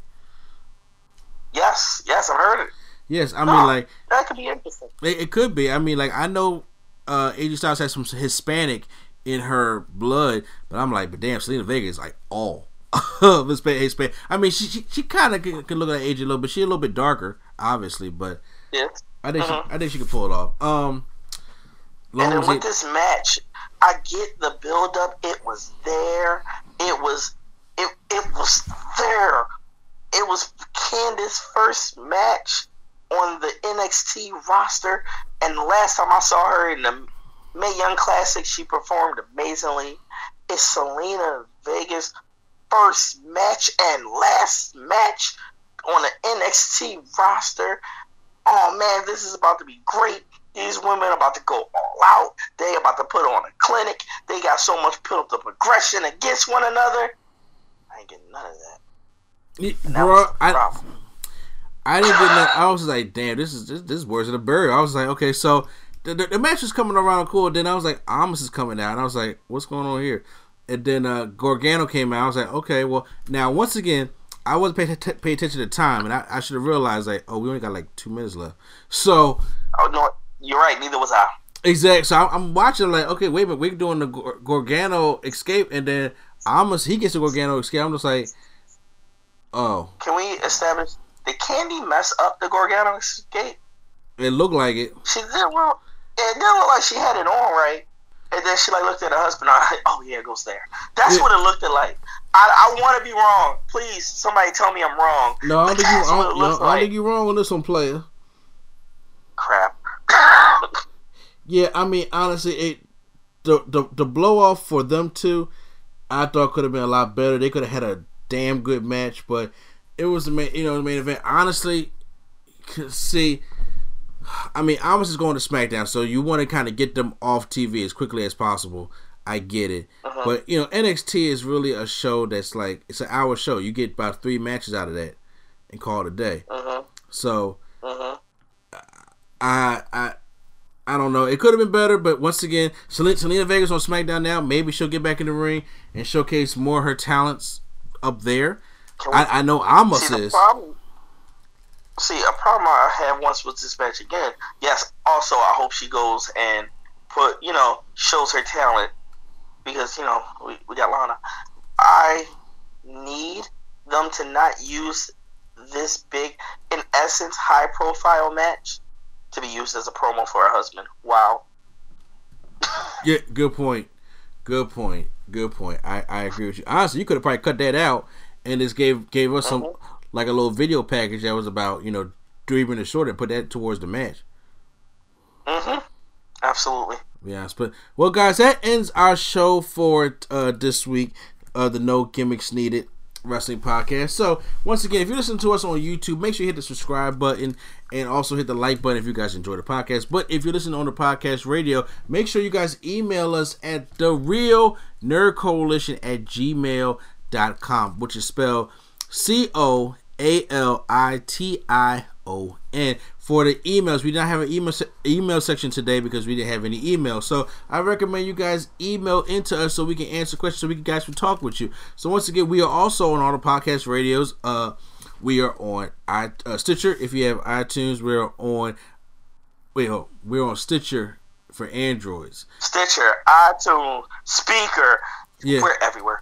Yes, yes, I've heard it.
Yes, I mean like
That could be interesting.
It, it could be. I mean, like I know uh AJ Styles has some Hispanic in her blood, but I'm like, but damn, Zelina Vega is like all of Hispanic. Hispanic. I mean, she she, she kind of can, can look like AJ a little, but she's a little bit darker, obviously. But
Yes.
I think
Mhm.
she I think she could pull it off. Um,
And then with
it,
this match, I get the build up. It was there. It was it it was there. It was Candice's first match on the NXT roster, and the last time I saw her in the Mae Young Classic, she performed amazingly. It's Zelina Vega's first match and last match on the NXT roster. Oh man, this is about to be great. These women are about to go all out. They about to put on a clinic. They got so much put up aggression against one another. I ain't getting none of that. And that
bro,
the
I. I didn't get that. I was like, damn, this is this, this is worse than a bird. I was like, okay, so the, the, the match was coming around cool. Then I was like, Almas is coming out. And I was like, what's going on here? And then uh, Gargano came out. I was like, okay, well, now once again, I wasn't paying t- pay attention to time, and I, I should have realized like, oh, we only got like two minutes left. So
Oh no, you're right. Neither was I.
exactly. So I, I'm watching like, okay, wait a minute, we're doing the Gor- Gargano escape, and then almost he gets the Gargano escape. I'm just like, oh,
Can we establish? Did Candy mess up the Gargano escape?
it looked like it.
She did well. It didn't look like she had it on right. And then she like looked at her husband. I like, oh yeah, it goes there. That's
Yeah.
what it looked like. I, I want to be wrong. Please, somebody tell me I'm wrong.
No, I don't think you. I don't, no,
looks
I
like.
think you're wrong on this one, player.
Crap.
Yeah, I mean, honestly, it the the, the blow off for them two, I thought could have been a lot better. They could have had a damn good match, but it was the main, you know, the main event. Honestly, see, I mean, I was just going to SmackDown, so you want to kind of get them off TV as quickly as possible. I get it,
Uh-huh.
but you know, NXT is really a show that's like it's an hour show. You get about three matches out of that and call it a day.
Uh-huh.
So
Uh-huh.
I I I don't know. It could have been better, but once again, Zelina, Zelina Vega's on SmackDown now. Maybe she'll get back in the ring and showcase more of her talents up there. I, I know Almas
See, problem, see, a problem I had once with this match again. Yes, also I hope she goes and put, you know, shows her talent because you know we, we got Lana. I need them to not use this big, in essence, high profile match to be used as a promo for her husband. Wow.
Yeah, good point. Good point. Good point. I, I agree with you. Honestly, you could have probably cut that out and just gave gave us some
Mm-hmm.
like a little video package that was about you know three minutes short and put that towards the match.
hmm Absolutely.
Yes, but well, guys, that ends our show for uh, this week. Uh, the No Gimmicks Needed Wrestling Podcast. So once again, if you listen to us on YouTube, make sure you hit the subscribe button and also hit the like button if you guys enjoy the podcast. But if you're listening on the podcast radio, make sure you guys email us at the Real Nerd Coalition at gmail.com, which is spelled C O A L I T I O N. For the emails, we did not have an email se- email section today because we didn't have any emails. So I recommend you guys email into us so we can answer questions, so we can guys can talk with you. So once again, we are also on all the podcast radios. Uh, we are on i uh, Stitcher. If you have iTunes, we're on. Wait, hold, we're on Stitcher for Androids.
Stitcher, iTunes, Spreaker.
Yeah.
We're everywhere.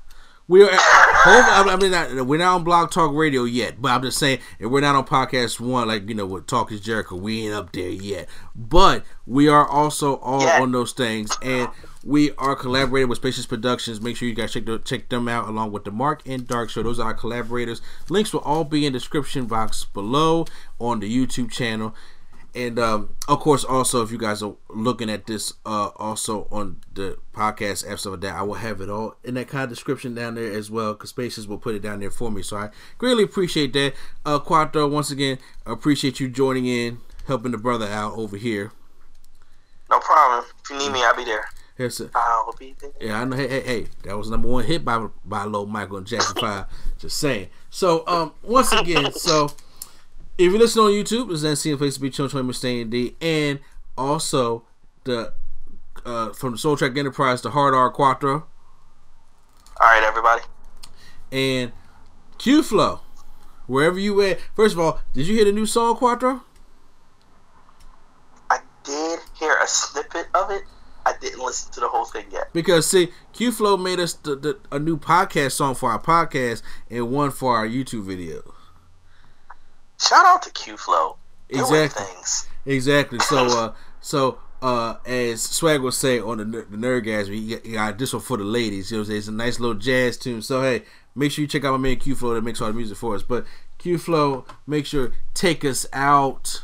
We are. I mean, not, we're not on Blog Talk Radio yet, but I'm just saying, we're not on Podcast One, like you know, with Talk is Jericho, we ain't up there yet. But we are also all on those things, and we are collaborating with Spaces Productions. Make sure you guys check the, check them out, along with the Mark and Dark Show. Those are our collaborators. Links will all be in the description box below on the YouTube channel. And um, of course, also if you guys are looking at this, uh, also on the podcast episode of that, I will have it all in that kind of description down there as well. Because Spaces will put it down there for me, so I greatly appreciate that. Uh, Quadro, once again, appreciate you joining in, helping the brother out over here.
No problem. If you need me, I'll be there.
Yes, sir.
I'll be there.
Yeah, I know. Hey, hey, hey, that was number one hit by by Low Michael and Jackson Five. Just saying. So, um, once again, so if you listen on YouTube, there's that scene place to be Children Mustang D, and also the uh from the Soul Track Enterprise, the Hard R Quadro,
All right, everybody.
and Q Flow. Wherever you at. First of all, did you hear the new song Quadro?
I did hear a snippet of it. I didn't listen to the whole thing yet.
Because see, Q Flow made us the, the, a new podcast song for our podcast and one for our YouTube video.
Shout out to Q Flow.
Exactly.
things.
Exactly. So, uh, so uh, as Swag would say on the, the Nerdgasm, you got, you got this one for the ladies. You know, it's a nice little jazz tune. So hey, make sure you check out my man Q Flow that makes all the music for us. But Q Flow, make sure take us out.